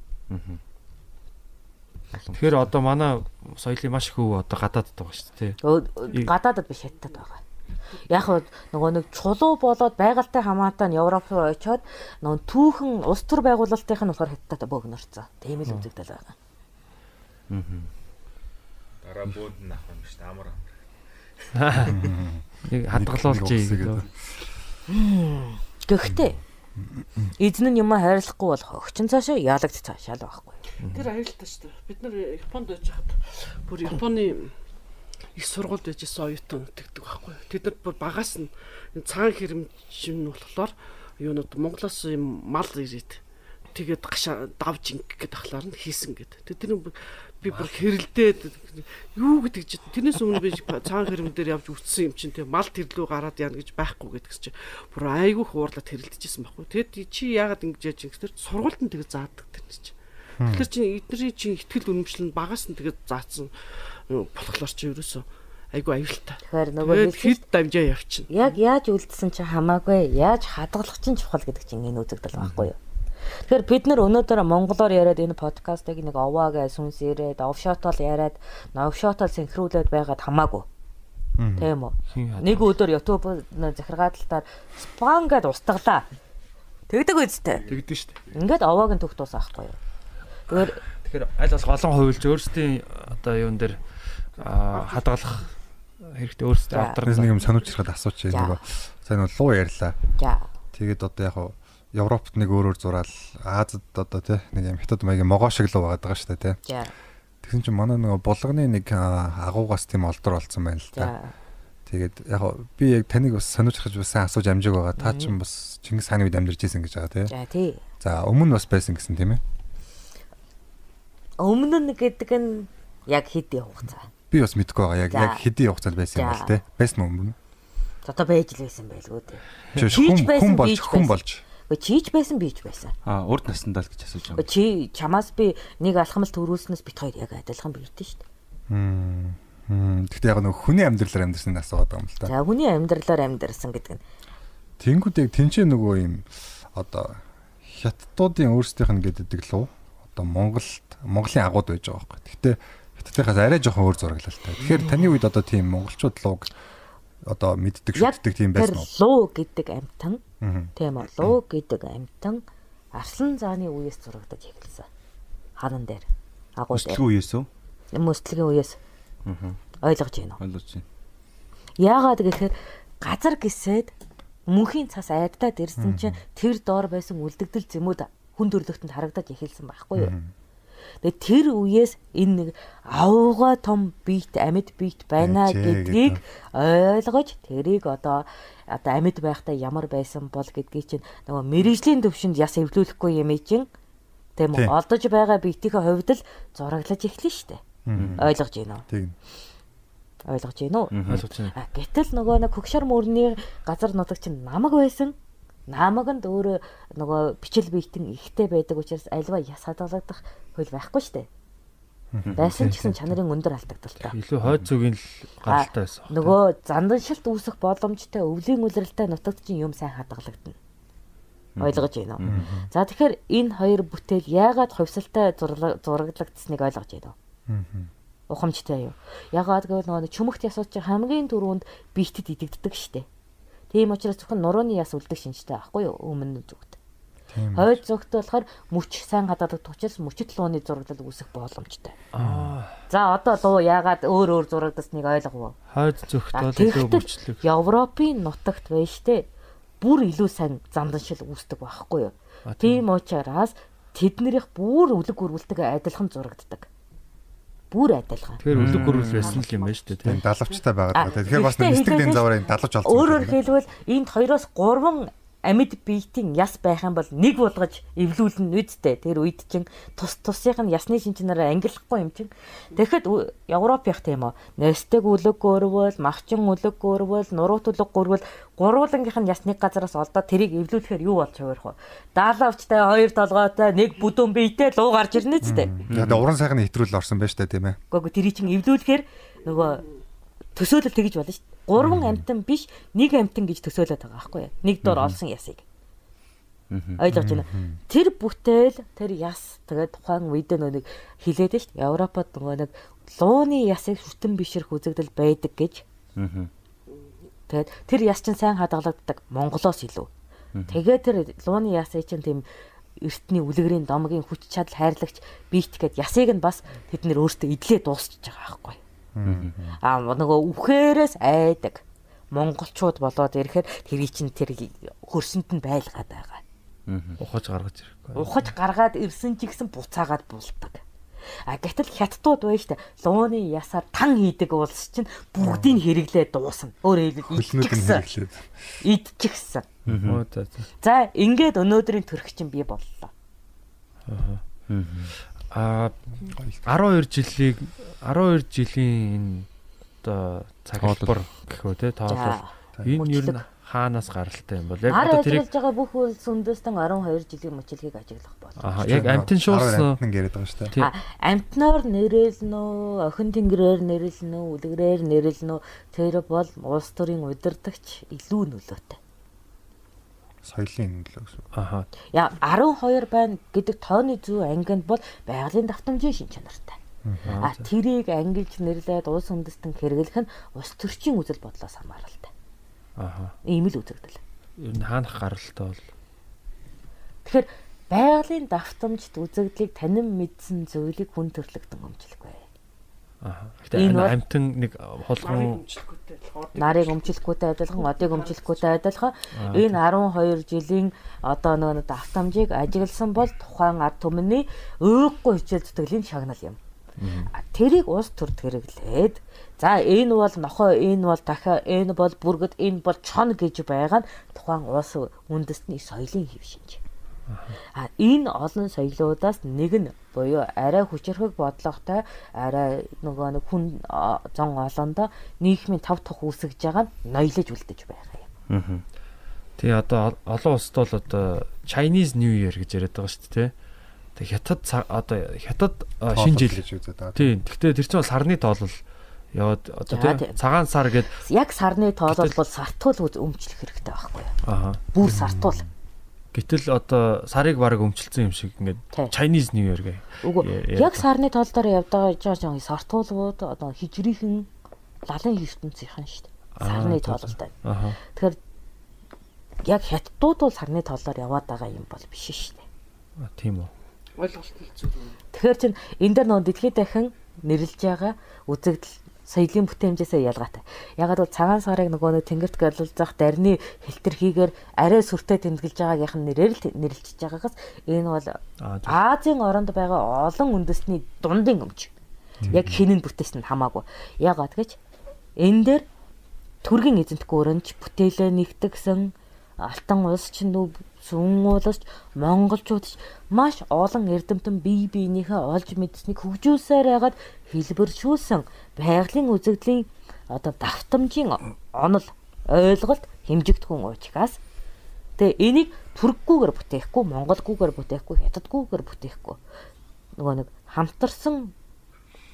Тэгэхээр одоо манай соёлын маш их өв одоо гадаадд байгаа шүү дээ. Гадаадд биш хятад байгаа. Яг хөө нөгөө нэг чулуу болоод байгальтай хамаатай нь Европ руу очиод нөгөө түүхэн улс төр байгуулалтынх нь болохоор хятадтай бөөгнөрцөө. Тийм л үзэгдэл байгаа. Дараа бөөнд нь авах юм шүү дээ. Амар амар. Нэг хадгалуулж ий гэдэг. Гэхдээ эзэн нь юм хайрлахгүй бол хогчин цаашаа яалагд цаашаал байхгүй. Тэр аюултай шүү дээ. Бид нар Японд байж хахад бүр Японы их сургуульд байж исэн оюутан тэгдэг байхгүй. Тэд нар бүр багаас нь цагаан хэрэмжин нь болохоор юунууд Монголоос юм мал ирээд тэгээд гашаа давж ингэх гээд ахлаар нь хийсэн гэд. Тэдний би бүр хэрэлдээд юу гэдэг чи тэрнээс өмнө би цагаан хэрэм дээр явж үтсэн юм чинь тэг мал тэрлүү гараад яана гэж байхгүй гэдгс чи бүр айгүй хуурлаад хэрэлдэжсэн байхгүй. Тэгэд чи яагаад ингэж яаж ингэс тэр сургуульд нь тэг заадаг тэр чи. Тэгэхээр чи эдний чи ихтгэл үнэмшил нь багаас нь тэгээд заасан э, болохоор чи ерөөсөө айгүй аюултай. Тэгэхээр нөгөө хэд дамжаа явчихна. яг яаж үлдсэн чи хамаагүй яаж хадгалах чинь чухал гэдэг чинь энэ үзэгдэл байхгүй юу. Тэгэхээр бид нар өнөөдөр монголоор яриад энэ подкастыг нэг оваагаа сүнс ирээд овшотол яриад новшотол синхруулээд байгаад хамаагүй. Тийм үү. Нэг өдөр YouTube захиргааталтаар спам гэд устгалаа. Тэгдэг үстэй. Тэгдэж шүү дээ. Ингээд овоог нь төгт уусаахгүй юу. Тэгэхээр Тэгэхээр аль болох олон хувилж өөрсдийн одоо юун дээр хадгалах хэрэгтэй өөрсдөө За. авдар Тэрс нэг юм сануулчихад асуучих За. нөгөө сайн бол луу ярьлаа. за Тэгээд одоо яг Европт нэг өөрөөр зураал Азад одоо тий нэг юм хятад маягийн могоо шиг луу байгаа даа шүү дээ тий. Тэгсэн чинь манай нөгөө булганы нэг аа, агуугаас тийм олдор болсон байна л та. Тэгээд яг би яг таныг бас сануулчихж байсан асууж амжиг байгаа. Та ч юм бас Чингис хааны үед амьдарч исэн гэж байгаа тий. за тий. За өмнө бас байсан гэсэн тийм ээ. Өмнө нь гэдэг нь яг хэдийн хугацаа. Би бас мэдгүй байгаа. Яг яг хэдийн хугацаанд байсан юм бол тий. Байсан өмнө? Одоо байж л байсан байлгүй Чийч хүн хүн болж хүн болж. Чийч байсан бийч байсан. Аа урд насндаа л гэж асууж байгаа. Чи чамаас би нэг алхамл төрүүлснээс бит хоёр яг адилхан бийтэй шүү дээ. Хм. Гэхдээ яг нөгөө хүний амьдралаар амьдсан асууад байгаа юм л та. За хүний амьдралаар амьдарсан гэдэг нь Тэнгүүд яг тэнцээ нөгөө юм одоо хятадуудын өөрсдийнх нь гэдэг лу одоо Монголд Монголын агууд байж байгаа байхгүй. Гэхдээ хятадынхаас арай жоохон өөр зураглал та. Тэгэхээр таны үед одоо тийм монголчууд луг одоо мэддэг шүтдэг тийм байсан уу? луу гэдэг амтан Аа. тийм үү луу гэдэг амтан арслан зааны үеэс зурагдаж эхэлсэн. Ханан дээр агуу дээр Өсөлгөө үеэс үү? мөстлөгийн үеэс ойлгож байна уу? Ойлгож байна. Яагаад гэхээр газар гисээд мөнхийн цас айдтаад ирсэн чинь тэр доор байсан үлдэгдэл зэмүүд хүн төрлөختөнд харагдаж эхэлсэн байхгүй юу? Тэгээ тэр үеэс энэ нэг авууга том биет амьд биет байна гэдгийг ойлгож тэрийг одоо одоо амьд байхдаа ямар байсан бол гэдгийг чинь нөгөө мэрэгжлийн төвшөнд яс эвлүүлэхгүй юм чинь тийм үү олдож байгаа биетийн хувьд л зураглаж эхлэн штэ. Ойлгож байна уу? Тийм. Ойлгож байна уу? Ойлгож байна. Гэтэл нөгөө нэг хөгшөр мөрний газар нутаг чинь намаг байсан. Намагнд өөр нөгөө бичил биетэн ихтэй байдаг учраас альва яс хадгалагдах хөл байхгүй штэ. Байсан ч гэсэн чанарын өндөр алдагдaltaа. Илүү хойд зүгийн л гаралтай байсан. Нөгөө зандан шилт үүсэх боломжтой өвлийн үлрэлтэй нутагт чинь юм сайн хадгалагдана. Ойлгож байна уу? За тэгэхээр энэ хоёр бүтээл яагаад хувьсалтай зураглагдсныг ойлгож байна уу? Ухамжтай юу? Ягаад гэвэл нөгөө чүмхт ясууд чинь хамгийн түрүүнд биетэд идэгддэг штэ. Тийм учраас зөвхөн нурууны яс үлдэх шинжтэй байхгүй юу? Өмнө зүгт. Хойд зүгт болохоор мөч сайн хадгалагдах учраас мөчт лууны зураглал үүсэх боломжтой. Аа. За одоо луу яагаад өөр өөр зурагдасныг ойлгов уу? Хойд зүгт бол илүү мөчлөг. Европын нутагт байж штэ бүр илүү сайн замдан шил үүсдэг байхгүй юу? Тийм учраас тэднэрийнх бүр үлэг гөрвөлтэйгээ адилхан зурагддаг. Бүр адилхан. Тэгэхээр үлэг гөрүүл байсан л юм байна шүү дээ. Тийм далавчтай А, байгаа. Тэгэхээр бас гэхдээ нислэг дэн энэ далавч олцсон. Өөрөөр хэлбэл энд хоёроос 3 амьд биетийн яс байх юм бол нэг болгож эвлүүлнэ үсттэй. Тэр үед чинь тус тусынх нь ясны шинжнээр ангиллахгүй юм чинь. Тэгэхэд Европ явах тийм үү. Нэстэг үлэг гөрвөл, махчин үлэг гөрвөл, нуруут үлэг гөрвөл гурвуулангийнх нь ясны газараас олдоод тэрийг эвлүүлэхээр юу болж хувирах вэ? Даалавчтай хоёр толгойтой нэг бүдүүн биетэй луу гарч ирнэ үсттэй. Яг уран сайхны хэтрүүл орсон байж та тийм ээ. Гэхдээ тэрийг чинь эвлүүлэхээр нөгөө төсөөлөл тэгж болно шүү дээ. Гурван амтан биш, нэг амтан гэж төсөөлөд байгаа байхгүй юу? Нэг дор олсон ясыг. Ойлгож байна. Тэр бүтээл, тэр яс тэгээд тухайн үед нэг хилээд шүү дээ. Европод нөгөө нэг лууны ясыг шүтэн бишрэх үзэгдэл байдаг гэж. Тэгээд тэр яс чинь сайн хадгалагддаг Монголоос илүү. Тэгээд тэр лууны ясыг чинь тийм эртний үлгэрийн домгийн хүч чадал хайрлагч биет гэд ясыг нь бас тэд нэр өөртөө идлээ дуусчихж байгаа байхгүй. Аа нөгөө үхээрээс айдаг монголчууд болоод ирэхээр тэрий чинь тэр хөрсөнд нь байлгаад байгаа. Ухаж гаргаж ирэхгүй. Ухаж гаргаад ирсэн ч гэсэн буцаагаад булдаг. А гэтэл хятадууд байж та лууны ясаар тан хийдэг улс чинь бүгдийг хэрэглээ дуусна. Өөрөөр нь хэлбэл идчихсэн. Оо за ингээд өнөөдрийн төрх чинь бий боллоо. Аа 12 жилийг 12 жилийн энэ одоо цаглбар гэх үү те тоолол. Энэ ер нь хаанаас гаралтай юм бол яг одоо тэрийг ажиллаж байгаа бүх улс үндэстэн 12 жилийн мөчлөгийг ажиглах болно. Аа яг амтэн шуусан Амтан яриад байгаа шүү дээ. тий А, амтнаар нэрэлнэ үү, охин тэнгэрээр нэрэлнэ үү, үлгэрээр нэрэлнэ үү, тэр бол улс төрийн удирдагч илүү нөлөөтэй. Соёлын нөлөө гэсэн. Аха. Яа 12 байна гэдэг тооны зүй ангинд бол байгалийн давтамжийн шин чанартай. А тэрийг ангилж нэрлээд улс үндэстэн хэрэглэх нь улс төрчийн үзэл бодлоос хамааралтай. Аха. Ийм л үзэгдэл. Ер нь хаанах гаралтай бол Тэгэхээр байгалийн давтамжт үзэгдлийг танин мэдсэн зүйлийг хүн төрлөختөн өмчлөхгүй. Энэ Гэтэ амтэн нэг хулган нарыг өмчлөхгүйтэй адилхан, одыг өмчлөхгүйтэй адилхан энэ 12 жилийн одоо нөгөө давтамжийг ажигласан бол тухайн ард түмний өөхгүй хичээл зүтгэлийн шагнал юм. Тэрийг улс төрд хэрэглээд за энэ бол нохоо, энэ бол дахиа, энэ бол бүргэд, энэ бол чон гэж байгаа нь тухайн улс үндэстний соёлын хэв шинж. А энэ олон соёлоодаас нэг нь буюу арай хүчрхэг бодлоготой арай нөгөө нэг хүн зон олондоо нийгмийн тав тух үүсгэж байгаа нь ноёлож үлдэж байгаа юм. тий одоо ол- олон улсад бол одоо Chinese New Year гэж яриад байгаа шүү дээ. Тэг хятад одоо хятад шинэ жил гэж үзээд байгаа. тий. Гэхдээ тэр чинь бол сарны тоолол яваад одоо За, тий тий. цагаан сар гэд Яг сарны тоолол бол сартуул үз- өмчлөх хэрэгтэй байхгүй юу? аха. Бүр сартуул. Гэтэл одоо сарыг баг өмчлсөн юм шиг ингээд Chinese New Year гэ. Үгүй яг сарны тоолдоор явдаг жоо сартуулгууд одоо хижрийнхэн лалын ертөнцийнхэн шүү дээ. Сарны. Аха. Тэгэхээр яг хятадууд бол сарны тоолоор яваад байгаа юм бол биш шүү дээ. А, Тийм үү. ойлголт нь зүг юм. Тэгэхээр чин энэ дээр нөгөө дэлхийд дахин нэрлж байгаа үзэгдэл соёлын бүтээмжээсээ ялгаатай. Ягаад бол цагаан сарыг нөгөө нэг тэнгэрт гялуулзах дарны хэлтэрхийгээр арай сүртэй тэмдэглэж байгаагийнх нь нэрээр л нэрлэж байгаагаас энэ бол. Азийн оронд байгаа олон үндэсний дундын өмч. Яг хинэн бүтээсэн нь хамаагүй. Ягаад гэж энэ дээр төргийн эзэнтгүүрэнч бүтээлээ нэгтгсэн алтан улс ч нүг сүн улс ч монголчууд маш олон эрдэмтэн бие биенийхээ олж мэдсэнийг хөгжүүлсээр байгаад хэлбэршүүлсэн байгалийн үзэгдлийн одоо давтамжийн онол ойлголт хэмжигдэхүүн уучгаас тэгээ энийг түркгүйгээр бүтээхгүй монголгүйгээр бүтээхгүй хятадгүйгээр бүтээхгүй нөгөө нэг хамтарсан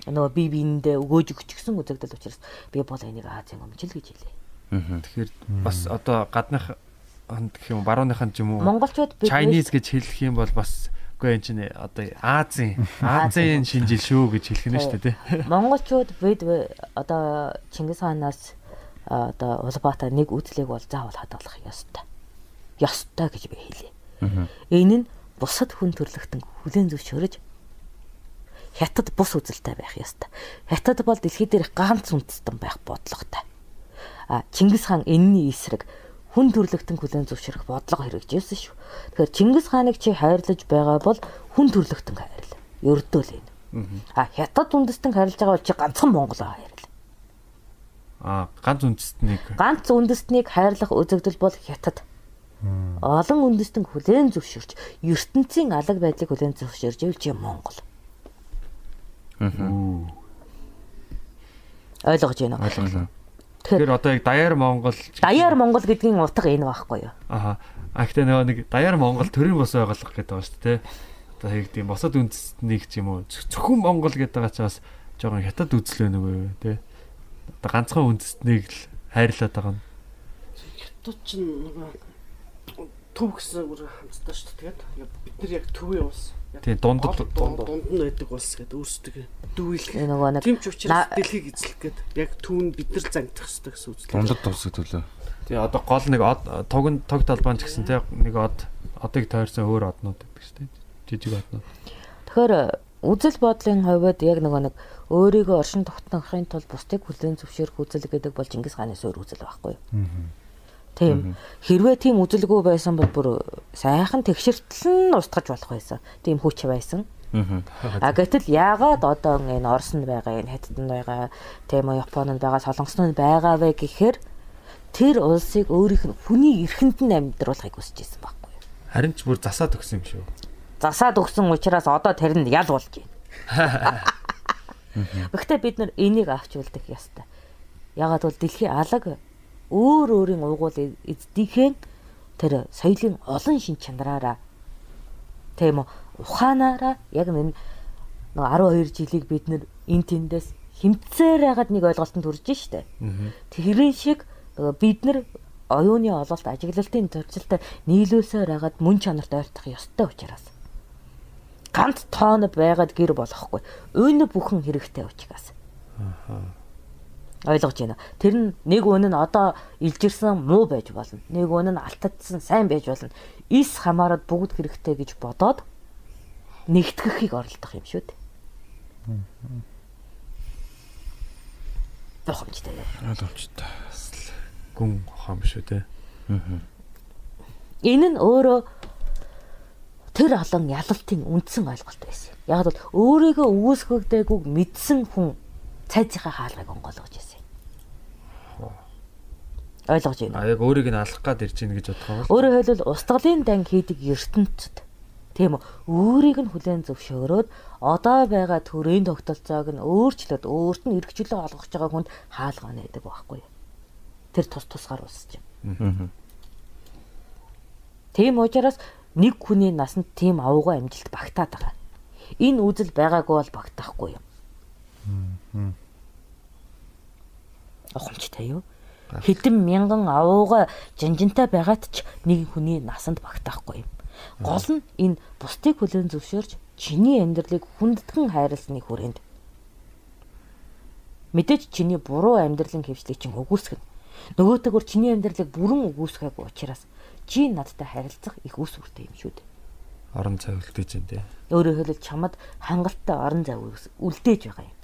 нөгөө бие биендээ өгөөж өгчихсэн үзэгдэл учраас би бол энийг Азийн өмчл гэж хэлээ. Тэгэхээр бас одоо гаднах хонд гэх юм уу, барууныхан ч юм уу Монголчууд бид Chinese гэж хэлэх юм бол бас үгүй энэ чинь одоо Азийн Азийн шинжил шүү гэж хэлэх нь шүү дээ тий. Монголчууд бид одоо Чингис хаанаас а, одоо Улбаатар нэг үзлийг бол заавал хадгалах ёстой. Ёстой гэж би хэлье. Энэ нь бусад хүн төрлөختөн хүлээн зөвшөөрөж хятад бус үзэлтэй байх ёстой. Хятад бол дэлхий дээрх ганц үндэстэн байх бодлоготой. А Чингис хаан энэний эсрэг хүн төрлөختн хүлэн зөвшөөрөх бодлого хэрэгжүүлсэн шүү. Тэгэхээр Чингис хааныг чи хайрлаж байгаа бол хүн төрлөختн хайрлаа. Ердөөл энэ. А хятад үндэстэн хайрлаж байгаа бол чи ганцхан монголоо хайрлаа. А ганц үндэстнийг ганц үндэстнийг хайрлах үзэгдэл бол хятад. Олон үндэстэн хүлэн зөвшөөрч ертөнцийн алаг байдлыг хүлэн зөвшөөрж ивэл чи монгол. Аа. Ойлгож байна уу? Ойлголоо. Тэгэхээр одоо яг даяар Монгол Даяар Монгол гэдгийн утга энэ байхгүй юу? Аха. А гэхдээ нөгөө нэг даяар Монгол төрийн бос байгалах гэдэг байгаа шүү дээ. Одоо яг тийм босод үндэстнийг ч юм уу зөв- зөвхөн Монгол гэдэг байгаа ч бас жоохон хятад үзлээ нөгөө юу те. Одоо ганцхан үндэстнийг л хайрлаад байгаа нь. Хятад ч нөгөө төв гэсэн бүр хамтдаа шүү дээ. Тэгээд бид нар яг төвийн улс. Тийм, дундад- дунд дунд нь байдаг улс гэдэг өөрсдөө дүүйлэх. Энэ нөгөө нэг Тийм ч учраас дэлхийг эзлэх гээд яг түүн бид нар зангидах хэрэгтэй гэсэн үзлээ. Дундад тусах төлөө. Тэгээ одоо гол нэг нь туг талбаан ч гэсэн те нэг од одыг тойрсон өөр однууд гэдэг шүү дээ. Жижиг однууд. Тэгэхээр үзэл бодлын хувьд яг нөгөө нэг өөрийгөө оршин тогтнохын тулд бусдыг хүлээн зөвшөөрөх үзэл гэдэг бол Чингис хааны өөр үзэл байхгүй юу? Тийм. Хэрвээ тийм үзэлгүй байсан бол бүр сайхан тэгшэртэл нь устгаж болох байсан. Тийм хүч байсан. А гэтэл яагаад одоо энэ Оросд байгаа, энэ Хятадд байгаа, тийм үү Японд байгаа, Солонгосд байгаа вэ гэхээр тэр улсыг өөрийнх нь хүний эрхэнд нь амьдруулахыг хүсэж байсан байхгүй юу? Харин ч бүр засаад өгсөн юм шүү. засаад өгсөн учраас одоо тэр нь ял болж байна. Гэхдээ бид нар энийг авч үлдэх ёстой. Ягаад бол дэлхийн алаг өөр өөрийн угуул эздийнхээ тэр соёлын олон шин чанараараа тийм үү ухаанаараа яг нэг 12 жилиг бид нар эн тэндээс хэмцээр байгаад нэг ойлголтод хүрж штэ. Тэрэн шиг бид нар оюуны ололт ажиглалтын зурцалтай нийлүүлсээр байгаад мөн чанарт ойртох ёстой учраас ганц тоон байгаад гэр болохгүй. Өнө бүхэн хэрэгтэй учраас. Ойлгож байна. Тэр нь нэг үнэ нь одоо илжирсэн муу байж болно. Нэг үнэ нь алтадсан сайн байж болно. Ис хамаарад бүгд хэрэгтэй гэж бодоод нэгтгэхийг оролдох юм шүү дээ. Бохомжтой. Ойлгомжтой. Гүн хам шүү те. Энэ нь өөрөө тэр олон ялалтын үндсэн ойлголт байсан. Яг бол өөрийгөө үүсгэгдээгүй мэдсэн хүн цайзынхаа хаалгыг онгойлгож байсан. Ойлгож байна. А яг өөрийг нь алах гад ирж гин гэж бодох юм. Өөрөөр хэлбэл устгалын дан хийдэг ертөнцид тийм үү өөрийг нь хүлээн зөвшөөрөөд одоо байгаа төрийн тогтолцоог нь өөрчлөөд өөрт нь эргчлөө олгож байгаа хүнд хаалга нээдэг байхгүй юу? Тэр тус тусгаар улсч юм. Тийм учраас нэг хүний насанд тийм авуугай амжилт багтаад байгаа. Энэ үзэл байгаагүй бол багтахгүй юм. Охомчтой юу? Хэдэн мянган авуугай жанжинтай байгаад ч нэг хүний насанд багтахгүй юм. Гол нь энэ бусдыг хүлээн зөвшөөрч чиний амьдралыг хүндэтгэн хайрласны хүрээнд. Мэдээж чиний буруу амьдралын хөвчлийг чинь өгүүлсгэн. Нөгөөтэйгөр чиний амьдралыг бүрэн өгүүлсгээгүй учраас чи надтай харилцах их ус үртэй юм шүү дээ. Орон цай үлдээж байна те. Өөрөөр хэлбэл чамд хангалттай орон зай үс- үлдээж байгаа юм.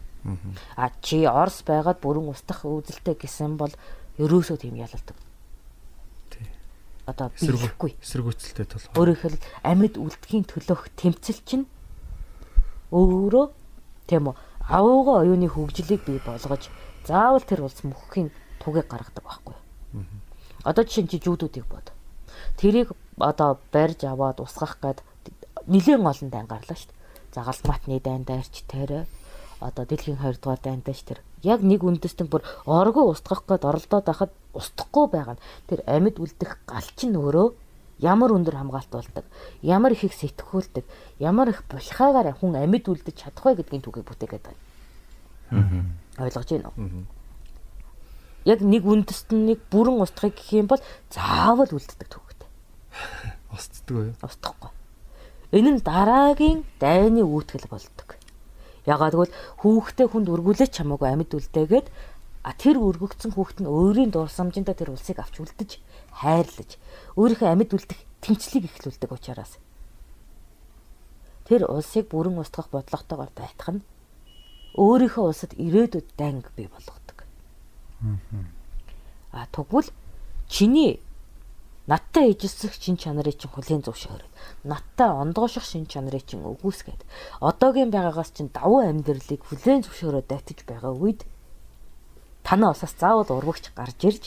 А чи Орос байгаад бүрэн устдах үзэлтэй гэсэн бол ерөөсөө тийм ялалдаг. Тий. Одоо биелэхгүй. Эсэргүүцэлтэй тул. Өөрөөр хэлбэл амьд үлдэхийн төлөөх тэмцэл чинь өөрөө тийм үү авууга оюуны хөгжлийг бий болгож заавал тэр улс мөххийн тугийг гаргадаг байхгүй. Одоо жишээ нь чи жүүдүүдийг бод. Тэрийг одоо барьж аваад усгах гээд нэлээд олон дайн гарлаа шүү дээ. Загал матны дайн дайрч тэр одоо дэлхийн 2 дугаар дайнтайч тэр яг нэг үндэстэн бүр оргоо устгах гээд оролдоод байхад устгахгүй байгаа нь тэр амьд үлдэх галч нь өөрөө ямар өндөр хамгаалт болдог ямар их их сэтгүүлдэг ямар их булхаагаар хүн амьд үлдэж чадах вэ гэдгийг түгээ бүтээгээд байна. Ойлгож байна уу? Яг нэг үндэстнийг бүрэн устгахыг гэх юм бол заавал үлддэг төгөөтэй. Устддаг уу? Устгахгүй. Энэ нь дараагийн дайны үүтгэл болдог. Ягаад гэвэл хүүхдээ хүнд өргүүлээч чамаагүй амьд үлдээгээд а тэр өргөгдсөн хүүхэд нь өөрийн дурсамжиндаа тэр улсыг авч үлдэж хайрлаж өөрийнхөө амьд үлдэх тэмцлийг эхлүүлдэг учраас тэр улсыг бүрэн устгах бодлоготойгоор байтах нь өөрийнхөө улсад ирээдүйд данг бий болгодог. А тэгвэл чиний надтай ижилсэх шин чанарыг чинь хүлээн зөвшөөрөв. Надтай ондооших шин чанарыг чинь өгөөсгээд одоогийн байгаагаас чинь давуу амьдралыг хүлээн зөвшөөрөө дайтаж байгаа үед танаа усаас заавал урвагч гарч ирж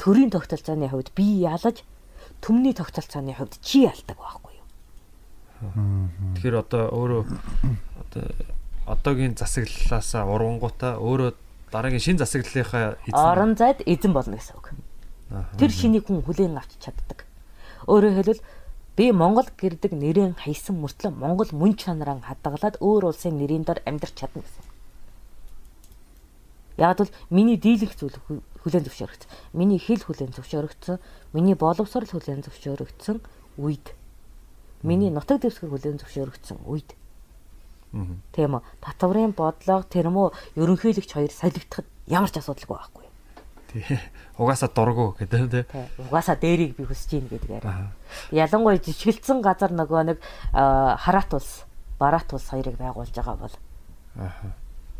төрийн тогтолцооны хувьд би ялаж төмний тогтолцооны хувьд чи ялдаг байхгүй юу? Тэгэхээр одоо өөрөө одоо одоогийн засаглалаасаа урангуудаа өөрөө дараагийн шин засаглалынхаа эзэн Орон зайд эзэн болно гэсэн үг. Тэр шинийг хүн хүлээн авч чаддаг. Өөрөөр хэлбэл би Монгол гэрдэг нэрэн хайсан мөртлөө Монгол мөн чанараа хадгалаад өөр улсын нэрийн дор амьдарч чадна гэсэн. Яг бол миний дийлэх зүйл хү- хүлээн зөвшөөрөгдсөн. Миний хэл хүлээн зөвшөөрөгдсөн. Миний боловсрал хүлээн зөвшөөрөгдсөн үед. Миний нутаг дэвсгэр хүлээн зөвшөөрөгдсөн үед. Тийм үү? Татврын бодлого тэр мөө ерөнхийлөгч хоёр солигдоход ямар ч асуудалгүй байхгүй. Тий. Угаасаа дургу гэдэг тий. Угаасаа дээрийг би хүсэж ийн гэдгээр. Ялангуяа жижигэлцэн газар нөгөө нэг аа, хараат улс, бараат улс хоёрыг байгуулж байгаа бол Аа.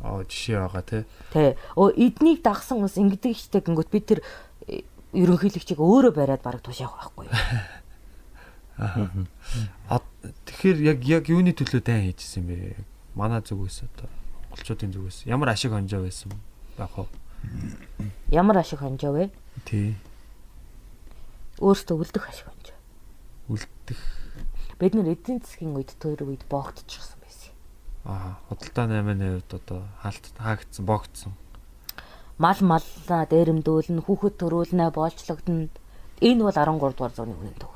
Аа жишээ байгаа тий. Тэ. Өө эднийг дагсан ус ингэдэг штэ гингөт бид тэр э, ерөнхийлөгчийг өөрөө бариад бараг тушаах байхгүй. Аа. Тэгэхээр яг яг юуны төлөө дан хийжсэн бэ? Манай зүгээс одоо монголчуудын зүгээс ямар ашиг хонжоо байсан байх вэ? Ямар ашиг хонжоо вэ? Тий. Өөртөө үлдэх ашиг хонжоо. Үлдэх Бид нэр эдийн засгийн үед тэр үед боогдчихсан байсан. аа худалдаа 8-ны хувьд одоо хаалт хаагдсан, богдсон. Мал маллаа дээрэмдүүлнэ, хүүхэд төрүүлнэ, боолчлогдно. Энэ бол 13 дугаар зууны үнэн төв.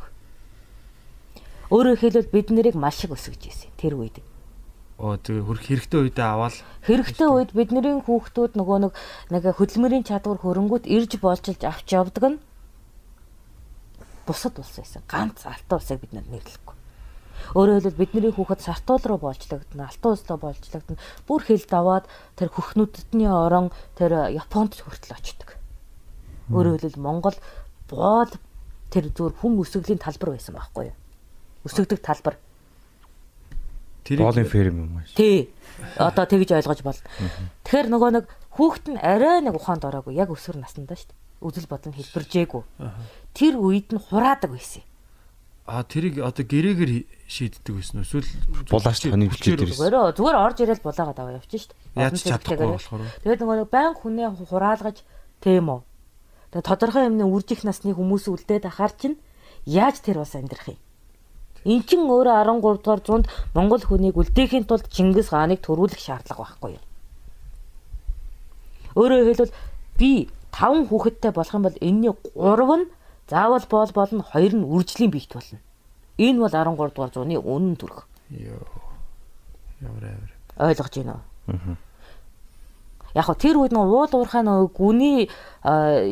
Өөрөөр хэлбэл бид нарыг маш их өсгөж ирсэн тэр үед. Оо тэгээ хөрх хэрэгтэй үедээ аваад Хэрэгтэй үед бидний хүүхдүүд нөгөө нэг нэг хөдөлмөрийн чадвар хөрөнгөт ирж болжилж авч явдаг нь бусад улс байсан. Ганц алтан улсыг бид нэрлэхгүй. Өөрөөр хэлбэл бидний хүүхэд сартуул руу болжлогдно, алтан улсдоо болжлогдно. Бүр хэл даваад тэр хөхнүүдтний орон тэр Японд хүртэл очдог. Өөрөөр хэлбэл Монгол боол тэр зүгээр хүн өсгөлийн талбар байсан байхгүй юу? Өсгдөг талбар. Боолын ферм юм аа. Тий. Одоо тэгж ойлгож болно. Тэгэхээр нөгөө нэг хүүхэд нь арай нэг ухаанд ороогүй яг өсвөр наснда шүү дээ. Үзэл бодол нь хэлбэржээгүй. Тэр үед нь хураадаг байсан. аа тэрийг одоо гэрээгээр шийддэг байсан уу? Эсвэл Булаач таны бичээд ирсэн. Зүгээр зүгээр орж ирэл булаагаад аваа явчих шүү дээ. Яаж чадахгүй болохоор? Тэгээд нөгөө нэг баян хүнээ хураалгаж тийм үү. Тэгээд тодорхой юмны үржих насны хүмүүс үлдээд ахаар чинь яаж тэр бас амьдрах юм? Эн чин өөрөө 13 дугаар зуунд Монгол хүнийг үлдээхийн тулд Чингис хааныг төрүүлэх шаардлага байхгүй юу? Өөрөөр хэлбэл би 5 хүүхэдтэй болох юм бол энэний 3 нь заавал боол болно, 2 нь үржлийн биет болно. Энэ бол 13 дугаар зууны үнэн төрх. Йоо. Ямар амар. ойлгож байна уу? Яг хөө тэр үед нэг уул уурхай нэг гүний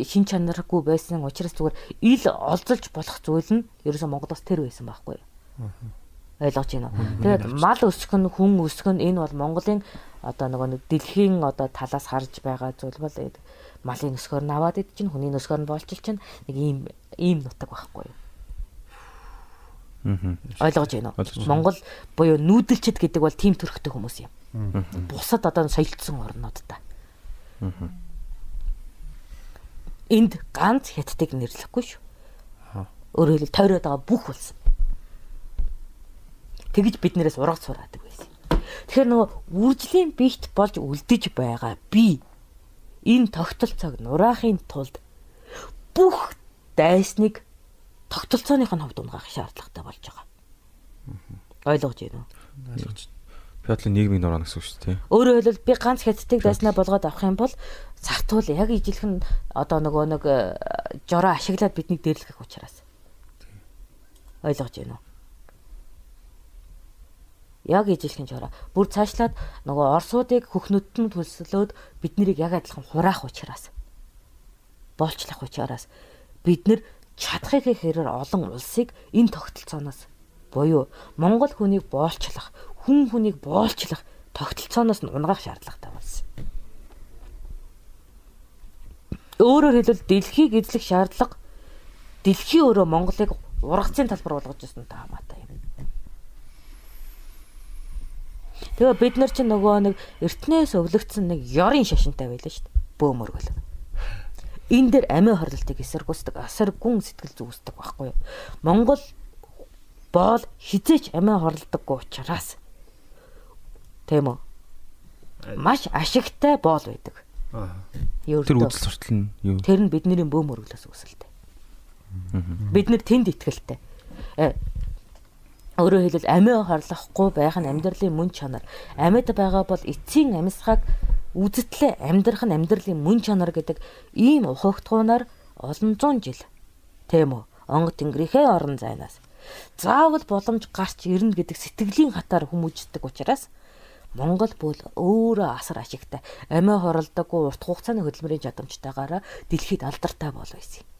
шин чанаргүй байсан учраас зүгээр ил олзолж болох зүйл нь ерөөсөө Монголоос тэр байсан байхгүй юу? Ойлгож байна уу? Тэгээд мал өсөх нь хүн өсөх нь энэ бол Монголын одоо нөгөө нэг дэлхийн одоо талаас харж байгаа зүйл бол малын өсгөр нь аваад ид чинь хүний өсгөр нь болчил чинь нэг ийм ийм нутаг байхгүй юу? Ойлгож байна уу? Монгол буюу нүүдэлчд гэдэг бол тийм төрхтэй хүмүүс юм. Бусад одоо соёлтсон орнууд та. Энд ганц хятадыг нэрлэхгүй шүү. Өөрөөр хэлбэл тойроод байгаа бүх улс. Тэгж биднээс ураг сураадаг байсан. Тэгэхээр нөгөө үржлийн бийт болж үлдэж байгаа би энэ тогтолцоог нураахын тулд бүх дайсныг тогтолцооных нь хувьд унгаах шаардлагатай болж байгаа. Ойлгож байна уу? Пётлын нийгмийн нураа гэсэн үг шүү дээ. Өөрөөр хэлбэл би ганц хятадыг дайснаа болгоод авах юм бол сартуул яг ижилхэн одоо нөгөө нэг э, жороо ашиглаад биднийг дээрлэх учраас. Ойлгож байна уу? Яг ижилхэн жороо. Бүр цаашлаад нөгөө орсуудыг хөхнөд нь төлслөөд бид нарыг яг адилхан хураах учраас. Боолчлах учраас бид нар чадахыг хэрээр олон улсыг энэ тогтолцооноос буюу Монгол хүнийг боолчлох, хүн хүнийг боолчлох тогтолцооноос нь унгаах шаардлагатай болсон. Өөрөөр хэлбэл дэлхийг эзлэх шаардлага дэлхий өөрөө Монголыг ургацын талбар болгож ирсэн та хамаатай юм. Тэгээ бид нар чинь нөгөө нэг эртнээс өвлөгдсөн нэг ёрын шашинтай байлаа шүү дээ. Бөөмөргөл. Энэ дээр амиа хорлолтыг эсэргүүцдэг, асар гүн сэтгэл зүйсдэг байхгүй юу? Монгол боол хизээч амиа хорлдоггүй учраас тийм үү? Маш ашигтай боол байдаг. Тэр үзэл суртал нь юу? Тэр нь бидний бөөмөргөлөөс үүсэлтэй. Бид нэр тэнд итгэлтэй. Өөрөөр хэлбэл амиа хорлохгүй байх нь амьдралын мөн чанар. Амьд байгаа бол эцсийн амьсгаг үзэтлээ амьдрах нь амьдралын мөн чанар гэдэг ийм ухагтгуунаар олон зуун жил тийм үү? Онго тэнгэрийнхээ орон зайнаас заавал боломж гарч ирнэ гэдэг сэтгэлийн хатаар хүмүүждэг учраас Монгол бүл өөрөө асар ашигтай амиа хорлдоггүй урт хугацааны хөдөлмөрийн чадамжтайгаараа дэлхийд алдартай бол байсан юм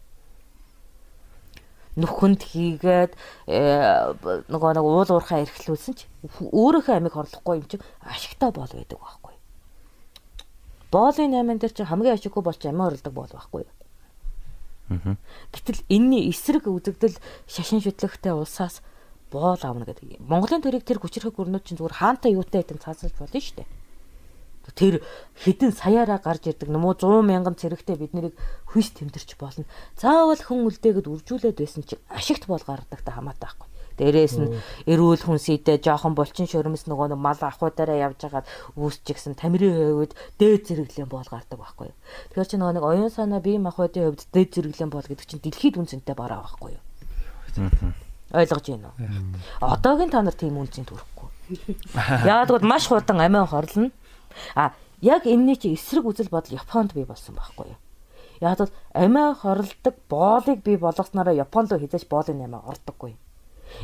нүхэнд хийгээд э, нөгөө нэг уул уурхаа эрхлүүлсэн ч өөрөөхөө амиг хорлохгүй юм чинь ашигтай боол байдаг байхгүй. Боолын 8 дээр чинь хамгийн ашиггүй бол чи амиа хорлдог боол байхгүй. Гэтэл энэний эсрэг үзэгдэл шашин шүтлэгтэй улсаас боол авна гэдэг. Монголын төрийг тэр хүчрэх гүрнүүд чинь зүгээр хаантай юутай гэдэг цаасалж болно шүү дээ. Тэр хэдэн саяараа гарч ирдэг нөмөө 100 мянган цэрэгтэй бид нарыг хүйс тэмдэрч болно. Заавал хүн үлдээгээд үржүүлээд байсан чинь ашигт бол гардагтай хамаатай байхгүй. Дээрээс нь эрүүл хүнсийдээ жоохон булчин шөрмөс нөгөө мал ахуйдаараа явж байгаад үүсчихсэн тамирын хувьд дээд зэрэглэм боол гардаг байхгүй. Тэгэхээр чи нөгөө нэг оюун санаа бие махбодын хувьд дээд зэрэглэм боол гэдэг чинь дэлхийд үнцэнтэй бараа байхгүй юу? Ойлгож байна уу? Одоогийн та нар тийм үнцэн төрөхгүй. Яагаад гэвэл маш хурдан амиа хорлно. А яг энэний чи эсрэг үзэл бодол Японд бий болсон байхгүй юу? Яг бол амиа хорлдог боолыг бий болгоснороо Японд руу хизээч боолын амиа ордоггүй.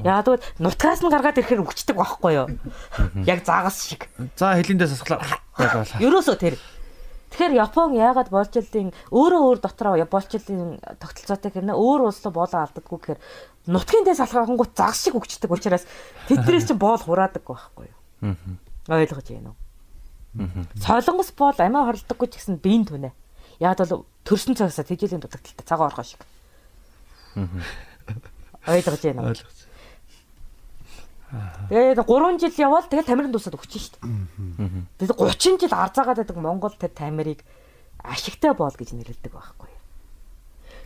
Яг бол нутгаас нь гаргаад ирэхээр өгчдөг байхгүй юу? Яг загас шиг. За хилэндээ сасглаа. Ерөөсөө тэр. Тэгэхээр Япон яагаад боолчлын өөрөө өөр дотроо боолчлын тогтолцоотой хэрнээ өөр улс руу боолоо алддаггүй гэхээр нутгийн дэс алхахангууд загас шиг өгчдөг учраас тэднээс чинь боол хураадаг байхгүй юу? Ойлгож байна уу? Солонгос боол амиа хорлдоггүй ч гэсэн биеийн түнэ. Яг бол төрсөн цагаасаа тэжээлийн дутагдaltaй цагаан оргоо шиг. Ойлгож байна уу? Ойлгож. Тэгээд 3 жил явал тэгэл тамирын дуусаад өгч шít. Тэгээд 30 жил арзаагаад байдаг Монгол тэр тамирыг ашигтай боол гэж нэрлэдэг байхгүй?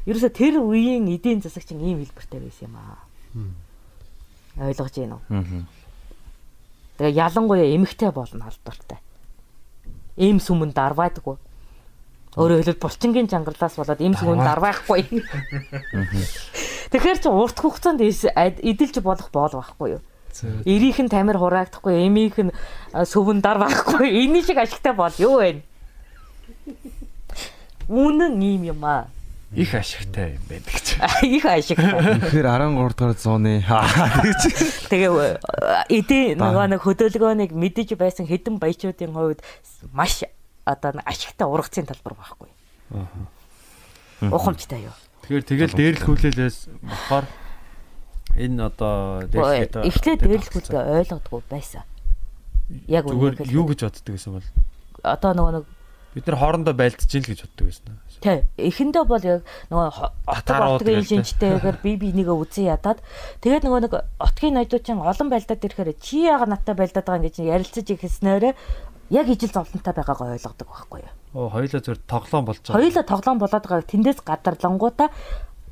Ерөөсө тэр үеийн эдийн засаг чинь ийм хэлбэртэй байсан юм аа. Ойлгож байна уу? Тэгээ ялангуяа эмхтэй болно алдартай. Ийм сүмэн дарваадаггүй. Өөрөөр хэлбэл булчингийн жангалаас болоод ийм сүмэн дарваахгүй. Тэгэхээр чи урт хугацаанд эдэлж болох боол байхгүй юу? Эрийнх нь тамир хураагдахгүй, эмийнх нь сүвэн дар байхгүй. Эний шиг ашигтай бол юу вэ? Үнэн ийм юм аа. Их ашигтай юм байна гэж. Их ашигтай. Тэгэхээр 13 дугаар зууны гэж. Тэгээ эдийн нөгөө нэг хөдөлгөөнийг мэдэж байсан хэдэн баячуудын хувьд маш одоо нэг ашигтай ургацын талбар байхгүй. Ухамжтай юу? Тэгэхээр тэгэл дээрлэхүүлээс болохоор энэ одоо дээрлэхэд Эхлээд дээрлэхүүдээ ойлгодгүй байсан. Яг үнэ юу гэж боддог гэсэн бол одоо нөгөө нэг бид нар хоорондоо байлдаж ийн л гэж боддог байсан. Тий. Эхэндээ бол яг нөгөө отог отгийн шинжтэйгээр би бинийгээ үзэн ядаад тэгээд нөгөө нэг отгийн ноёдууд чинь олон байлдаад ирэхээр чи яага надтай байлдаад байгаа гэж ярилцаж ихснээрээ яг ижил зовлонтой байгаагаа ойлгодог байхгүй юу. Оо хоёулаа зөв тоглоом болж байгаа. Хоёулаа тоглоом болоод байгааг тэндээс гадарлангуудаа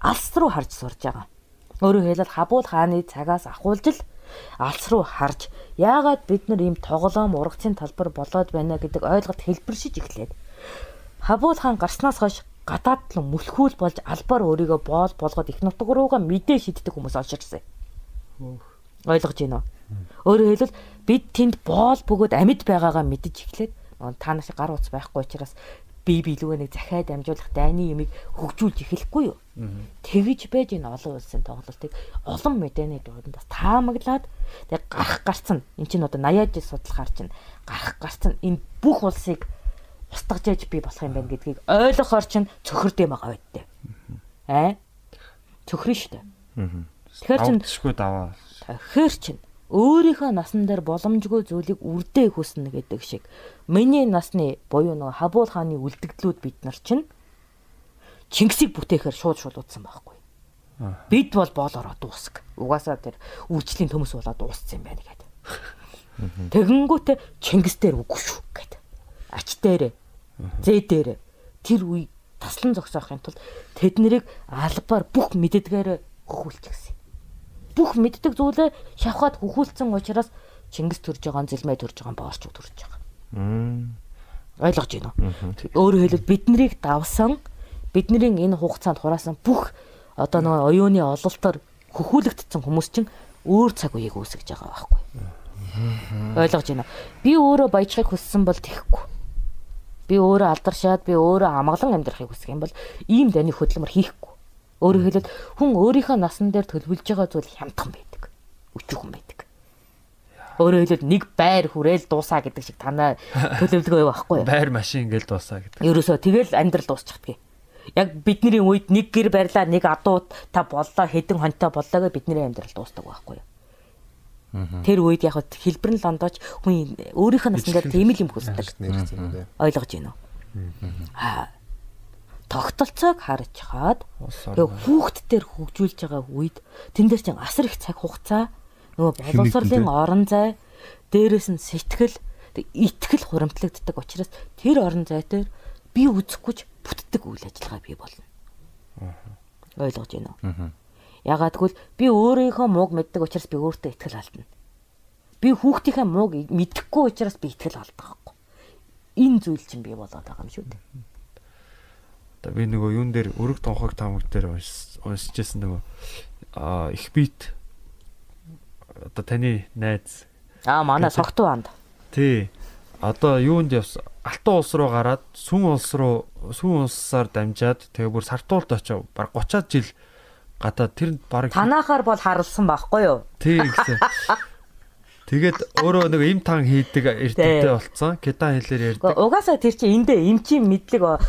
алс руу харж сурж байгаа. Өөрөөр хэлбэл хабуул хааны цагаас ахуулж л алс руу харж яагаад бид нар ийм тоглоом ургацын талбар болоод байна гэдэг ойлголт хэлбэршиж эхлээд Хабуул хаан гарснаас хойш гадаад л мүлхүүл болж албаар өөрийгөө боол болгоод их нутг руугаа мэдээ шиддэг хүмүүс олширсан. Ойлгож байна уу? Өөрөөр хэлбэл бид тэнд боол бөгөөд амьд байгаагаа мэдэж эхлээд та нар шиг гар утас байхгүй учраас би биелүүгээ нэг захиад амжуулах дайны юмыг хөгжүүлж эхлэхгүй юу? Тэгж байж энэ олон улсын тоглолтыг олон мэдээний дундаас таамаглаад тэг гарах гарцсан эн чинь одоо 80-аад жил судлахаар чинь гарах гарцсан энэ бүх улсыг устгаж яж би болох юм байна гэдгийг ойлгохоор чинь цөхөрдөм байгаа байдтэй. Аа? Цөхрөн шүү дээ. Тэгэхээр чин Авчихгүй даваа. Тэгэхээр чин өөрийнхөө насан дээр боломжгүй зүйлийг үрдээ хүснэ гэдэг шиг миний насны буюу нөгөө Хабуул хааны үлдэгдлүүд бид нар чинь Чингисийг бүтээхээр шууд шулуудсан байхгүй. Бид бол боолороо дуусг. Угаасаа тэр үйлчлэлийн төмөс болоод дууссан юм байна гэдэг. Тэгэнгүүтээ Чингис дээр үгүй шүү гэдэг. Ач дээрээ зээ дээрээ тэр үе таслан зогсоохын тулд тэд нэрийг албаар бүх мэддгээр хөхүүлчихсэн. Бүх мэддэг зүйлээ шавхаад хөхүүлсэн учраас Чингис төрж байгаа, зэлмээ төрж байгаа, боорч төрж байгаа. Ойлгож байна уу? Өөрөөр хэлбэл биднийг давсан бидний энэ хугацаанд хураасан бүх одоо нөгөө оюуны ололтоор хөхүүлэгдсэн хүмүүс чинь өөр цаг үеийг үүсгэж байгаа байхгүй. Ойлгож байна. Би өөрөө баяжхыг хүссэн бол тэхгүй. Би өөрөө алдаршаад би өөрөө амгалан амьдрахыг хүсэх юм бол ийм дайны хөдөлмөр хийхгүй. Өөрөөр хэлбэл хүн өөрийнхөө насан дээр төлөвлөж байгаа зүйл хямдхан байдаг. Өчүүхэн байдаг. Өөрөөр хэлбэл нэг байр хүрээл дуусаа гэдэг шиг танаа төлөвлөгөө байхгүй юу? Байр машин ингээл дуусаа гэдэг. Ерөөсөө тэгэл амьдрал дуусчихдаг. Яг бидний үед нэг гэр барьлаа, нэг адуу та боллоо, хэдэн хонтой боллоо гэж бидний амьдрал дуустдаг байхгүй юу? Тэр үед яг хэлбэр нь лондооч хүн өөрийнхөө насны дээр тийм л юм хүсдэг. Ойлгож байна уу? Аа. Тогтолцоог харж хаад тэгээ хүүхд төр хөгжүүлж байгаа үед тэн дээр чинь асар их цаг хугацаа нөгөө боловсролын орон зай дээрээс нь сэтгэл итгэл хуримтлагддаг учраас тэр орон зай дээр би үзэхгүйч бүтдэг үйл ажиллагаа бий болно. Ойлгож байна уу? Ягаад гэвэл би өөрийнхөө мууг мэддэг учраас би өөртөө итгэл алдна. Би хүүхдийнхээ мууг мэдэхгүй учраас би итгэл алддаг байхгүй. Энэ зүйл чинь бий болоод байгаа юм шүү дээ. Одоо би нөгөө юун дээр өрөг тонхог таамаг дээр уншиж- уншижсэн нөгөө аа их бит одоо таны найз Аа манай согтуу анд. тий одоо юунд явс Алтан улс руу гараад сүн улс руу сүн улсаар дамжаад тэгээ бүр сартуулт очив баг 30-аад жил гадаад тэр баг Танахаар бол харалсан байхгүй юу? тий гэсэн Тэгээд өөрөө нэг им тан хийдэг эрдэмтэй болцсон. Китан хэлээр ярьдаг. Угаасаа тэр чинь эндээ эмчийн мэдлэг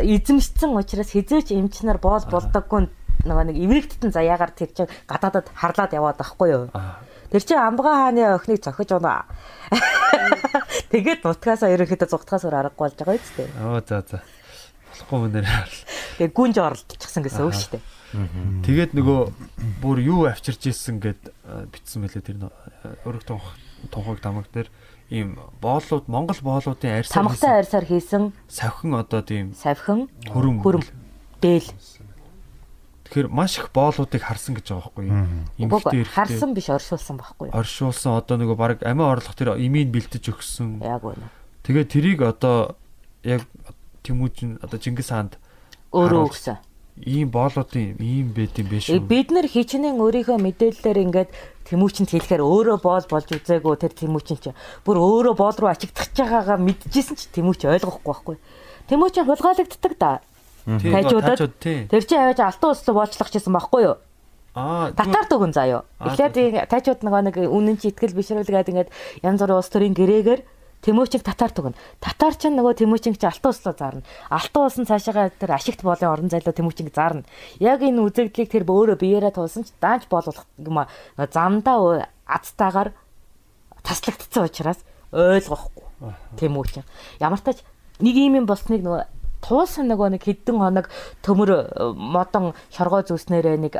эзэмшсэн учраас хизээч эмчнэр боол болдоггүй нөгөө нэг эврэгтэн заяагаар тэр чинь гадаадад харлаад яваад байхгүй юу? Тэр чинь амбгаа хааны охиныг зохиж унаа. Тэгээд нутгаасаа ерөнхийдөө зүгтгаас өөр аргагүй болж байгаа үстэй. Оо за за. Болохгүй мөнөр. Тэгээд гүнж оролдчихсан гэсэн үг шүү дээ. Тэгээд нөгөө бүр юу авчирч ийсэн гэд битсэн мэлээ тэр өрөг тонх тонхог тамаг дээр ийм боолууд Монгол боолуудын арьсаар Тамгатай арьсаар хийсэн савхин одоо тийм савхин хөрөм хөрөм дээл. Тэгэхээр маш их боолуудыг харсан гэж байгаа байхгүй юу? Эмхтэй Уг харсан биш оршуулсан байхгүй юу? оршуулсан одоо нөгөө баг амиа орлох тэр имийг бэлтэж өгсөн. Яг үнэ. Тэгээд тэрийг одоо яг Тэмүүжин одоо Чингис хаанд Өөрөө өгсөн. Ийм боолуудын ийм байд юм биш үү? Бид нар хичнээн өөрийнхөө мэдээллээр ингээд Тэмүүчэнд хэлэхээр өөрөө боол болж үзээгүй тэр Тэмүүчин чи бүр өөрөө боол руу ачигдах байгаагаа мэдчихсэн чи Тэмүүч ойлгохгүй байхгүй. Тэмүүчин хулгайлагддаг да. Тийм. Тэр чинь аваад алтан улс руу боочлох гэсэн байхгүй юу? Аа Татар төгөн заяо. Эхлээд тайчууд нөгөө нэг үнэн чи итгэл бишрүүлгээд ингээд янз бүрийн улс төрийн гэрээгээр Тэмүүчиг татар төгөн. Татар ч нөгөө Тэмүүчиг чи алтан улс руу зарна. Алтан улс нь цаашаагаа тэр ашигт боолын орон зайлуу Тэмүүчиг зарна. Яг энэ үзэгдлийг тэр өөрөө биеэрээ туулсан ч даанч боолуулах юм аа замдаа азтаагаар таслагдсан учраас ойлгохгүй. Тэмүүчин. Ямар тач нэг юм юм болсныг нөгөө туулсан нөгөө нэг хэдэн хоног төмөр э, модон шоргоо зүснээрээ нэг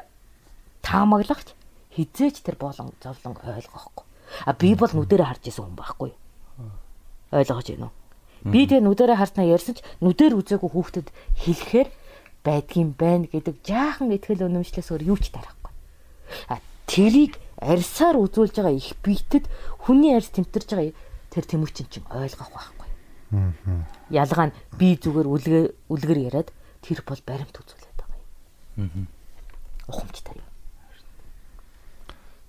таамаглагч хизээч тэр болон зовлон ойлгохгүй. А би бол нүдэрэ харж исэн хүн байхгүй. Ойлгож байна уу? Би тэгээ нүдэрэ харснаа ярьсан ч нүдэр үзээгүй хүүхдэд хэлэхээр байдгийм байна гэдэг жаахан ихтгэл өнөмшлээс өөр юу ч тарахгүй. А тэрийг арьсаар үзүүлж байгаа их биетэд хүний арьс тэмтэрж байгаа тэр тэмүүчин чинь ойлгох байхгүй. Ялгаа нь би зүгээр үлгэр үлгэр яриад тэр бол баримт үзүүлээд байгаа юм. Ухамжтай юм.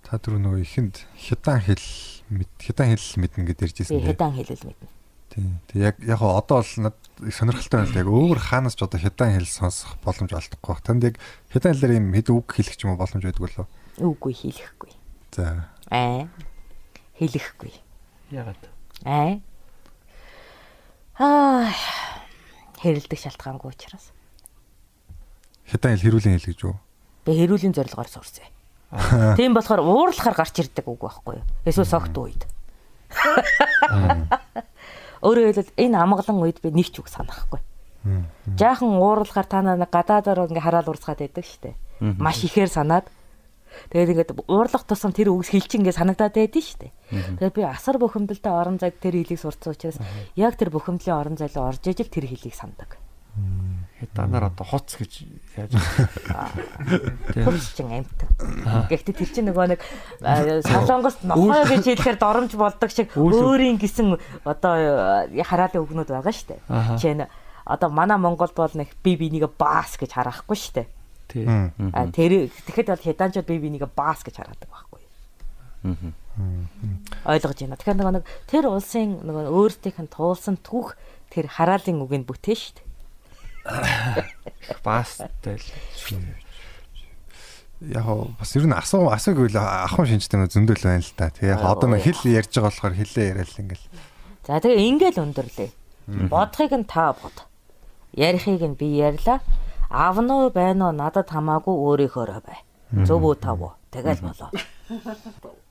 Та түр нөгөө ихэнд хятад хэл мэд хятад хэл мэднэ гэдээ ярьжсэн тийм. хятад хэлэл мэднэ. Тийм. Тэг яг яг одоо бол над сонирхолтой байна л яг өөр хаанаас ч одоо хятад хэл сонсох боломж олдохгүй баг. Танд яг хятад хэлээр юм хэд үг хэлэх ч юм уу боломж байдаг болов. Үгүй хэлэхгүй. За. Аа. Хэлэхгүй. Ягаад? Аа. Аа. Хэрэлдэх шалтгаангүй учраас. Хятад хэл хэрүүлийн хэл гэж юу? Би хэрүүлийн зорилгоор сурсан. Тийм болохоор уурлахаар гарч ирдэг үг байхгүй юу? Эсвэл согт үед. Өөрөөр хэлбэл энэ амгалан үед би нэг ч үг санахгүй. Жаахан уурлахаар та нараа гадаадаар ингээ хараад урсгаад байдаг штэ. Маш ихээр санаад Тэгээд ингээд уурлах тусам тэр үгс хэлчих ингээд санагдаад байдэн штэ. Тэгээд би асар бухимдалтай орон зайд тэр хэлийг сурцсан учраас яг тэр бухимдлын орон зай руу орж ижил тэр хэлийг сандаг. Хятадаар одоо хоц гэж яаж Хурцчин амт. Гэхдээ тэр чинь нөгөө нэг солонгост нохой гэж хэлэхээр доромж болдог шиг өөрийн гисэн одоо э, хараалын үгнүүд байгаа штэ. Жишээ нь одоо манай Монголд бол нэг би бинийг баас гэж харахгүй штэ. тий. А тэр тэгэхэд бол хятадчууд би бинийг баас гэж хараадаг байхгүй. Ойлгож байна. Тэгэхээр нөгөө нэг тэр улсын нөгөө өөртөөх нь туулсан түүх тэр хараалын үгийг бүтэн штэ. Бастай л. Яг бас ер нь асуу асууг үл ахын шинжтэй нөө зөндөл байна л та. Тэгээ яг одоо нэг хэл ярьж байгаа болохоор хэлээ яриад л ингээл. За тэгээ ингээл өндөрлөө. Бодохыг нь та бод. Ярихыг нь би ярьлаа. Авна уу байна уу надад хамаагүй өөрийнхөөрөө бай. Зөв үү тав уу? Тэгэл болоо.